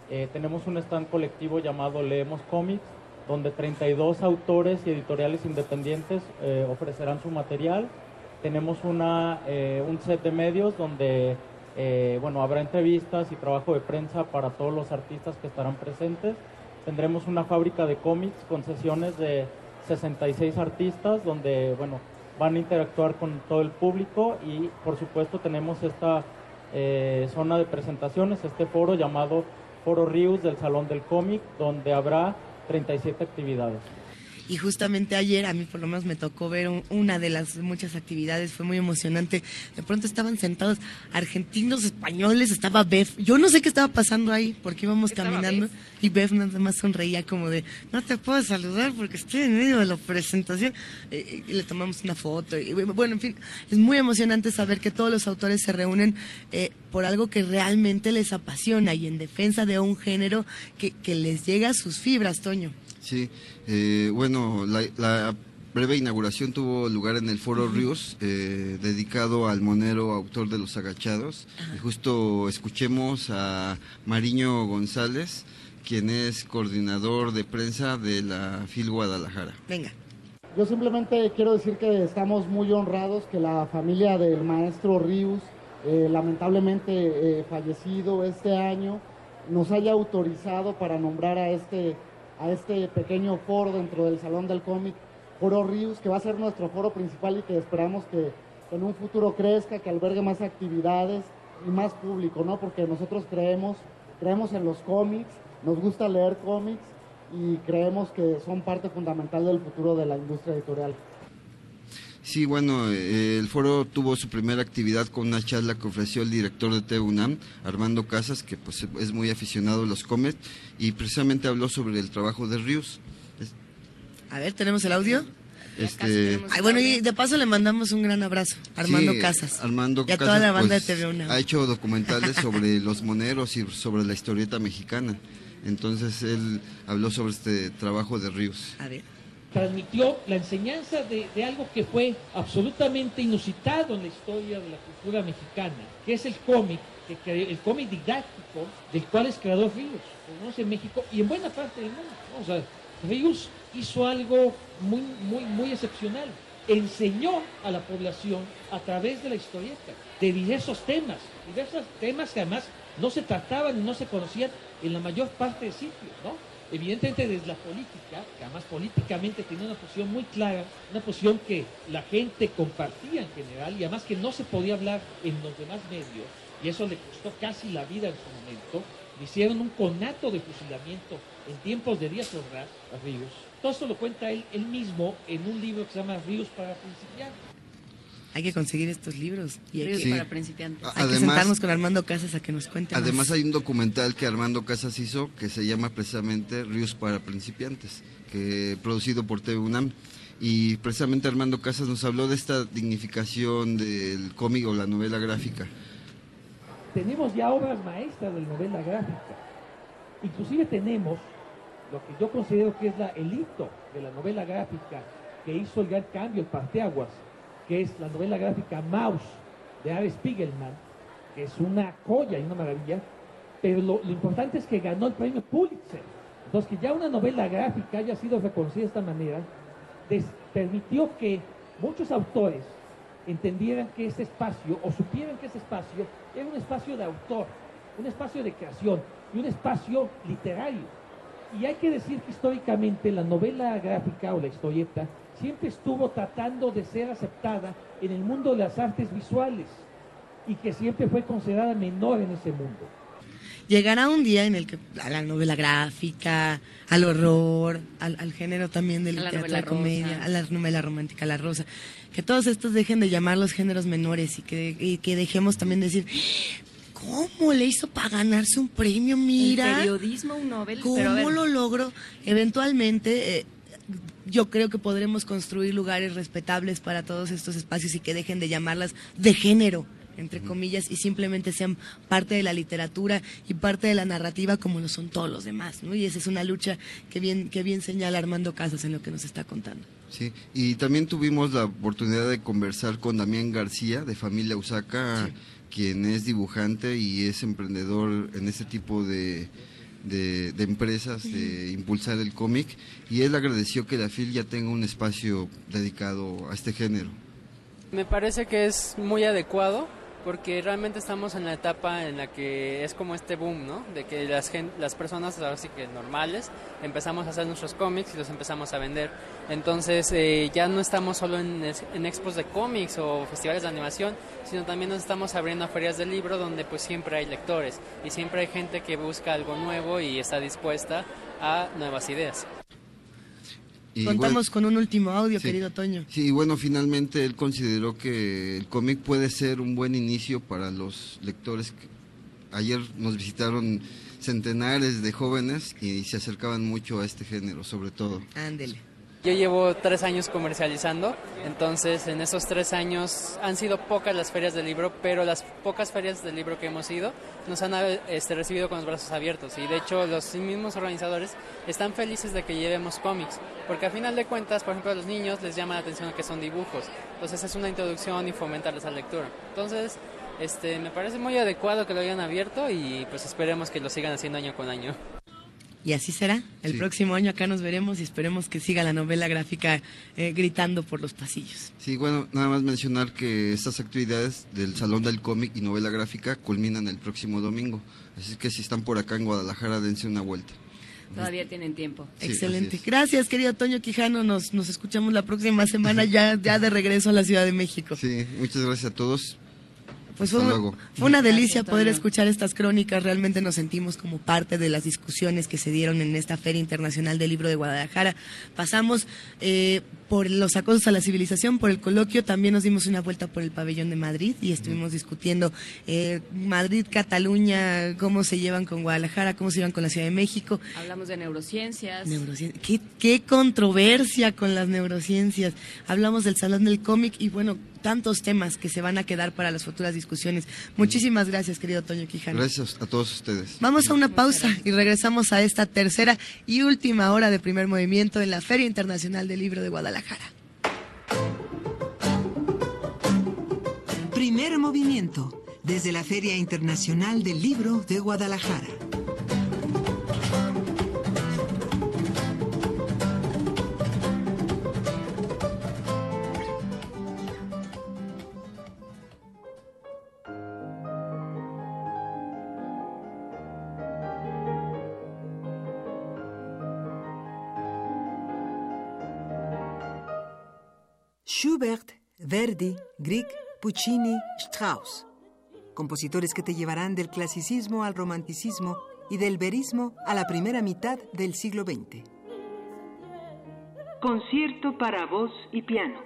Eh, tenemos un stand colectivo llamado Leemos Comics, donde 32 autores y editoriales independientes eh, ofrecerán su material. Tenemos una, eh, un set de medios donde eh, bueno, habrá entrevistas y trabajo de prensa para todos los artistas que estarán presentes. Tendremos una fábrica de cómics con sesiones de 66 artistas donde bueno, van a interactuar con todo el público y por supuesto tenemos esta eh, zona de presentaciones, este foro llamado Foro Rius del Salón del Cómic, donde habrá 37 actividades. Y justamente ayer a mí por lo menos me tocó ver un- una de las muchas actividades, fue muy emocionante. De pronto estaban sentados argentinos, españoles, estaba Bef. Yo no sé qué estaba pasando ahí, porque íbamos caminando y Bef nada más sonreía como de, no te puedo saludar porque estoy en medio de la presentación. Eh, y le tomamos una foto. Y, bueno, en fin, es muy emocionante saber que todos los autores se reúnen eh, por algo que realmente les apasiona y en defensa de un género que, que les llega a sus fibras, Toño. Sí, eh, bueno, la, la breve inauguración tuvo lugar en el Foro Ríos, eh, dedicado al monero autor de Los Agachados. Y justo escuchemos a Mariño González, quien es coordinador de prensa de la FIL Guadalajara. Venga. Yo simplemente quiero decir que estamos muy honrados que la familia del maestro Rius, eh, lamentablemente eh, fallecido este año, nos haya autorizado para nombrar a este, a este pequeño foro dentro del Salón del Cómic, Foro Rius, que va a ser nuestro foro principal y que esperamos que en un futuro crezca, que albergue más actividades y más público, ¿no? Porque nosotros creemos, creemos en los cómics, nos gusta leer cómics y creemos que son parte fundamental del futuro de la industria editorial. Sí, bueno, eh, el foro tuvo su primera actividad con una charla que ofreció el director de TV UNAM, Armando Casas, que pues es muy aficionado a los cómics, y precisamente habló sobre el trabajo de Rius. Es- A ver, ¿tenemos el audio? Este, Ay, bueno, y de paso le mandamos un gran abrazo a Armando Sí, Casas. Armando y a Casas, toda la banda pues, de TV UNAM. Ha hecho documentales sobre los moneros y sobre la historieta mexicana. Entonces él habló sobre este trabajo de Rius. A ver. Transmitió la enseñanza de, algo que fue absolutamente inusitado en la historia de la cultura mexicana, que es el cómic, el cómic didáctico del cual es creador Ríos, menos en México y en buena parte del mundo. ¿no? O sea, Ríos hizo algo muy, muy, muy excepcional. Enseñó a la población a través de la historieta, de diversos temas, diversos temas que además no se trataban y no se conocían en la mayor parte de sitios, ¿no? Evidentemente desde la política, que además políticamente tenía una posición muy clara, una posición que la gente compartía en general y además que no se podía hablar en los demás medios, y eso le costó casi la vida en su momento, le hicieron un conato de fusilamiento en tiempos de Díaz Ordaz a Ríos. Todo esto lo cuenta él, él mismo en un libro que se llama Ríos para principiantes. Hay que conseguir estos libros. Y hay Ríos que, para principiantes. hay que Además- sentarnos con Armando Casas a que nos cuente más. Además hay un documental que Armando Casas hizo que se llama precisamente Ríos para principiantes, que producido por TV UNAM. Y precisamente Armando Casas nos habló de esta dignificación del cómic o la novela gráfica. tenemos ya obras maestras de la novela gráfica. Inclusive tenemos lo que yo considero que es la, el hito de la novela gráfica que hizo el gran cambio, el parteaguas, que es la novela gráfica Mouse de Ari Spiegelman, que es una joya y una maravilla, pero lo, lo importante es que ganó el premio Pulitzer. Entonces, que ya una novela gráfica haya sido reconocida de esta manera, des- permitió que muchos autores entendieran que ese espacio, o supieran que ese espacio, era un espacio de autor, un espacio de creación y un espacio literario. Y hay que decir que históricamente la novela gráfica o la historieta siempre estuvo tratando de ser aceptada en el mundo de las artes visuales y que siempre fue considerada menor en ese mundo. Llegará un día en el que a la novela gráfica, al horror, al, al género también del la teatro de comedia, rosa. a la novela romántica, a la rosa, que todos estos dejen de llamar los géneros menores y que, y que dejemos también decir, ¿cómo le hizo para ganarse un premio? Mira. El periodismo, un Nobel. ¿Cómo pero a ver, lo logro? Eventualmente, eh, yo creo que podremos construir lugares respetables para todos estos espacios y que dejen de llamarlas de género entre comillas, y simplemente sean parte de la literatura y parte de la narrativa como lo son todos los demás, ¿no? Y esa es una lucha que bien, que bien señala Armando Casas en lo que nos está contando. Sí, y también tuvimos la oportunidad de conversar con Damián García de Familia Usaca, quien es dibujante y es emprendedor en este tipo de, de, de empresas, de impulsar el cómic, y él agradeció que la FIL ya tenga un espacio dedicado a este género. Me parece que es muy adecuado porque realmente estamos en la etapa en la que es como este boom, ¿no? De que las, las personas, ahora sí que normales, empezamos a hacer nuestros cómics y los empezamos a vender. Entonces eh, ya no estamos solo en, en expos de cómics o festivales de animación, sino también nos estamos abriendo a ferias del libro donde pues siempre hay lectores y siempre hay gente que busca algo nuevo y está dispuesta a nuevas ideas. Y Contamos bueno- con un último audio, Sí. querido Toño. Sí, bueno, finalmente él consideró que el cómic puede ser un buen inicio para los lectores. Ayer nos visitaron centenares de jóvenes y se acercaban mucho a este género, sobre todo. Ándele. Yo llevo tres años comercializando, entonces en esos tres años han sido pocas las ferias del libro, pero las pocas ferias del libro que hemos ido nos han este, recibido con los brazos abiertos y de hecho los mismos organizadores están felices de que llevemos cómics, porque a final de cuentas, por ejemplo, a los niños les llama la atención que son dibujos, entonces es una introducción y fomentarles la lectura. Entonces, este, me parece muy adecuado que lo hayan abierto y pues esperemos que lo sigan haciendo año con año. Y así será. El Sí. próximo año acá nos veremos y esperemos que siga la novela gráfica eh, gritando por los pasillos. Sí, bueno, nada más mencionar que estas actividades del Salón del Cómic y Novela Gráfica culminan el próximo domingo. Así que si están por acá en Guadalajara, dense una vuelta. Todavía tienen tiempo. Sí, Excelente. Gracias, querido Toño Quijano. Nos, nos escuchamos la próxima semana ya, ya de regreso a la Ciudad de México. Sí, muchas gracias a todos. Pues fue, una delicia poder escuchar estas crónicas. Realmente nos sentimos como parte de las discusiones que se dieron en esta Feria Internacional del Libro de Guadalajara. Pasamos eh, por los acosos a la civilización, por el coloquio. También nos dimos una vuelta por el pabellón de Madrid y estuvimos discutiendo eh, Madrid, Cataluña, cómo se llevan con Guadalajara, cómo se llevan con la Ciudad de México. Hablamos de neurociencias. Neurocien- ¿Qué, qué controversia con las neurociencias. Hablamos del Salón del Cómic y bueno, tantos temas que se van a quedar para las futuras discusiones. Muchísimas gracias, querido Toño Quijano. Gracias a todos ustedes. Vamos a una pausa y regresamos a esta tercera y última hora de primer movimiento en la Feria Internacional del Libro de Guadalajara. Primer movimiento desde la Feria Internacional del Libro de Guadalajara. Schubert, Verdi, Grieg, Puccini, Strauss. Compositores que te llevarán del clasicismo al romanticismo y del verismo a la primera mitad del siglo XX. Concierto para voz y piano.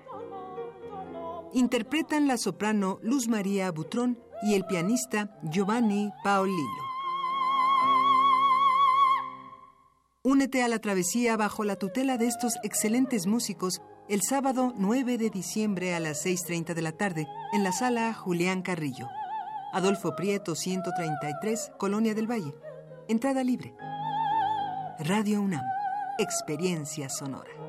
Interpretan la soprano Luz María Butrón y el pianista Giovanni Paolillo. Únete a la travesía bajo la tutela de estos excelentes músicos el sábado 9 de diciembre a las 6.30 de la tarde en la sala Julián Carrillo. Adolfo Prieto 133, Colonia del Valle. Entrada libre. Radio UNAM. Experiencia sonora.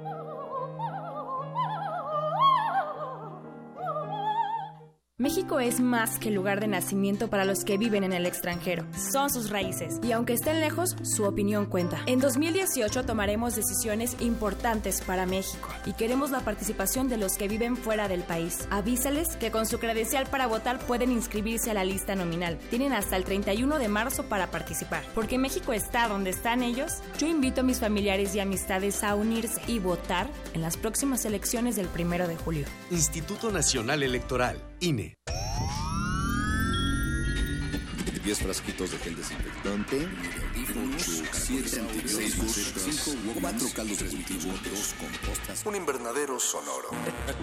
México es más que lugar de nacimiento para los que viven en el extranjero. Son sus raíces. Y aunque estén lejos, su opinión cuenta. En 2018 tomaremos decisiones importantes para México. Y queremos la participación de los que viven fuera del país. Avísales que con su credencial para votar pueden inscribirse a la lista nominal. Tienen hasta el 31 de marzo para participar. Porque México está donde están ellos, yo invito a mis familiares y amistades a unirse y votar en las próximas elecciones del 1 de julio. Instituto Nacional Electoral, INE. 10 frasquitos de gel desinfectante, 8, 7 antibióticos, 4 caldos de cultivo, 2 compostas. Un invernadero sonoro.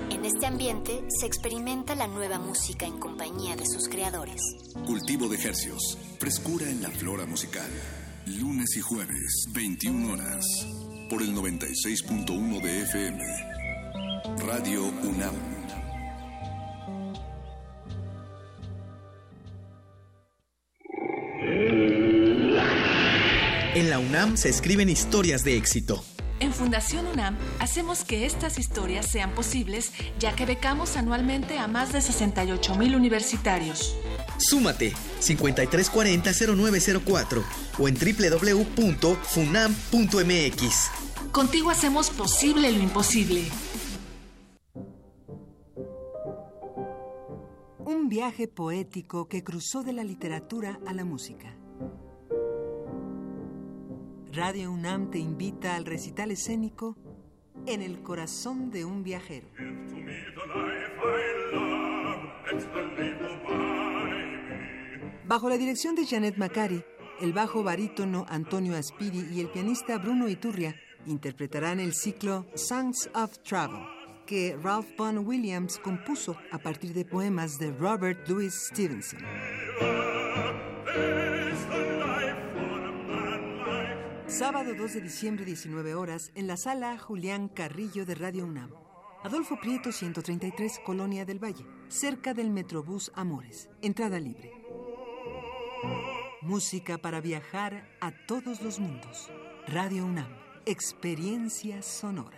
En este ambiente se experimenta la nueva música en compañía de sus creadores. Cultivo de hercios, frescura en la flora musical. Lunes y jueves, 21 horas, por el 96.1 de FM. Radio UNAM. En la UNAM se escriben historias de éxito. En Fundación UNAM hacemos que estas historias sean posibles, ya que becamos anualmente a más de 68 mil universitarios. Súmate 5340-0904 o en www.funam.mx. Contigo hacemos posible lo imposible. Un viaje poético que cruzó de la literatura a la música. Radio UNAM te invita al recital escénico En el corazón de un viajero. Bajo la dirección de Janet Macari, el bajo barítono Antonio Aspiri y el pianista Bruno Iturria interpretarán el ciclo Songs of Travel, que Ralph Vaughan Williams compuso a partir de poemas de Robert Louis Stevenson. Sábado 2 de diciembre, 19 horas, en la sala Julián Carrillo de Radio UNAM. Adolfo Prieto, 133, Colonia del Valle, cerca del Metrobús Amores. Entrada libre. Música para viajar a todos los mundos. Radio UNAM. Experiencia sonora.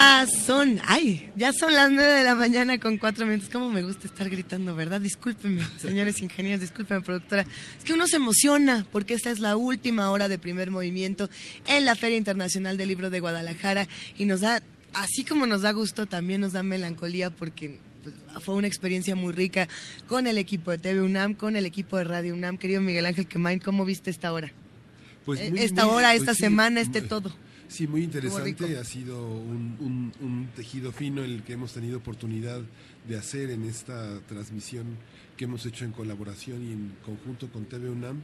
Ah, son, ay, ya son las nueve de la mañana con cuatro minutos. ¿Cómo me gusta estar gritando, verdad? Discúlpenme, señores ingenieros, discúlpenme, productora. Es que uno se emociona porque esta es la última hora de primer movimiento en la Feria Internacional del Libro de Guadalajara y nos da, así como nos da gusto, también nos da melancolía porque pues, fue una experiencia muy rica con el equipo de TV UNAM, con el equipo de Radio UNAM. Querido Miguel Ángel Quemain, ¿cómo viste esta hora? Pues Eh, muy- esta muy- hora, pues esta sí, semana, este todo. Sí, muy interesante. Ha sido un, un- un tejido fino el que hemos tenido oportunidad de hacer en esta transmisión que hemos hecho en colaboración y en conjunto con TV UNAM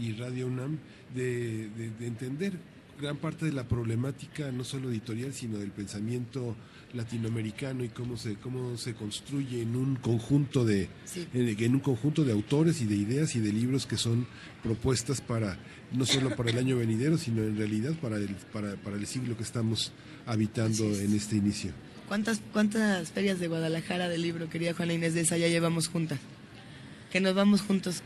y Radio UNAM, de, de- de entender gran parte de la problemática, no solo editorial, sino del pensamiento latinoamericano y cómo se, cómo se construye en un conjunto de, Sí. en, en un conjunto de autores y de ideas y de libros que son propuestas para no solo para el año venidero, sino en realidad para el, para, para el siglo que estamos habitando es. en este inicio. ¿Cuántas, ¿Cuántas ferias de Guadalajara de libro, querida Juana Inés de esa, ya llevamos juntas? Que nos vamos juntos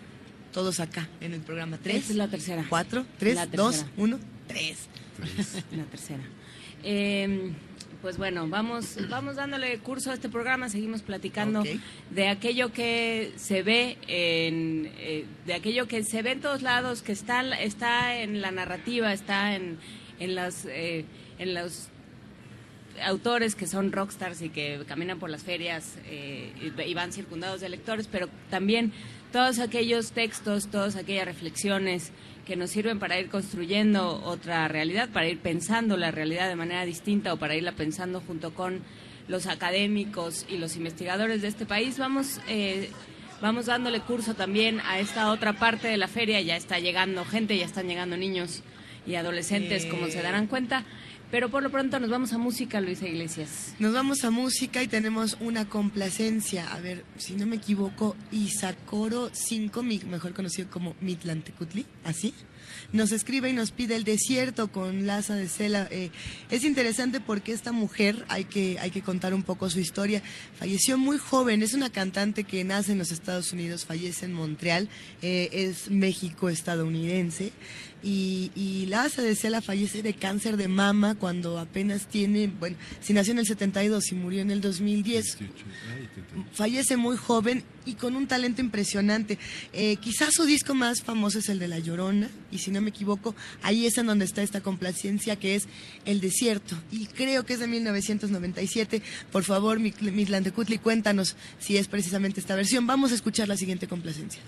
todos acá en el programa. ¿Tres? Esta es la tercera. ¿Cuatro? ¿Tres? La ¿Dos? ¿Uno? Tres. la tercera. Eh, pues bueno, vamos, vamos dándole curso a este programa, seguimos platicando de aquello que se ve en, eh, de aquello que se ve en todos lados, que está, está en la narrativa, está en, en las, eh, en los autores que son rockstars y que caminan por las ferias eh, y van circundados de lectores, pero también todos aquellos textos, todas aquellas reflexiones que nos sirven para ir construyendo otra realidad, para ir pensando la realidad de manera distinta o para irla pensando junto con los académicos y los investigadores de este país. Vamos, eh, vamos dándole curso también a esta otra parte de la feria. Ya está llegando gente, ya están llegando niños y adolescentes, como se darán cuenta. Pero por lo pronto nos vamos a música, Luisa Iglesias. Nos vamos a música y tenemos una complacencia. A ver, si no me equivoco, Isacoro 5, mi- mejor conocido como Mitlantecutli, así. Nos escribe y nos pide el desierto con Laza de Cela. Eh, es interesante porque esta mujer, hay que, hay que contar un poco su historia, falleció muy joven. Es una cantante que nace en los Estados Unidos, fallece en Montreal, eh, es México-estadounidense. Y, y de Cela fallece de cáncer de mama cuando apenas tiene, bueno, si nació en el 72 y murió en el 2010 fallece muy joven y con un talento impresionante. Eh, quizás su disco más famoso es el de La Llorona, y si no me equivoco, ahí es en donde está esta complacencia que es El Desierto, y creo que es de 1997. Por favor, mi- Mitlantecutli, cuéntanos si es precisamente esta versión. Vamos a escuchar la siguiente complacencia.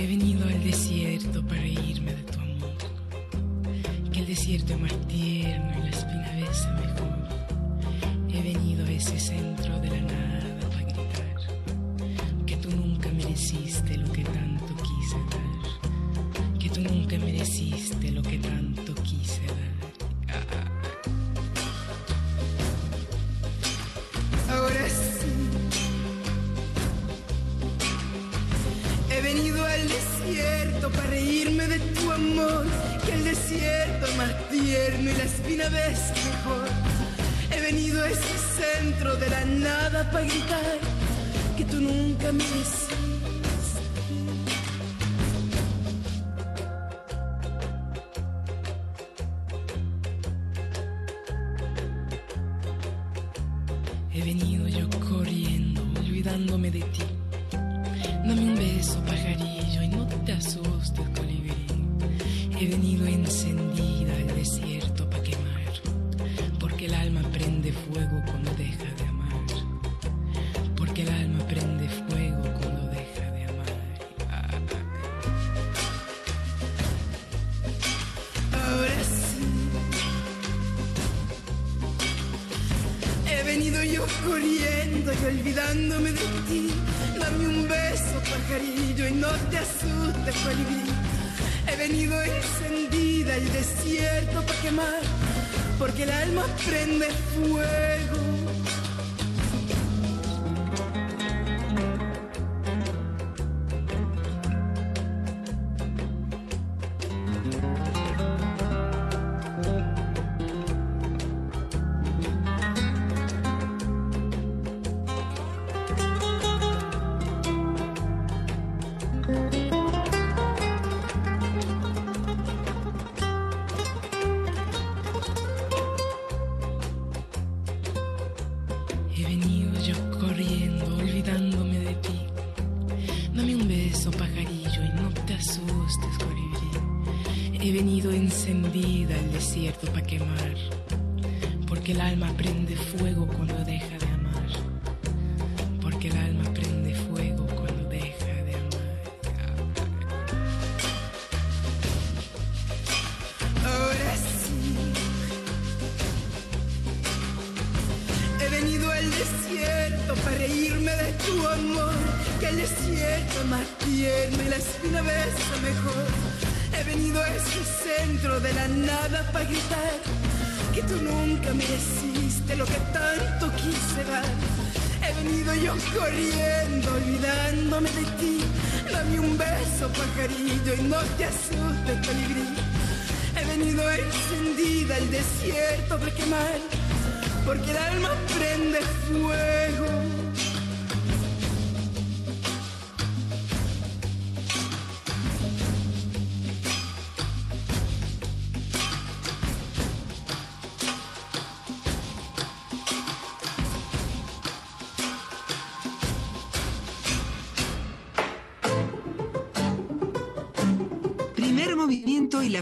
He venido al desierto para irme de tu amor. Que el desierto es más tierno y la espina besa mejor. He venido a ese centro de la nada para gritar. Que tú nunca mereciste lo que tanto quise dar. Que tú nunca mereciste lo que tanto quise dar. venido al desierto para reírme de tu amor, que el desierto es más tierno y la espina ves mejor. He venido a ese centro de la nada para gritar que tú nunca me decís.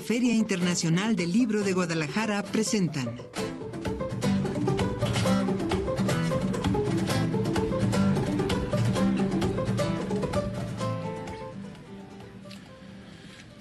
Feria Internacional del Libro de Guadalajara presentan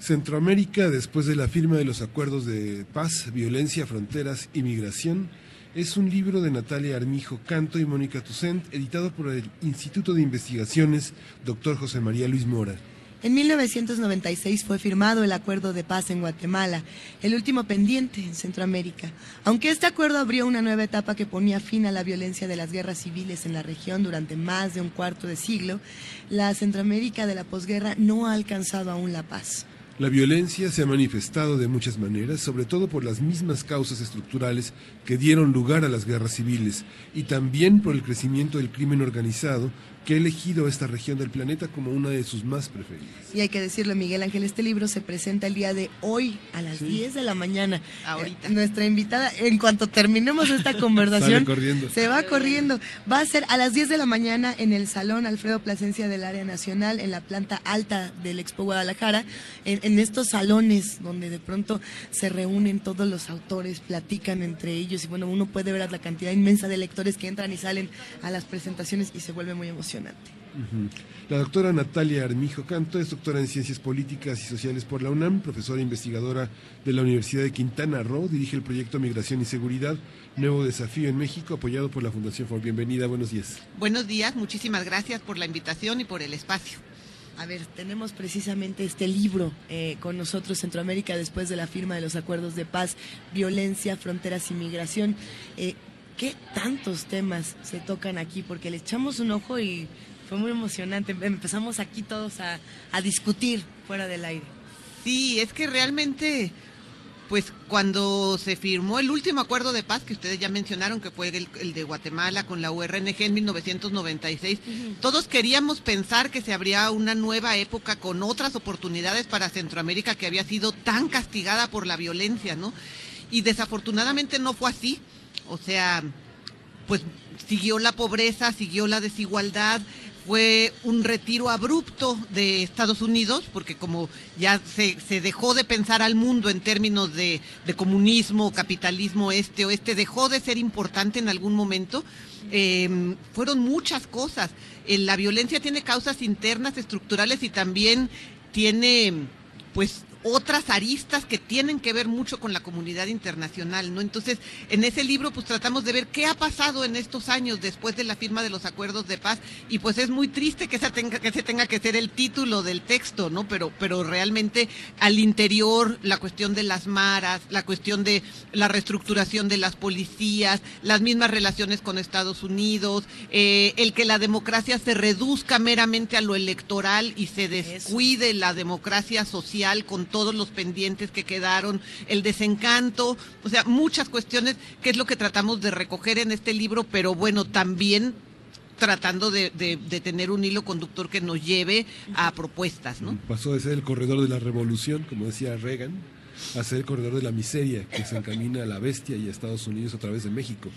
Centroamérica, después de la firma de los acuerdos de paz, violencia, fronteras y migración, es un libro de Natalia Armijo Canto y Mónica Tucent, editado por el Instituto de Investigaciones Dr. José María Luis Mora. En 1996 fue firmado el acuerdo de paz en Guatemala, el último pendiente en Centroamérica. Aunque este acuerdo abrió una nueva etapa que ponía fin a la violencia de las guerras civiles en la región durante más de un cuarto de siglo, la Centroamérica de la posguerra no ha alcanzado aún la paz. La violencia se ha manifestado de muchas maneras, sobre todo por las mismas causas estructurales que dieron lugar a las guerras civiles y también por el crecimiento del crimen organizado que ha elegido esta región del planeta como una de sus más preferidas. Y hay que decirlo, Miguel Ángel, este libro se presenta el día de hoy a las 10 de la mañana. Ahorita. nuestra invitada, en cuanto terminemos esta conversación, se va corriendo. Va a ser a las 10 de la mañana en el Salón Alfredo Plasencia del Área Nacional, en la planta alta del Expo Guadalajara, en, en estos salones donde de pronto se reúnen todos los autores, platican entre ellos y bueno, uno puede ver la cantidad inmensa de lectores que entran y salen a las presentaciones y se vuelve muy emocionante. La doctora Natalia Armijo Canto es doctora en Ciencias Políticas y Sociales por la UNAM, profesora e investigadora de la Universidad de Quintana Roo, dirige el proyecto Migración y Seguridad, Nuevo Desafío en México, apoyado por la Fundación For. Bienvenida, buenos días. Buenos días, muchísimas gracias por la invitación y por el espacio. A ver, tenemos precisamente este libro eh, con nosotros, Centroamérica, después de la firma de los acuerdos de paz, violencia, fronteras y migración. Eh, ¿Qué tantos temas se tocan aquí? Porque le echamos un ojo y Fue muy emocionante. Empezamos aquí todos a, a discutir fuera del aire. Sí, es que realmente pues cuando se firmó el último acuerdo de paz que ustedes ya mencionaron, que fue el, de Guatemala con la URNG en 1996, todos queríamos pensar que se abría una nueva época con otras oportunidades para Centroamérica que había sido tan castigada por la violencia, ¿no? Y desafortunadamente no fue así. O sea, pues siguió la pobreza, siguió la desigualdad, fue un retiro abrupto de Estados Unidos, porque como ya se, se dejó de pensar al mundo en términos de, comunismo, capitalismo este oeste, dejó de ser importante en algún momento. Em, fueron muchas cosas. Eh, la violencia tiene causas internas, estructurales y también tiene, pues, otras aristas que tienen que ver mucho con la comunidad internacional, ¿no? Entonces, en ese libro pues tratamos de ver qué ha pasado en estos años después de la firma de los acuerdos de paz y pues es muy triste que esa tenga que se tenga que ser el título del texto, ¿no? Pero pero realmente al interior la cuestión de las maras, la cuestión de la reestructuración de las policías, las mismas relaciones con Estados Unidos, eh, el que la democracia se reduzca meramente a lo electoral y se descuide la democracia social con todos los pendientes que quedaron, el desencanto, o sea, muchas cuestiones que es lo que tratamos de recoger en este libro, pero bueno, también tratando de, tener un hilo conductor que nos lleve a propuestas, ¿no? Pasó de ser el corredor de la revolución, como decía Reagan, a ser el corredor de la miseria que se encamina a la bestia y a Estados Unidos a través de México.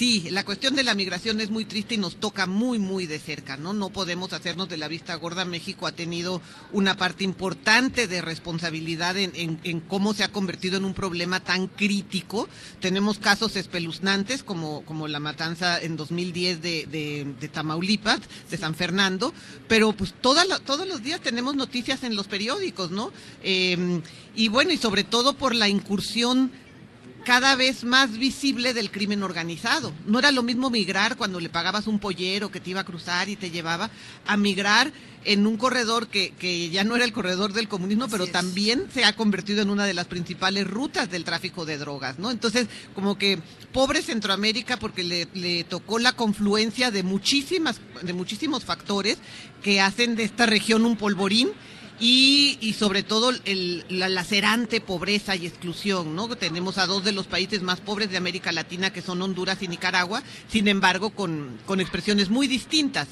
Sí, la cuestión de la migración es muy triste y nos toca muy, muy de cerca, ¿no? No podemos hacernos de la vista gorda. México ha tenido una parte importante de responsabilidad en, cómo se ha convertido en un problema tan crítico. Tenemos casos espeluznantes como, la matanza en 2010 de, de, Tamaulipas, de San Fernando, pero pues todos los días tenemos noticias en los periódicos, ¿no? Eh, y bueno, y sobre todo por la incursión cada vez más visible del crimen organizado. No era lo mismo migrar cuando le pagabas un pollero que te iba a cruzar y te llevaba, a migrar en un corredor que, que ya no era el corredor del comunismo, pero también se ha convertido en una de las principales rutas del tráfico de drogas, ¿no? Entonces, como que pobre Centroamérica porque le, le tocó la confluencia de muchísimas, de muchísimos factores que hacen de esta región un polvorín y, sobre todo la lacerante pobreza y exclusión, ¿no? Tenemos a dos de los países más pobres de América Latina, que son Honduras y Nicaragua, sin embargo, con, expresiones muy distintas.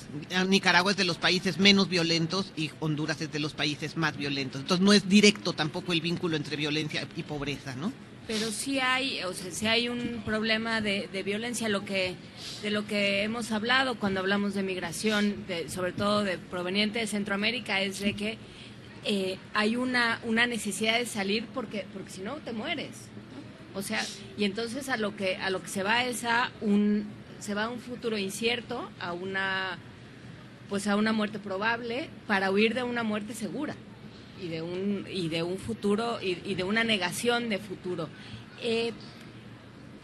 Nicaragua es de los países menos violentos y Honduras es de los países más violentos. Entonces no es directo tampoco el vínculo entre violencia y pobreza, ¿no? Pero sí hay, o sea, sí hay un problema de, violencia, lo que, de lo que hemos hablado cuando hablamos de migración, sobre todo de proveniente de Centroamérica, es de que eh, hay una, una necesidad de salir porque, porque si no te mueres. O sea, y entonces a lo que a lo que se va es a un se va a un futuro incierto, a una pues a una muerte probable para huir de una muerte segura y de un y de un futuro y, de una negación de futuro. Eh,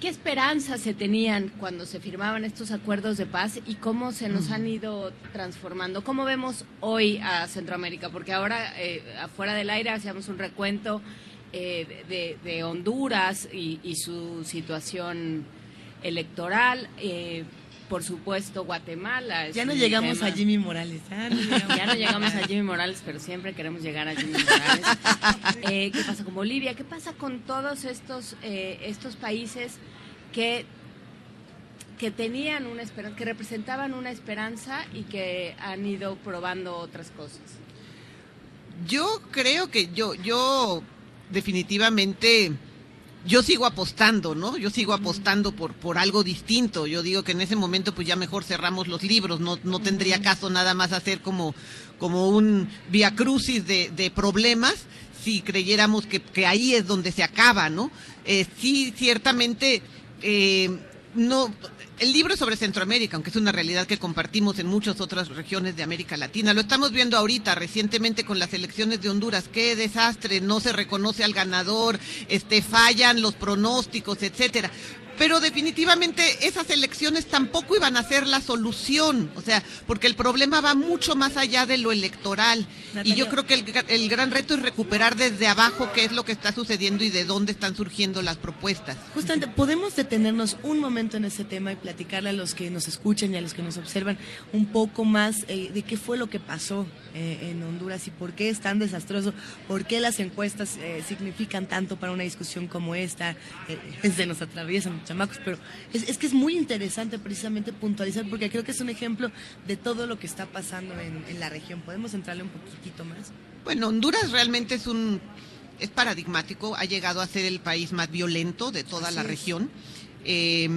¿Qué esperanzas se tenían cuando se firmaban estos acuerdos de paz y cómo se nos han ido transformando? ¿Cómo vemos hoy a Centroamérica? Porque ahora, eh, afuera del aire, hacíamos un recuento eh, de, Honduras y, su situación electoral. Eh, por supuesto, Guatemala. Ya no llegamos a Jimmy Morales. Ya no, llegamos, a Jimmy Morales, pero siempre queremos llegar a Jimmy Morales. Eh, ¿Qué pasa con Bolivia? ¿Qué pasa con todos estos, eh, estos países que, que tenían una esperanza, que representaban una esperanza y que han ido probando otras cosas? Yo creo que yo, yo definitivamente yo sigo apostando, ¿no? Yo sigo apostando por, por algo distinto. Yo digo que en ese momento pues ya mejor cerramos los libros, no, no tendría caso nada más hacer como, como un via crucis de, de problemas si creyéramos que, que, ahí es donde se acaba, ¿no? Eh, sí, ciertamente, eh, no, el libro sobre Centroamérica, aunque es una realidad que compartimos en muchas otras regiones de América Latina. Lo estamos viendo ahorita, recientemente con las elecciones de Honduras. Qué desastre, no se reconoce al ganador, este, fallan los pronósticos, etcétera. Pero definitivamente esas elecciones tampoco iban a ser la solución, o sea, porque el problema va mucho más allá de lo electoral. Y yo creo que el, el gran reto es recuperar desde abajo qué es lo que está sucediendo y de dónde están surgiendo las propuestas. Justamente, podemos detenernos un momento en ese tema y platicarle a los que nos escuchan y a los que nos observan un poco más eh, de qué fue lo que pasó eh, en Honduras y por qué es tan desastroso, por qué las encuestas eh, significan tanto para una discusión como esta. Eh, se nos atraviesan los chamacos, pero es, es que es muy interesante precisamente puntualizar porque creo que es un ejemplo de todo lo que está pasando en, en la región. ¿Podemos entrarle un poquitito más? Bueno, Honduras realmente es un es paradigmático, ha llegado a ser el país más violento de toda Así la es. región. Eh,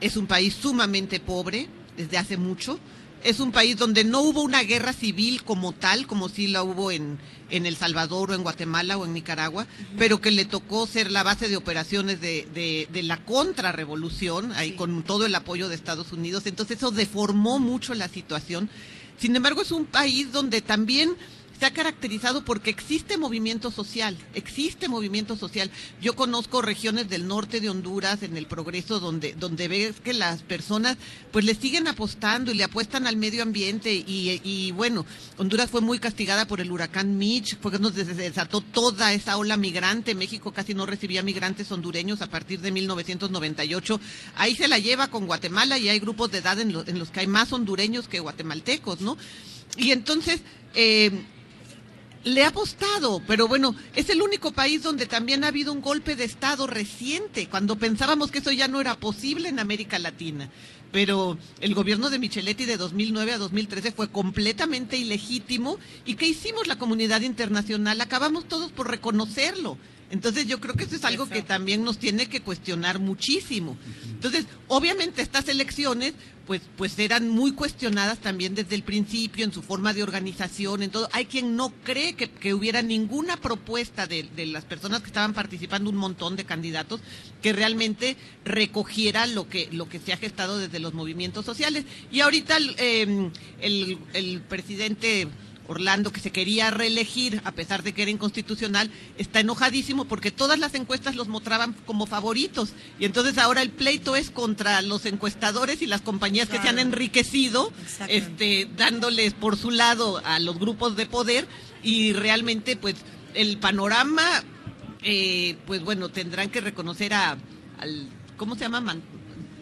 es un país sumamente pobre desde hace mucho. Es un país donde no hubo una guerra civil como tal, como sí la hubo en, en El Salvador o en Guatemala o en Nicaragua, pero que le tocó ser la base de operaciones de, de- de la contrarrevolución, ahí con todo el apoyo de Estados Unidos. Entonces eso deformó mucho la situación. Sin embargo, es un país donde también se ha caracterizado porque existe movimiento social, existe movimiento social. Yo conozco regiones del norte de Honduras, en el progreso, donde, donde ves que las personas pues le siguen apostando y le apuestan al medio ambiente y, y, bueno, Honduras fue muy castigada por el huracán Mitch, porque nos des- desató toda esa ola migrante. México casi no recibía migrantes hondureños a partir de 1998. Ahí se la lleva con Guatemala y hay grupos de edad en, lo- en los que hay más hondureños que guatemaltecos, ¿no? Y entonces... eh, le ha apostado, pero bueno, es el único país donde también ha habido un golpe de Estado reciente, cuando pensábamos que eso ya no era posible en América Latina. Pero el gobierno de Micheletti de 2009 a 2013 fue completamente ilegítimo. ¿Y qué hicimos la comunidad internacional? Acabamos todos por reconocerlo. Entonces yo creo que eso es algo que también nos tiene que cuestionar muchísimo. Entonces, obviamente estas elecciones pues pues eran muy cuestionadas también desde el principio en su forma de organización, en todo. Hay quien no cree que, que hubiera ninguna propuesta de, de las personas que estaban participando, un montón de candidatos, que realmente recogiera lo que lo que se ha gestado desde los movimientos sociales. Y ahorita el, eh, el, el presidente Orlando, que se quería reelegir a pesar de que era inconstitucional, está enojadísimo porque todas las encuestas los mostraban como favoritos. Y entonces ahora el pleito es contra los encuestadores y las compañías que se han enriquecido, este, dándoles por su lado a los grupos de poder y realmente pues el panorama, eh, pues bueno, tendrán que reconocer a, al, ¿cómo se llama? Man-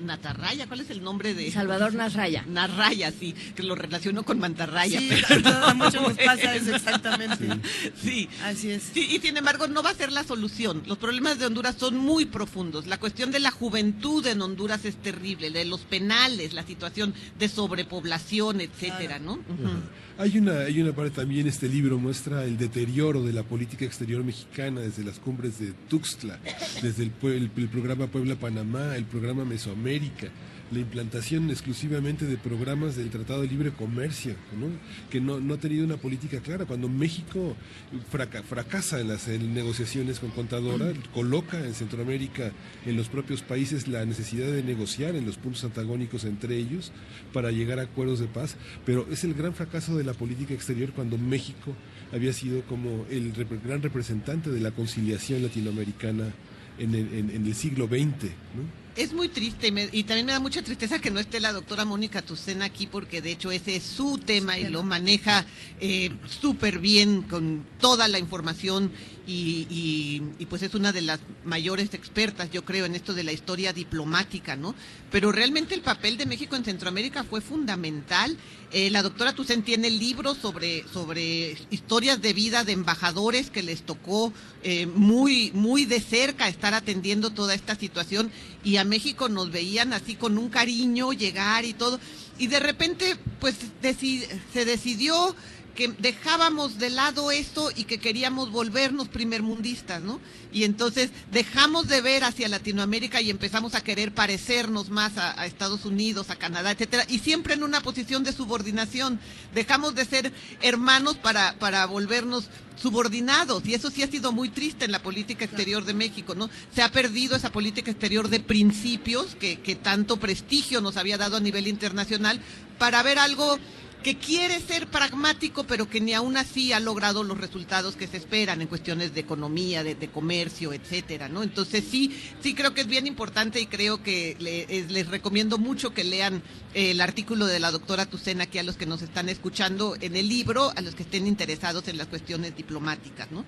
Natarraya, ¿cuál es el nombre de Salvador Nasraya. Nasraya, sí, que lo relaciono con Mantarraya. Sí, pero a no, muchos nos pasa eso exactamente. Sí. Así es. Sí, y sin embargo no va a ser la solución. Los problemas de Honduras son muy profundos. La cuestión de la juventud en Honduras es terrible, de los penales, la situación de sobrepoblación, etcétera, ¿no? Ujú. Hay una, hay una parte también, este libro muestra el deterioro de la política exterior mexicana desde las cumbres de Tuxtla, desde el, el programa Puebla-Panamá, el programa Mesoamérica, la implantación exclusivamente de programas del Tratado de Libre Comercio, ¿no? que no, no ha tenido una política clara. Cuando México fraca- fracasa en las en negociaciones con Contadora, coloca en Centroamérica, en los propios países, la necesidad de negociar en los puntos antagónicos entre ellos para llegar a acuerdos de paz, pero es el gran fracaso de la política exterior cuando México había sido como el rep- gran representante de la conciliación latinoamericana en el, en- en el siglo XX. ¿no? Es muy triste y, me- y también me da mucha tristeza que no esté la doctora Mónica Tucena aquí porque de hecho ese es su tema y lo maneja eh, súper bien con toda la información y, y- y, pues es una de las mayores expertas yo creo en esto de la historia diplomática, ¿no? Pero realmente el papel de México en Centroamérica fue fundamental. Eh, la doctora Tucen tiene libros sobre, sobre historias de vida de embajadores que les tocó eh, muy, muy de cerca estar atendiendo toda esta situación y a México nos veían así con un cariño llegar y todo. Y de repente, pues se decidió que dejábamos de lado esto y que queríamos volvernos primermundistas, ¿no? Y entonces dejamos de ver hacia Latinoamérica y empezamos a querer parecernos más a, a Estados Unidos, a Canadá, etcétera, y siempre en una posición de subordinación. Dejamos de ser hermanos para, para volvernos subordinados, y eso sí ha sido muy triste en la política exterior de México, ¿no? Se ha perdido esa política exterior de principios que, que tanto prestigio nos había dado a nivel internacional para ver algo que quiere ser pragmático, pero que ni aún así ha logrado los resultados que se esperan en cuestiones de economía, de, comercio, etcétera, ¿no? Entonces sí, sí creo que es bien importante y creo que le- es- les recomiendo mucho que lean eh, el artículo de la doctora Tucena aquí a los que nos están escuchando en el libro, a los que estén interesados en las cuestiones diplomáticas, ¿no?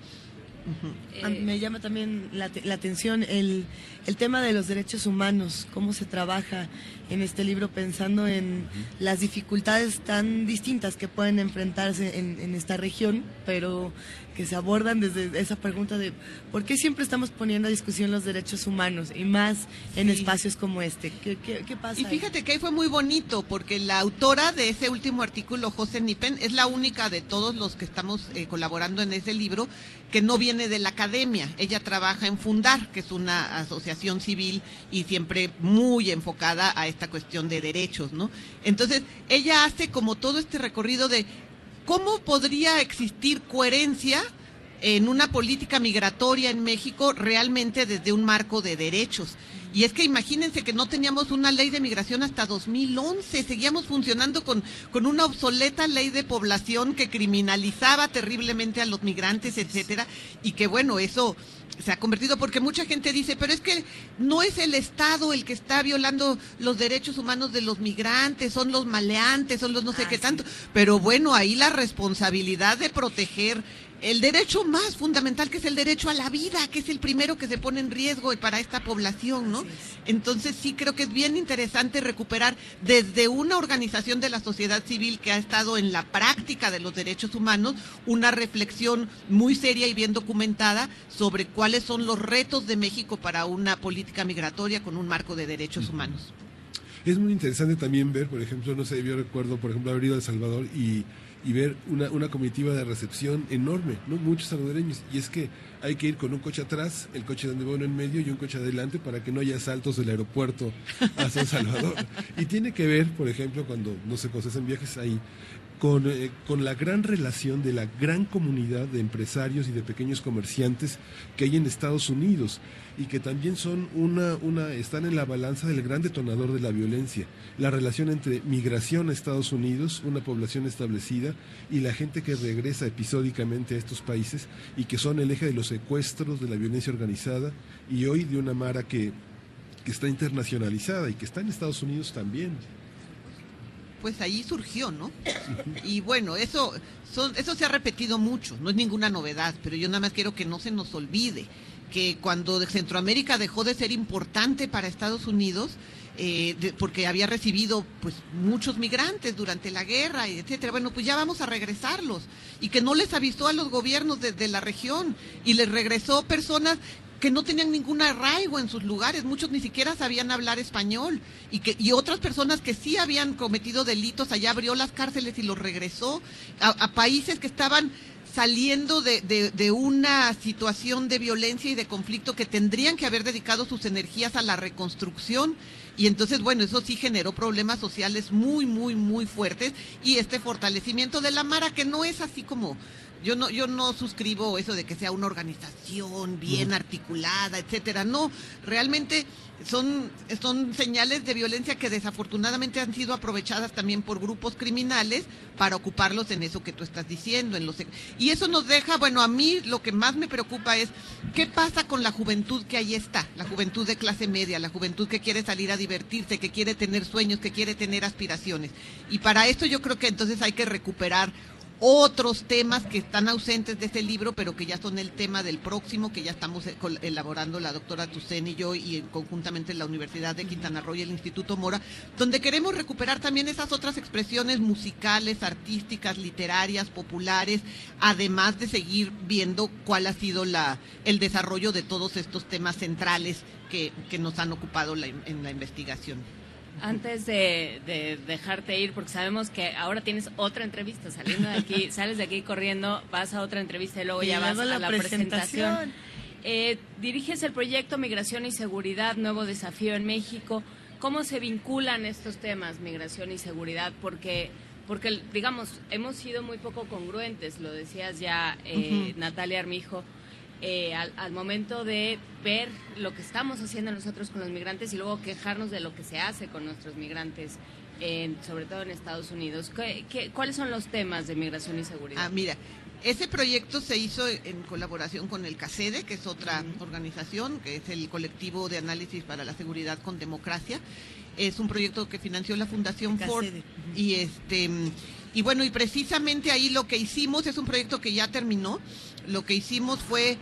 Me llama también la, te- la atención el, el tema de los derechos humanos, cómo se trabaja en este libro pensando en las dificultades tan distintas que pueden enfrentarse en, en esta región, pero que se abordan desde esa pregunta de por qué siempre estamos poniendo a discusión los derechos humanos y más en Sí. espacios como este. ¿Qué, qué- qué pasa? Y ahí? fíjate que ahí fue muy bonito, porque la autora de ese último artículo, José Nipen, es la única de todos los que estamos eh, colaborando en ese libro que no viene de la academia. Ella trabaja en Fundar, que es una asociación civil y siempre muy enfocada a esta cuestión de derechos, ¿no? Entonces, ella hace como todo este recorrido de cómo podría existir coherencia en una política migratoria en México realmente desde un marco de derechos. Y es que imagínense que no teníamos una ley de migración hasta 2011, seguíamos funcionando con, con una obsoleta ley de población que criminalizaba terriblemente a los migrantes, etcétera, y que bueno, eso se ha convertido porque mucha gente dice, pero es que no es el Estado el que está violando los derechos humanos de los migrantes, son los maleantes, son los no sé qué tanto, pero bueno, ahí la responsabilidad de proteger el derecho más fundamental que es el derecho a la vida, que es el primero que se pone en riesgo para esta población, ¿no? Entonces sí creo que es bien interesante recuperar desde una organización de la sociedad civil que ha estado en la práctica de los derechos humanos una reflexión muy seria y bien documentada sobre cuáles son los retos de México para una política migratoria con un marco de derechos humanos. Es muy interesante también ver, por ejemplo, no sé, yo recuerdo, por ejemplo, haber ido a El Salvador y, y ver una, una comitiva de recepción enorme, ¿no? Muchos salvadoreños. Y es que hay que ir con un coche atrás, el coche donde uno en medio y un coche adelante para que no haya saltos del aeropuerto a San Salvador. y tiene que ver, por ejemplo, cuando, no sé, cuando se hacen viajes ahí, con, eh, con la gran relación de la gran comunidad de empresarios y de pequeños comerciantes que hay en Estados Unidos y que también son una, una, están en la balanza del gran detonador de la violencia. La relación entre migración a Estados Unidos, una población establecida, y la gente que regresa episódicamente a estos países y que son el eje de los secuestros, de la violencia organizada y hoy de una Mara que, que está internacionalizada y que está en Estados Unidos también. Pues ahí surgió, ¿no? Y bueno, eso, son, eso se ha repetido mucho, no es ninguna novedad, pero yo nada más quiero que no se nos olvide que cuando Centroamérica dejó de ser importante para Estados Unidos, eh, de- porque había recibido pues muchos migrantes durante la guerra, y etcétera. Bueno, pues ya vamos a regresarlos y que no les avisó a los gobiernos de, de la región y les regresó personas que no tenían ningún arraigo en sus lugares, muchos ni siquiera sabían hablar español y que y otras personas que sí habían cometido delitos allá abrió las cárceles y los regresó a, países que estaban saliendo de, de- de una situación de violencia y de conflicto que tendrían que haber dedicado sus energías a la reconstrucción. Y entonces, bueno, eso sí generó problemas sociales muy, muy, muy fuertes. Y este fortalecimiento de la Mara, que no es así como, yo no, yo no suscribo eso de que sea una organización bien articulada, etcétera. No, realmente son, son señales de violencia que desafortunadamente han sido aprovechadas también por grupos criminales para ocuparlos en eso que tú estás diciendo. En los, y eso nos deja, bueno, a mí lo que más me preocupa es qué pasa con la juventud que ahí está, la juventud de clase media, la juventud que quiere salir a divertirse, que quiere tener sueños, que quiere tener aspiraciones. Y para esto yo creo que entonces hay que recuperar otros temas que están ausentes de este libro, pero que ya son el tema del próximo, que ya estamos eh, elaborando la doctora Tucen y yo, y conjuntamente la Universidad de Quintana Roo y el Instituto Mora, donde queremos recuperar también esas otras expresiones musicales, artísticas, literarias, populares, además de seguir viendo cuál ha sido la, el desarrollo de todos estos temas centrales que, que nos han ocupado la en la investigación. Antes de, de dejarte ir, porque sabemos que ahora tienes otra entrevista, saliendo de aquí, sales de aquí corriendo, vas a otra entrevista y luego Y ya vas a la la presentación. presentación. Eh, diriges el proyecto Migración y Seguridad, Nuevo Desafío en México. ¿Cómo se vinculan estos temas, migración y seguridad? Porque, porque digamos, hemos sido muy poco congruentes, lo decías ya, eh. Natalia Armijo, eh, al, al momento de ver lo que estamos haciendo nosotros con los migrantes y luego quejarnos de lo que se hace con nuestros migrantes en- sobre todo en Estados Unidos. ¿Qué, qué- cuáles son los temas de migración y seguridad? Ah, mira, ese proyecto se hizo en colaboración con el CACEDE, que es otra organización, que es el Colectivo de Análisis para la Seguridad con Democracia. Es un proyecto que financió la Fundación Ford. Y este y bueno, y precisamente ahí lo que hicimos es un proyecto que ya terminó. Lo que hicimos fue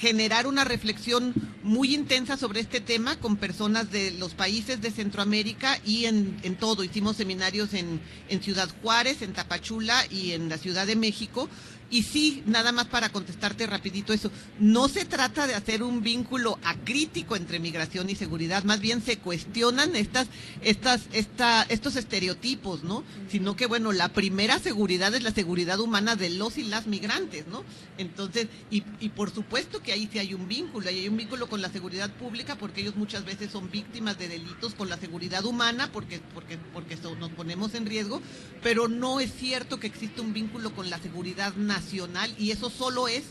generar una reflexión muy intensa sobre este tema con personas de los países de Centroamérica y en, todo. Hicimos seminarios en Ciudad Juárez, en Tapachula y en la Ciudad de México. Y sí, nada más para contestarte rapidito eso, no se trata de hacer un vínculo acrítico entre migración y seguridad, más bien se cuestionan estas, estas, esta, estos estereotipos, ¿no? Sino que, bueno, la primera seguridad es la seguridad humana de los y las migrantes, ¿no? Entonces, y, y por supuesto que ahí sí hay un vínculo, y hay un vínculo con la seguridad pública porque ellos muchas veces son víctimas de delitos con la seguridad humana porque, porque, porque nos ponemos en riesgo, pero no es cierto que existe un vínculo con la seguridad nacional y eso solo es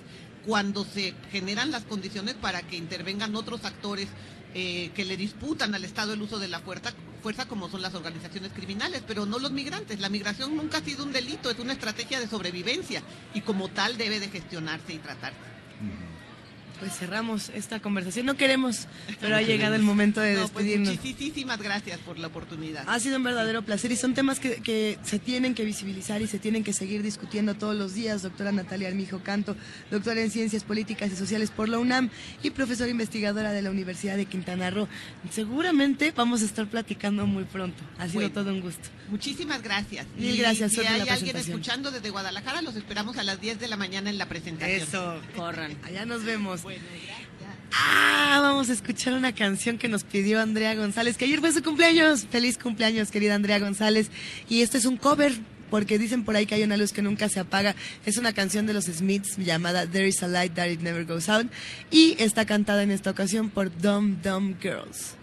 cuando se generan las condiciones para que intervengan otros actores eh, que le disputan al Estado el uso de la fuerza, fuerza como son las organizaciones criminales, pero no los migrantes. La migración nunca ha sido un delito, es una estrategia de sobrevivencia y como tal debe de gestionarse y tratarse. Pues cerramos esta conversación. No queremos, pero ha llegado el momento de No, pues despedirnos. muchísimas gracias por la oportunidad. Ha sido un verdadero placer y son temas que, que se tienen que visibilizar y se tienen que seguir discutiendo todos los días. Doctora Natalia Armijo Canto, doctora en Ciencias Políticas y Sociales por la UNAM y profesora investigadora de la Universidad de Quintana Roo. Seguramente vamos a estar platicando muy pronto. Ha sido Bueno. todo un gusto. Muchísimas gracias. Mil Y gracias, Si suerte en hay la alguien escuchando desde Guadalajara, los esperamos a las 10 de la mañana en la presentación. Eso. Corran. Allá nos vemos. Ah, vamos a escuchar una canción que nos pidió Andrea González, que ayer fue su cumpleaños. Feliz cumpleaños, querida Andrea González. Y este es un cover, porque dicen por ahí que hay una luz que nunca se apaga. Es una canción de los Smiths llamada There is a light that it never goes out. Y está cantada en esta ocasión por Dumb Dumb Girls.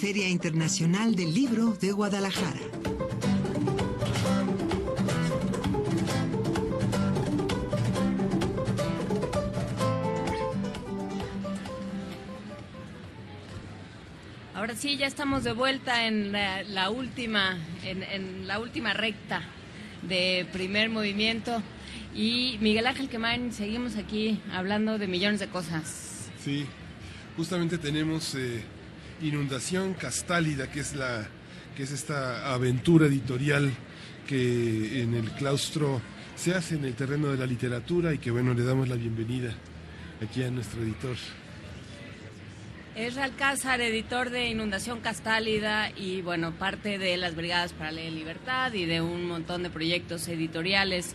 Feria Internacional del Libro de Guadalajara. Ahora sí, ya estamos de vuelta en la, la última, en, en la última recta de primer movimiento. Y Miguel Ángel Quemain, seguimos aquí hablando de millones de cosas. Sí, justamente tenemos eh, Inundación Castálida, que es la que es esta aventura editorial que en el claustro se hace en el terreno de la literatura y que bueno, le damos la bienvenida aquí a nuestro editor. Es Alcázar, editor de Inundación Castálida y bueno, parte de las Brigadas para la Libertad y de un montón de proyectos editoriales.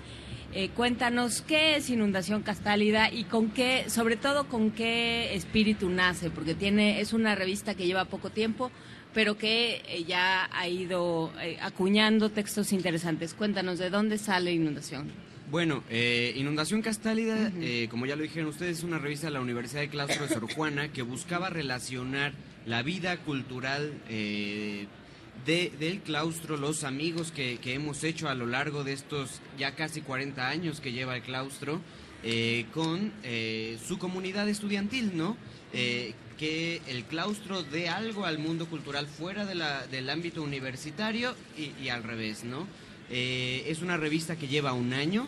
Eh, cuéntanos qué es Inundación Castálida y con qué, sobre todo con qué espíritu nace, porque tiene, es una revista que lleva poco tiempo, pero que eh, ya ha ido eh, acuñando textos interesantes. Cuéntanos de dónde sale Inundación. Bueno, Inundación Castálida, como ya lo dijeron ustedes, es una revista de la Universidad de Claustro de Sor Juana que buscaba relacionar la vida cultural de, del claustro, los amigos que, hemos hecho a lo largo de estos ya casi 40 años que lleva el claustro, eh, con eh, su comunidad estudiantil, ¿no? Eh, que el claustro dé algo al mundo cultural fuera del ámbito universitario y, y al revés, ¿no? Es una revista que lleva un año.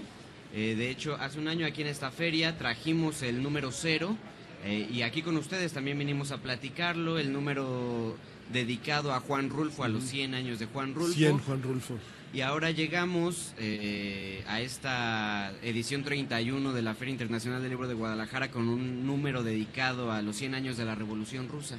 de hecho, hace un año aquí en esta feria trajimos el número cero. y aquí con ustedes también vinimos a platicarlo. El número dedicado a Juan Rulfo, a los 100 años de Juan Rulfo. 100 Juan Rulfo. Y ahora llegamos eh, a esta edición 31 de la Feria Internacional del Libro de Guadalajara con un número dedicado a los 100 años de la Revolución Rusa.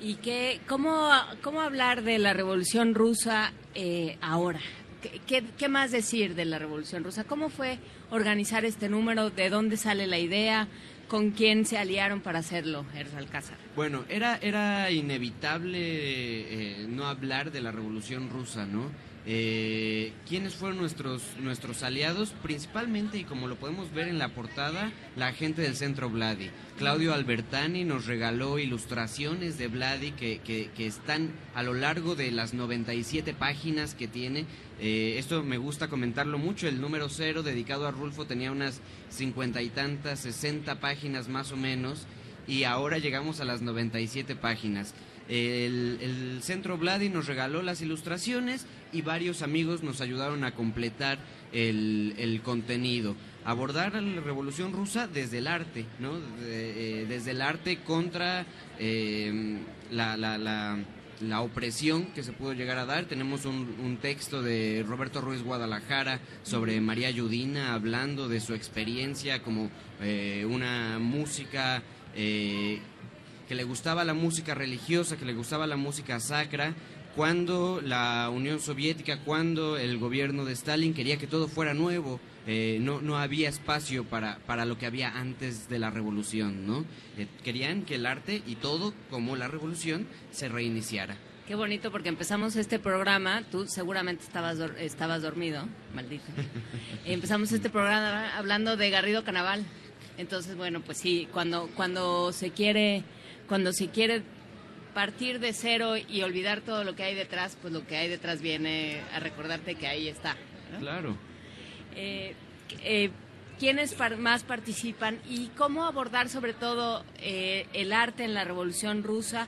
¿Y qué, cómo, cómo hablar de la Revolución Rusa eh, ahora? ¿Qué, qué, qué más decir de la Revolución Rusa? ¿Cómo fue organizar este número? ¿De dónde sale la idea? ¿Con quién se aliaron para hacerlo, Ernst Alcázar? Bueno, era, era inevitable eh, no hablar de la Revolución Rusa, ¿no? Eh, ¿Quiénes fueron nuestros, nuestros aliados? Principalmente, y como lo podemos ver en la portada, la gente del Centro Vladi. Claudio Albertani nos regaló ilustraciones de Vladi que, que, están a lo largo de las 97 páginas que tiene. Eh, esto me gusta comentarlo mucho. El número cero dedicado a Rulfo tenía unas cincuenta y tantas, 60 páginas más o menos. Y ahora llegamos a las 97 páginas. El, el Centro Vladi nos regaló las ilustraciones y varios amigos nos ayudaron a completar el, el contenido. Abordar la revolución rusa desde el arte, ¿no? Eh, desde el arte contra eh, la, la- la- la opresión que se pudo llegar a dar. Tenemos un, un texto de Roberto Ruiz Guadalajara sobre María Yudina hablando de su experiencia como eh, una música eh, que le gustaba la música religiosa, que le gustaba la música sacra, cuando la Unión Soviética, cuando el gobierno de Stalin quería que todo fuera nuevo, eh, no, no había espacio para, para lo que había antes de la revolución, ¿no? Eh, querían que el arte y todo, como la revolución, se reiniciara. Qué bonito porque empezamos este programa, tú seguramente estabas, dor- estabas dormido, maldito. empezamos este programa hablando de Garrido Canaval. Entonces, bueno, pues sí, cuando, cuando se quiere, cuando se quiere partir de cero y olvidar todo lo que hay detrás, pues lo que hay detrás viene a recordarte que ahí está. ¿no? Claro. Eh, eh, ¿Quiénes par- más participan y cómo abordar sobre todo eh, el arte en la Revolución Rusa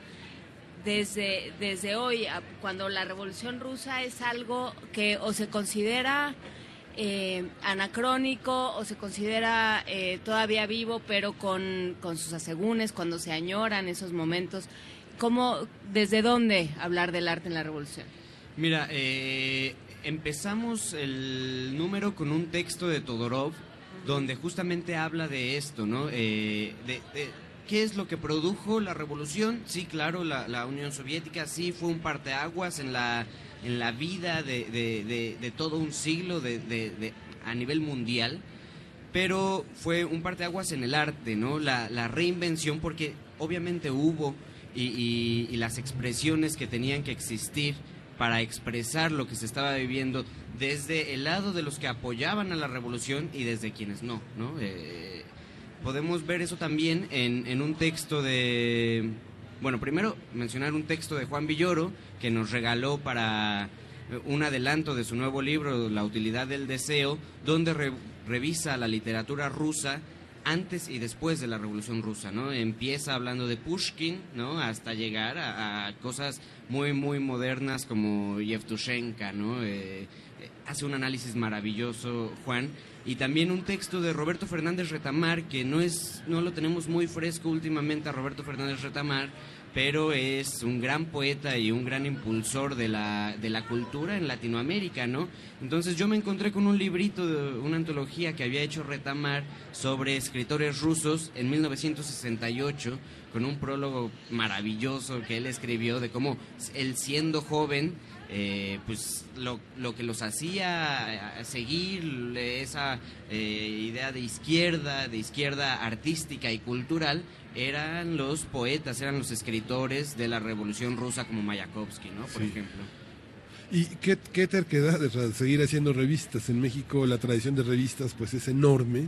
desde, desde hoy, cuando la Revolución Rusa es algo que o se considera eh, anacrónico o se considera eh, todavía vivo, pero con, con sus asegúnes, cuando se añoran esos momentos? ¿Cómo, ¿Desde dónde hablar del arte en la Revolución? Mira, eh, empezamos el número con un texto de Todorov donde justamente habla de esto, ¿no? Eh, qué es lo que produjo la revolución. Sí, claro, la, la Unión Soviética sí fue un parteaguas en la, en la vida de, de- de- todo un siglo a nivel mundial pero fue un parteaguas en el arte, ¿no? La, la reinvención, porque obviamente hubo y, y- las expresiones que tenían que existir para expresar lo que se estaba viviendo desde el lado de los que apoyaban a la revolución y desde quienes no, ¿no? Eh, podemos ver eso también en, en un texto de Bueno, primero mencionar un texto de Juan Villoro que nos regaló para eh, un adelanto de su nuevo libro, La utilidad del deseo, donde re- revisa la literatura rusa antes y después de la Revolución Rusa, ¿no? Empieza hablando de Pushkin, ¿no? Hasta llegar a, cosas muy, muy modernas como Yevtushenka, ¿no? Eh, eh, hace un análisis maravilloso, Juan. Y también un texto de Roberto Fernández Retamar, que no, es, no lo tenemos muy fresco últimamente a Roberto Fernández Retamar, pero es un gran poeta y un gran impulsor de la, de la cultura en Latinoamérica, ¿no? Entonces yo me encontré con un librito, una antología que había hecho Retamar sobre escritores rusos en 1968, con un prólogo maravilloso que él escribió de cómo él siendo joven, eh, pues lo, lo que los hacía eh, seguir esa eh, idea de izquierda, de izquierda artística y cultural, eran los poetas, eran los escritores de la Revolución Rusa como Mayakovsky, ¿no? Por Sí. ejemplo. Y qué, qué terquedad de seguir haciendo revistas. En México la tradición de revistas pues es enorme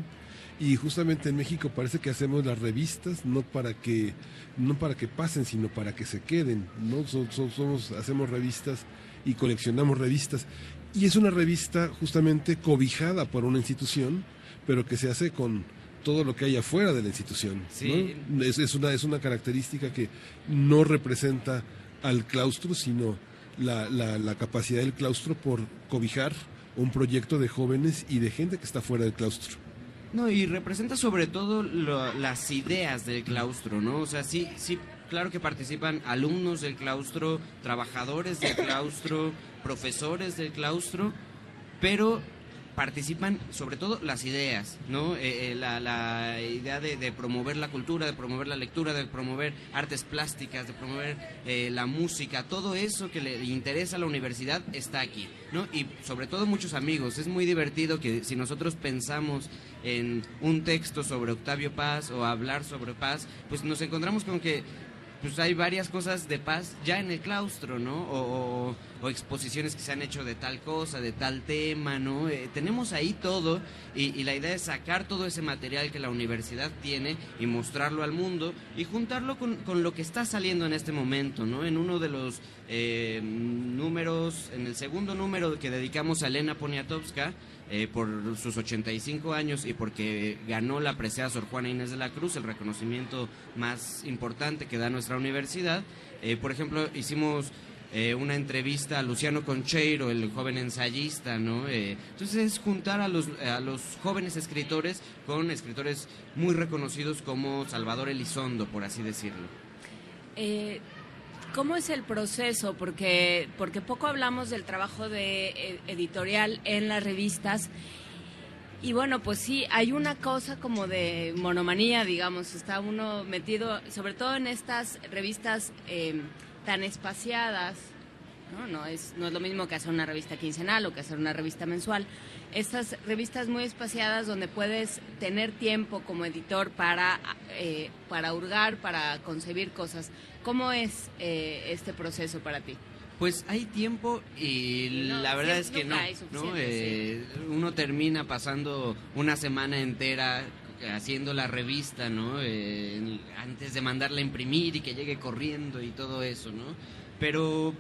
y justamente en México parece que hacemos las revistas no para que no para que pasen sino para que se queden. No So- so- somos hacemos revistas y coleccionamos revistas y es una revista justamente cobijada por una institución pero que se hace con todo lo que hay afuera de la institución. Sí. ¿no? Es, es una, es una característica que no representa al claustro, sino la, la, la capacidad del claustro por cobijar un proyecto de jóvenes y de gente que está fuera del claustro. No, y representa sobre todo lo- las ideas del claustro, ¿no? O sea, sí, sí, claro que participan alumnos del claustro, trabajadores del claustro, profesores del claustro, pero participan sobre todo las ideas, ¿no? Eh, eh, la, idea de, de promover la cultura, de promover la lectura, de promover artes plásticas, de promover eh, la música, todo eso que le interesa a la universidad está aquí, ¿no? Y sobre todo muchos amigos. Es muy divertido que si nosotros pensamos en un texto sobre Octavio Paz o hablar sobre Paz, pues nos encontramos con que pues hay varias cosas de paz ya en el claustro, ¿no? O, exposiciones que se han hecho de tal cosa, de tal tema, ¿no? Eh, tenemos ahí todo y, y la idea es sacar todo ese material que la universidad tiene y mostrarlo al mundo y juntarlo con, con lo que está saliendo en este momento, ¿no? En uno de los eh, números, en el segundo número que dedicamos a Elena Poniatowska, eh, por sus 85 años y porque ganó la presea Sor Juana Inés de la Cruz, el reconocimiento más importante que da nuestra universidad. Eh, por ejemplo, hicimos eh, una entrevista a Luciano Concheiro, el joven ensayista, ¿no? Entonces es juntar a los, a los jóvenes escritores con escritores muy reconocidos como Salvador Elizondo, por así decirlo. ¿Cómo es el proceso? Porque, porque poco hablamos del trabajo de eh, editorial en las revistas. Y bueno, pues sí, hay una cosa como de monomanía, digamos, está uno metido, sobre todo en estas revistas eh, tan espaciadas, ¿no? No es, no es lo mismo que hacer una revista quincenal o que hacer una revista mensual. Estas revistas muy espaciadas donde puedes tener tiempo como editor para, eh, para hurgar, para concebir cosas. ¿Cómo es eh, este proceso para ti? Pues hay tiempo y No, la verdad es que no. ¿no? Eh, Uno termina pasando una semana entera haciendo la revista, ¿no? Eh, antes de mandarla a imprimir y que llegue corriendo y todo eso, ¿no? Pero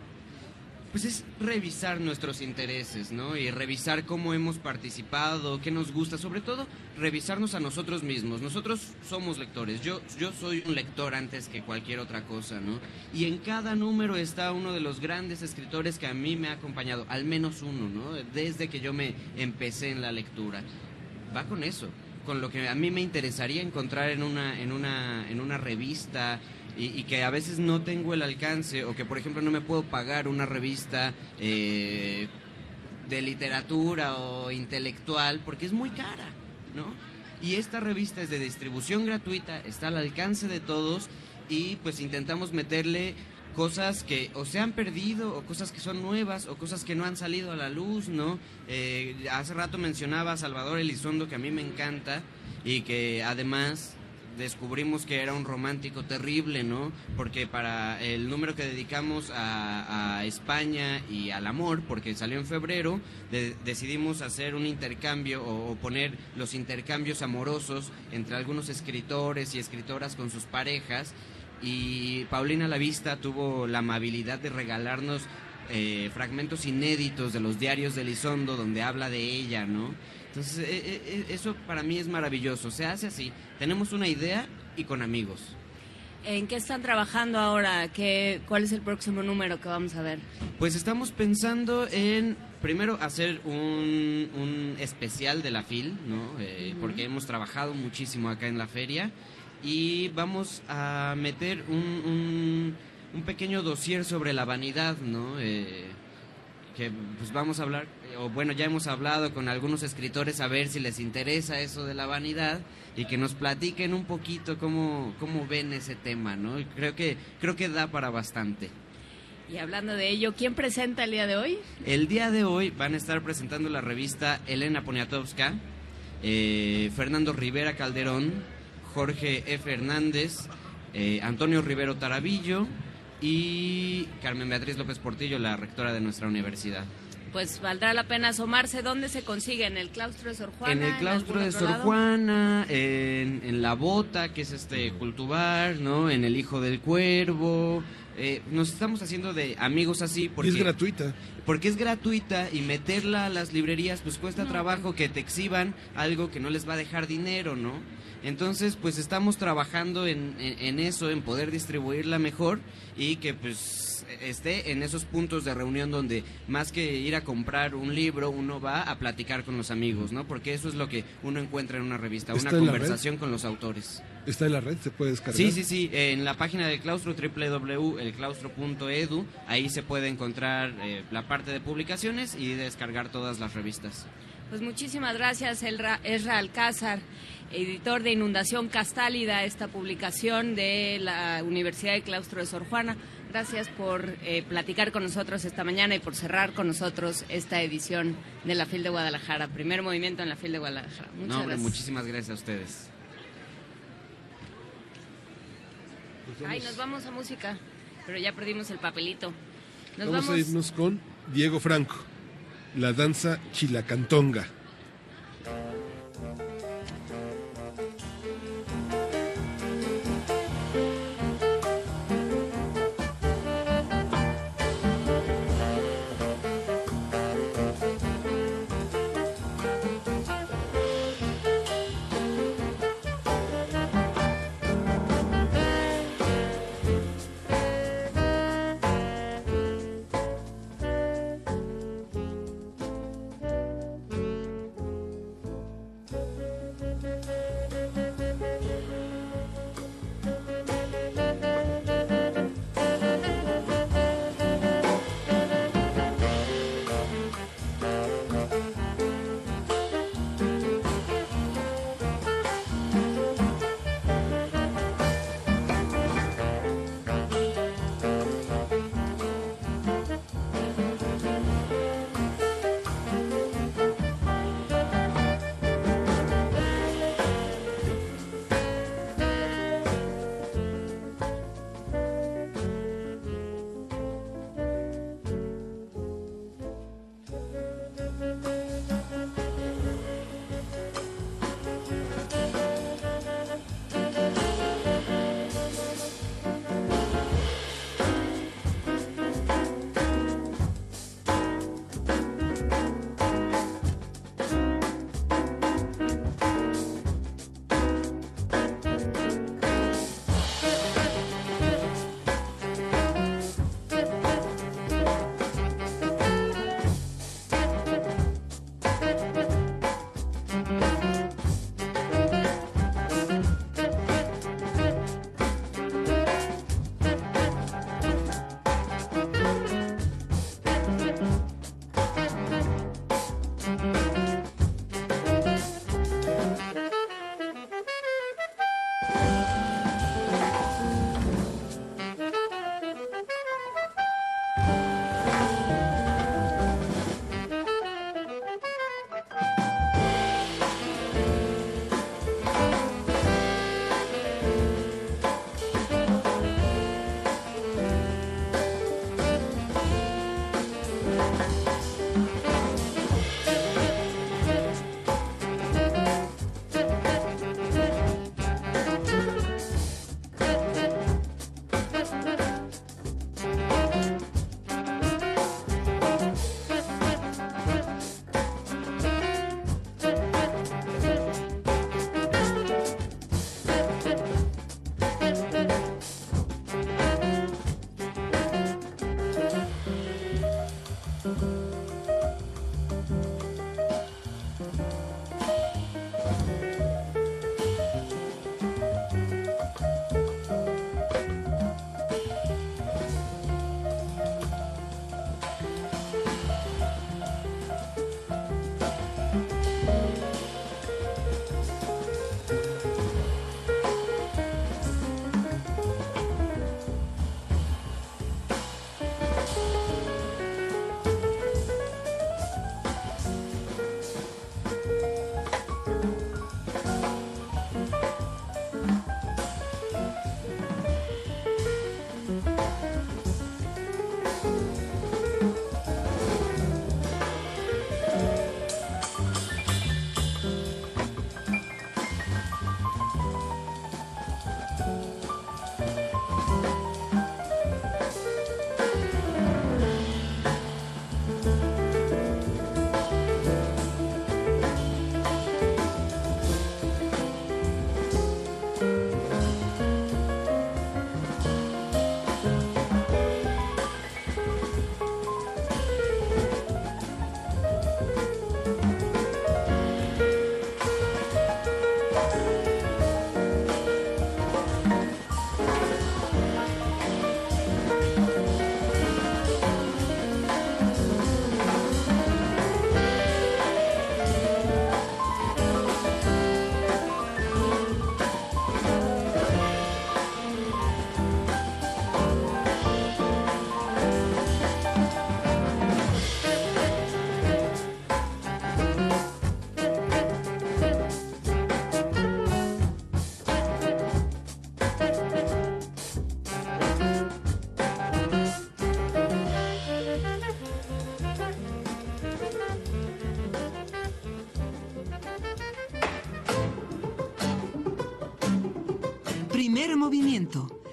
pues es revisar nuestros intereses, ¿no? Y revisar cómo hemos participado, qué nos gusta, sobre todo revisarnos a nosotros mismos. Nosotros somos lectores. Yo yo soy un lector antes que cualquier otra cosa, ¿no? Y en cada número está uno de los grandes escritores que a mí me ha acompañado, al menos uno, ¿no? Desde que yo me empecé en la lectura. Va con eso, con lo que a mí me interesaría encontrar en una en una en una revista y, que a veces no tengo el alcance o que por ejemplo no me puedo pagar una revista eh, de literatura o intelectual porque es muy cara, ¿no? Y esta revista es de distribución gratuita, está al alcance de todos y pues intentamos meterle cosas que o se han perdido o cosas que son nuevas o cosas que no han salido a la luz, ¿no? Eh, hace rato mencionaba a Salvador Elizondo que a mí me encanta y que además descubrimos que era un romántico terrible, ¿no? Porque para el número que dedicamos a, España y al amor, porque salió en febrero, de- decidimos hacer un intercambio o, o poner los intercambios amorosos entre algunos escritores y escritoras con sus parejas. y Paulina Lavista tuvo la amabilidad de regalarnos eh, fragmentos inéditos de los diarios de Elizondo donde habla de ella, ¿no? Entonces, eh, eso para mí es maravilloso. Se hace así. Tenemos una idea y con amigos. ¿En qué están trabajando ahora? ¿Qué, ¿Cuál es el próximo número que vamos a ver? Pues estamos pensando en primero hacer un, un especial de la FIL, ¿no? Eh. Porque hemos trabajado muchísimo acá en la feria y vamos a meter un, un, un pequeño dossier sobre la vanidad, ¿no? Eh, que pues vamos a hablar, eh, o bueno, ya hemos hablado con algunos escritores a ver si les interesa eso de la vanidad y que nos platiquen un poquito cómo, cómo ven ese tema, ¿no? Y Creo que, creo que da para bastante. Y hablando de ello, ¿quién presenta el día de hoy? El día de hoy van a estar presentando la revista Elena Poniatowska, eh, Fernando Rivera Calderón, Jorge F. Hernández, eh, Antonio Rivero Tarabillo y Carmen Beatriz López Portillo, la rectora de nuestra universidad. Pues valdrá la pena asomarse. ¿Dónde se consigue? ¿En el claustro de Sor Juana? en el claustro de Sor? Juana, en, en La Bota, que es este cultubar, ¿no? En El Hijo del Cuervo. Eh, nos estamos haciendo de amigos así porque... Y es gratuita. Porque es gratuita y meterla a las librerías pues cuesta No, trabajo que te exhiban algo que no les va a dejar dinero, ¿no? Entonces pues estamos trabajando en, en- en eso, en poder distribuirla mejor y que pues esté en esos puntos de reunión donde más que ir a comprar un libro uno va a platicar con los amigos, ¿no? Porque eso es lo que uno encuentra en una revista, una conversación con los autores. ¿Está en la red? ¿Se puede descargar? Sí, sí, sí. En la página del claustro www.elclaustro.edu, ahí se puede encontrar eh, la parte de publicaciones y descargar todas las revistas. Pues muchísimas gracias, Ezra Alcázar, editor de Inundación Castálida, esta publicación de la Universidad de Claustro de Sor Juana. Gracias por eh, platicar con nosotros esta mañana y por cerrar con nosotros esta edición de la FIL de Guadalajara, primer movimiento en la FIL de Guadalajara. Muchas no, hombre, gracias. muchísimas gracias a ustedes. Ay, nos vamos a música, pero ya perdimos el papelito. Nos vamos, vamos, a irnos con Diego Franco, la danza chilacantonga.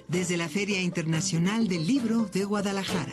Desde la Feria Internacional del Libro de Guadalajara.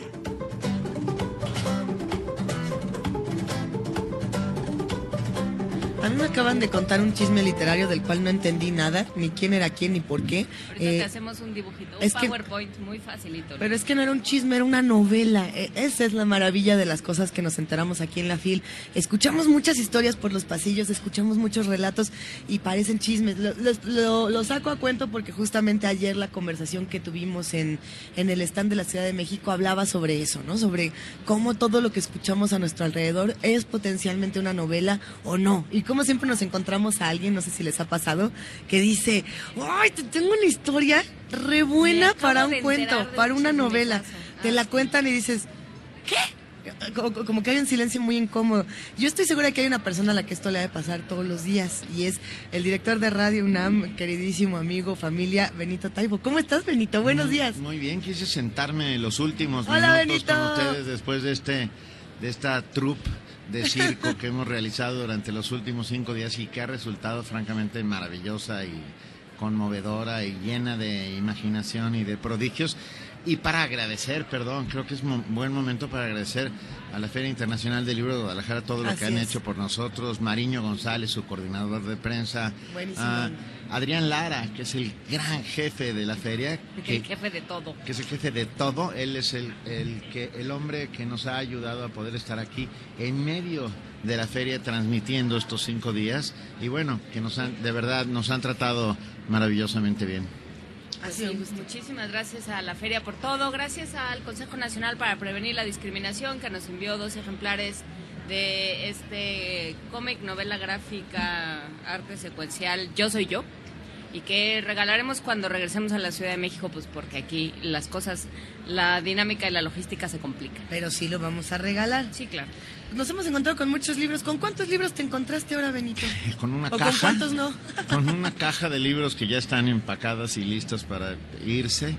Me acaban de contar un chisme literario del cual no entendí nada, ni quién era quién, ni por qué. Ahorita Eh, te hacemos un dibujito, un es que- PowerPoint muy facilito. Pero es que no era un chisme, era una novela. E- Esa es la maravilla de las cosas que nos enteramos aquí en la FIL. Escuchamos muchas historias por los pasillos, escuchamos muchos relatos y parecen chismes. Lo, los- lo- lo saco a cuento porque justamente ayer la conversación que tuvimos en, en el stand de la Ciudad de México hablaba sobre eso, ¿no? Sobre cómo todo lo que escuchamos a nuestro alrededor es potencialmente una novela o no. Y cómo siempre nos encontramos a alguien, no sé si les ha pasado, que dice, ¡ay, te tengo una historia re buena para un de cuento, de para un una novela. Te la cuentan y dices, ¿qué? Como, que hay un silencio muy incómodo. Yo estoy segura que hay una persona a la que esto le ha de pasar todos los días y es el director de Radio UNAM, queridísimo amigo, familia, Benito Taibo. ¿Cómo estás, Benito? Buenos días. Muy bien, quise sentarme los últimos Hola, minutos Benito. con ustedes después de este de esta troupe de circo que hemos realizado durante los últimos cinco días y que ha resultado francamente maravillosa y conmovedora y llena de imaginación y de prodigios. Y para agradecer, perdón, creo que es un buen momento para agradecer a la Feria Internacional del Libro de Guadalajara todo lo Así que han es. hecho por nosotros. Mariño González, su coordinador de prensa. Buenísimo. Adrián Lara, que es el gran jefe de la feria. que- el jefe de todo. que es el jefe de todo. Él es el, el, que, el hombre que nos ha ayudado a poder estar aquí en medio de la feria transmitiendo estos cinco días. Y bueno, que nos han, de verdad nos han tratado maravillosamente bien. Así, pues, muchísimas gracias a la feria por todo, gracias al Consejo Nacional para Prevenir la Discriminación que nos envió dos ejemplares de este cómic, novela gráfica, arte secuencial Yo Soy Yo y que regalaremos cuando regresemos a la Ciudad de México, pues porque aquí las cosas, la dinámica y la logística se complican. Pero sí lo vamos a regalar. Sí, claro. Nos hemos encontrado con muchos libros. ¿Con cuántos libros te encontraste ahora, Benito? Con una ¿O con caja. cuántos no? con una caja de libros que ya están empacadas y listas para irse.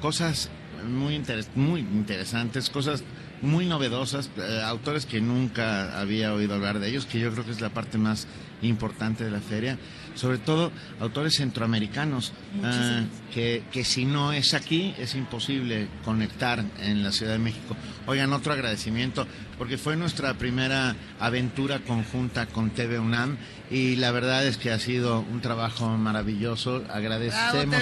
Cosas muy, interes- muy interesantes, cosas muy novedosas, eh, autores que nunca había oído hablar de ellos, que yo creo que es la parte más importante de la feria. Sobre todo autores centroamericanos, ah, que, que si no es aquí es imposible conectar en la Ciudad de México. Oigan, otro agradecimiento, porque fue nuestra primera aventura conjunta con TV UNAM y la verdad es que ha sido un trabajo maravilloso. Agradecemos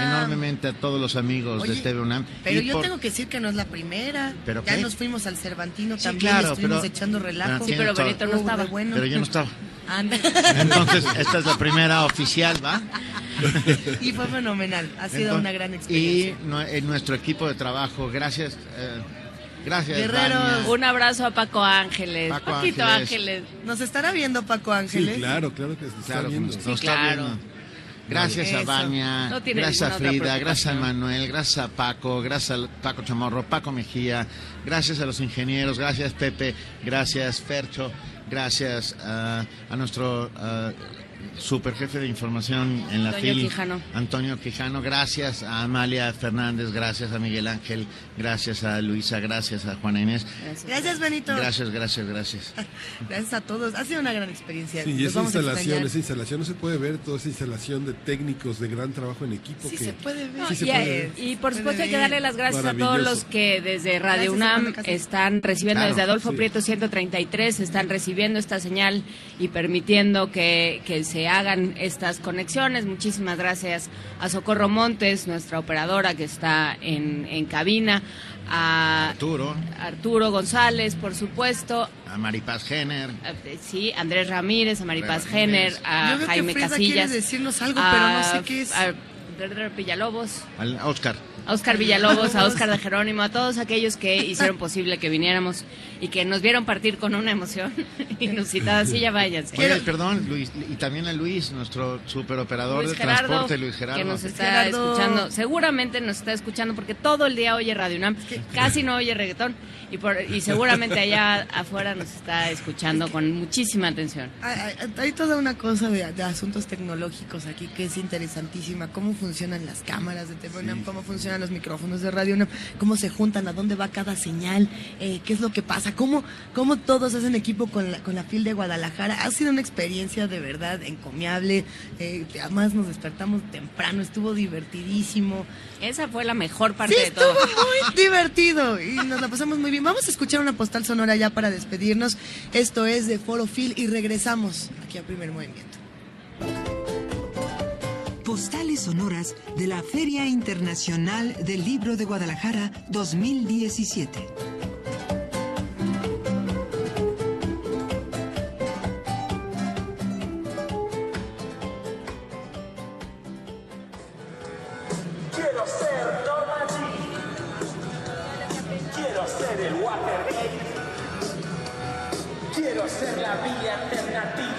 enormemente a todos los amigos de TV UNAM. Pero y yo por- tengo que decir que no es la primera. ¿Pero ya qué? nos fuimos al Cervantino Sí, también, claro, estuvimos pero- echando relajo. Ah, Sí, pero Benito no estaba. bueno. Pero yo no estaba. Anda. Entonces, esta es la primera oficial, ¿va? y fue fenomenal. Ha sido Entonces, una gran experiencia. Y en nuestro equipo de trabajo, gracias. eh, gracias, Guerreros. Un abrazo a Paco Ángeles, Paco Paquito Ángeles. Ángeles. ¿Nos estará viendo Paco Ángeles? Sí, claro, claro que se está Claro, que viendo. nos- nos está viendo. Gracias a. Vania, No gracias a Frida, gracias a. Manuel, gracias a Paco, gracias a Paco Chamorro, Paco Mejía, gracias a los ingenieros, gracias Pepe, gracias Fercho, gracias a, a nuestro ah, super jefe de información en la Antonio FIL, Quijano. Antonio Quijano, gracias a Amalia Fernández, gracias a Miguel Ángel, gracias a Luisa, gracias a Juana Inés. Gracias, Benito. Gracias, gracias, gracias. Gracias a todos. Ha sido una gran experiencia. Sí, y esa instalación, esa instalación no se puede ver, toda esa instalación de técnicos de gran trabajo en equipo. Sí que, se puede ver. Sí se y, puede ver. y por supuesto hay que darle las gracias a todos los que desde Radio Gracias, UNAM están recibiendo Claro, desde Adolfo sí. Prieto 133, están recibiendo esta señal y permitiendo que, que se hagan estas conexiones. Muchísimas gracias a Socorro Montes, nuestra operadora que está en, en cabina, a Arturo, Arturo González, por supuesto, a Maripaz Jenner, a- sí, Andrés Ramírez, a Maripaz. Jenner, a Yo veo que Jaime Frida Casillas. quiere decirnos algo, a- pero no sé qué es. A Villalobos. al Oscar. A Oscar Villalobos, a Oscar de Jerónimo, a todos aquellos que hicieron posible que viniéramos y que nos vieron partir con una emoción inusitada. Sí, ya váyanse. Oye, perdón, Luis, y también a Luis, nuestro superoperador Luis de Gerardo, transporte, Luis Gerardo. que nos está Gerardo. escuchando, seguramente nos está escuchando porque todo el día oye Radio UNAM, casi no oye reggaetón y, por, y seguramente allá afuera nos está escuchando con muchísima atención. Hay, toda una cosa de, de asuntos tecnológicos aquí que es interesantísima. Cómo funcionan las cámaras de TV UNAM, cómo funcionan los micrófonos de Radio UNAM, cómo se juntan, a dónde va cada señal, eh, qué es lo que pasa, cómo, cómo todos hacen equipo con la, con la FIL de Guadalajara. Ha sido una experiencia de verdad encomiable. eh, además nos despertamos temprano, estuvo divertidísimo. Esa fue la mejor parte Sí, de todo. estuvo muy divertido y nos la pasamos muy bien. Vamos a escuchar una postal sonora ya para despedirnos. Esto es de Foro Phil y regresamos aquí a Primer Movimiento. Postales sonoras de la Feria Internacional del Libro de Guadalajara 2017. La vía alternativa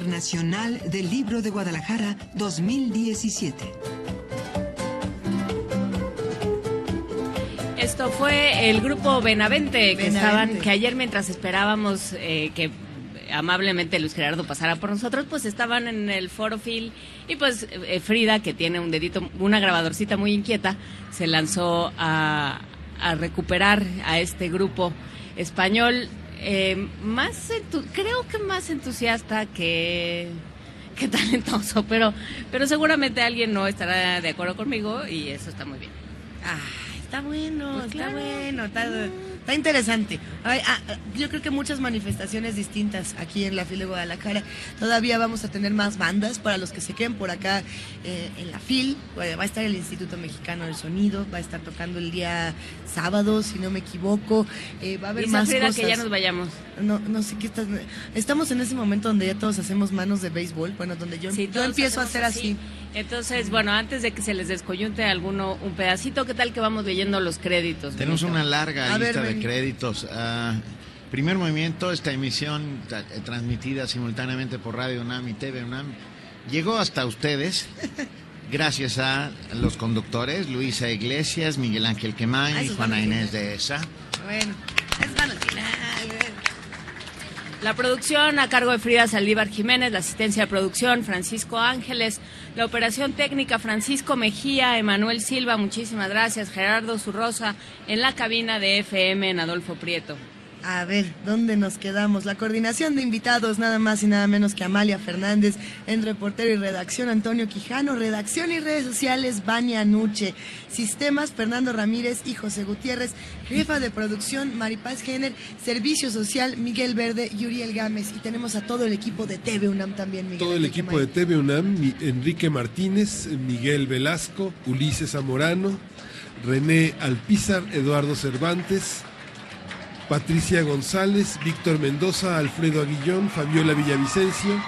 Internacional del Libro de Guadalajara 2017. Esto fue el grupo Benavente, que Benavente. estaban, que ayer mientras esperábamos eh, que amablemente Luis Gerardo pasara por nosotros, pues estaban en el Foro Phil y pues eh, Frida, que tiene un dedito, una grabadorcita muy inquieta, se lanzó a, a recuperar a este grupo español eh, más, creo que más entusiasta que que talentoso, pero pero seguramente alguien no estará de acuerdo conmigo y eso está muy bien. Ah, está bueno, Pues está claro. bueno, está, está interesante. Ay, ah, ah, yo creo que muchas manifestaciones distintas aquí en la FIL de Guadalajara. Todavía vamos a tener más bandas para los que se queden por acá eh, en la FIL. Bueno, va a estar el Instituto Mexicano del Sonido, va a estar tocando el día sábado, si no me equivoco. Eh, va a haber Dice más cosas. que ya nos vayamos. No, no sé qué estás. Estamos en ese momento donde ya todos hacemos manos de béisbol. Bueno, donde yo, Sí, yo empiezo a hacer así. Entonces, bueno, antes de que se les descoyunte alguno un pedacito, ¿qué tal que vamos leyendo los créditos? Tenemos Benito? una larga A ver, lista de ven. Créditos. Ah, primer movimiento, esta emisión eh, transmitida simultáneamente por Radio UNAM y TV UNAM, llegó hasta ustedes gracias a los conductores Luisa Iglesias, Miguel Ángel Quemain Ah, y Juana Inés de ESA. Bueno, es La producción a cargo de Frida Saldívar Jiménez, la asistencia de producción Francisco Ángeles, la operación técnica Francisco Mejía, Emanuel Silva, muchísimas gracias, Gerardo Zurrosa en la cabina de FM en Adolfo Prieto. A ver, ¿dónde nos quedamos? La coordinación de invitados, nada más y nada menos que Amalia Fernández, en reportero y redacción Antonio Quijano, redacción y redes sociales Vania Nuche, sistemas Fernando Ramírez y José Gutiérrez, jefa de producción Maripaz Jenner, servicio social Miguel Verde y Uriel Gámez. Y tenemos a todo el equipo de TV UNAM también, Miguel. Todo el Enrique equipo de. TV UNAM, Enrique Martínez, Miguel Velasco, Ulises Zamorano, René Alpizar, Eduardo Cervantes, Patricia González, Víctor Mendoza, Alfredo Aguillón, Fabiola Villavicencio,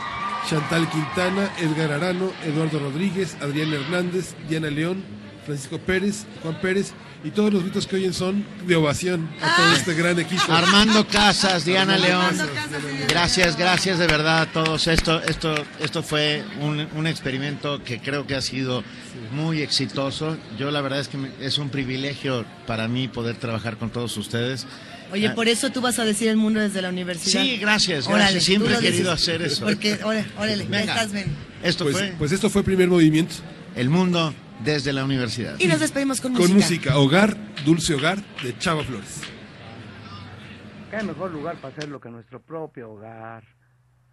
Chantal Quintana, Edgar Arano, Eduardo Rodríguez, Adrián Hernández, Diana León, Francisco Pérez, Juan Pérez Y todos los gritos que oyen son de ovación a todo este gran equipo. Armando Casas, Diana Armando León. Casas, Gracias, gracias de verdad a todos. Esto, esto, esto fue un, un experimento que creo que ha sido muy exitoso. Yo la verdad es que me- es un privilegio para mí poder trabajar con todos ustedes. Oye, Ah, por eso tú vas a decir el mundo desde la universidad. Sí, gracias, Órale, gracias. Siempre he querido dices. hacer eso. Porque, órale, órale, ya Venga. estás, ven. Esto Pues, fue pues esto fue primer movimiento. El mundo desde la universidad. Y nos despedimos con, Con música, Hogar, Dulce Hogar, de Chava Flores. ¿Qué mejor lugar para hacerlo que nuestro propio hogar?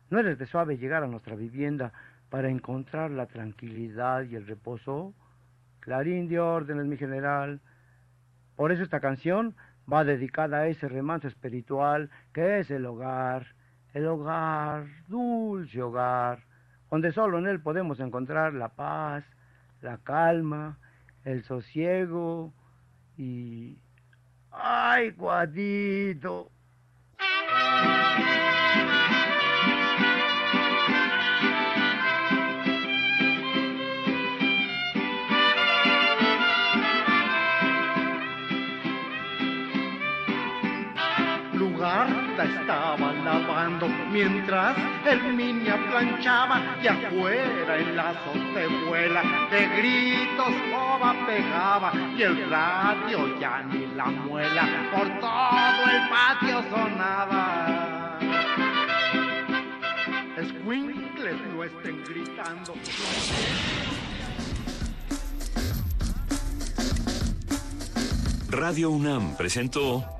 ¿No eres de suave llegar a nuestra vivienda para encontrar la tranquilidad y el reposo? Clarín de órdenes, mi general. Por eso esta canción va dedicada a ese remanso espiritual que es el hogar. El hogar, dulce hogar, donde solo en él podemos encontrar la paz, la calma, el sosiego y... ¡Ay, guadito! Lugar la estaban lavando mientras niña planchaba y afuera en la azotehuela de gritos joba pegaba y el radio ya ni la muela por todo el patio sonaba. Escuincles no estén gritando. Radio UNAM presentó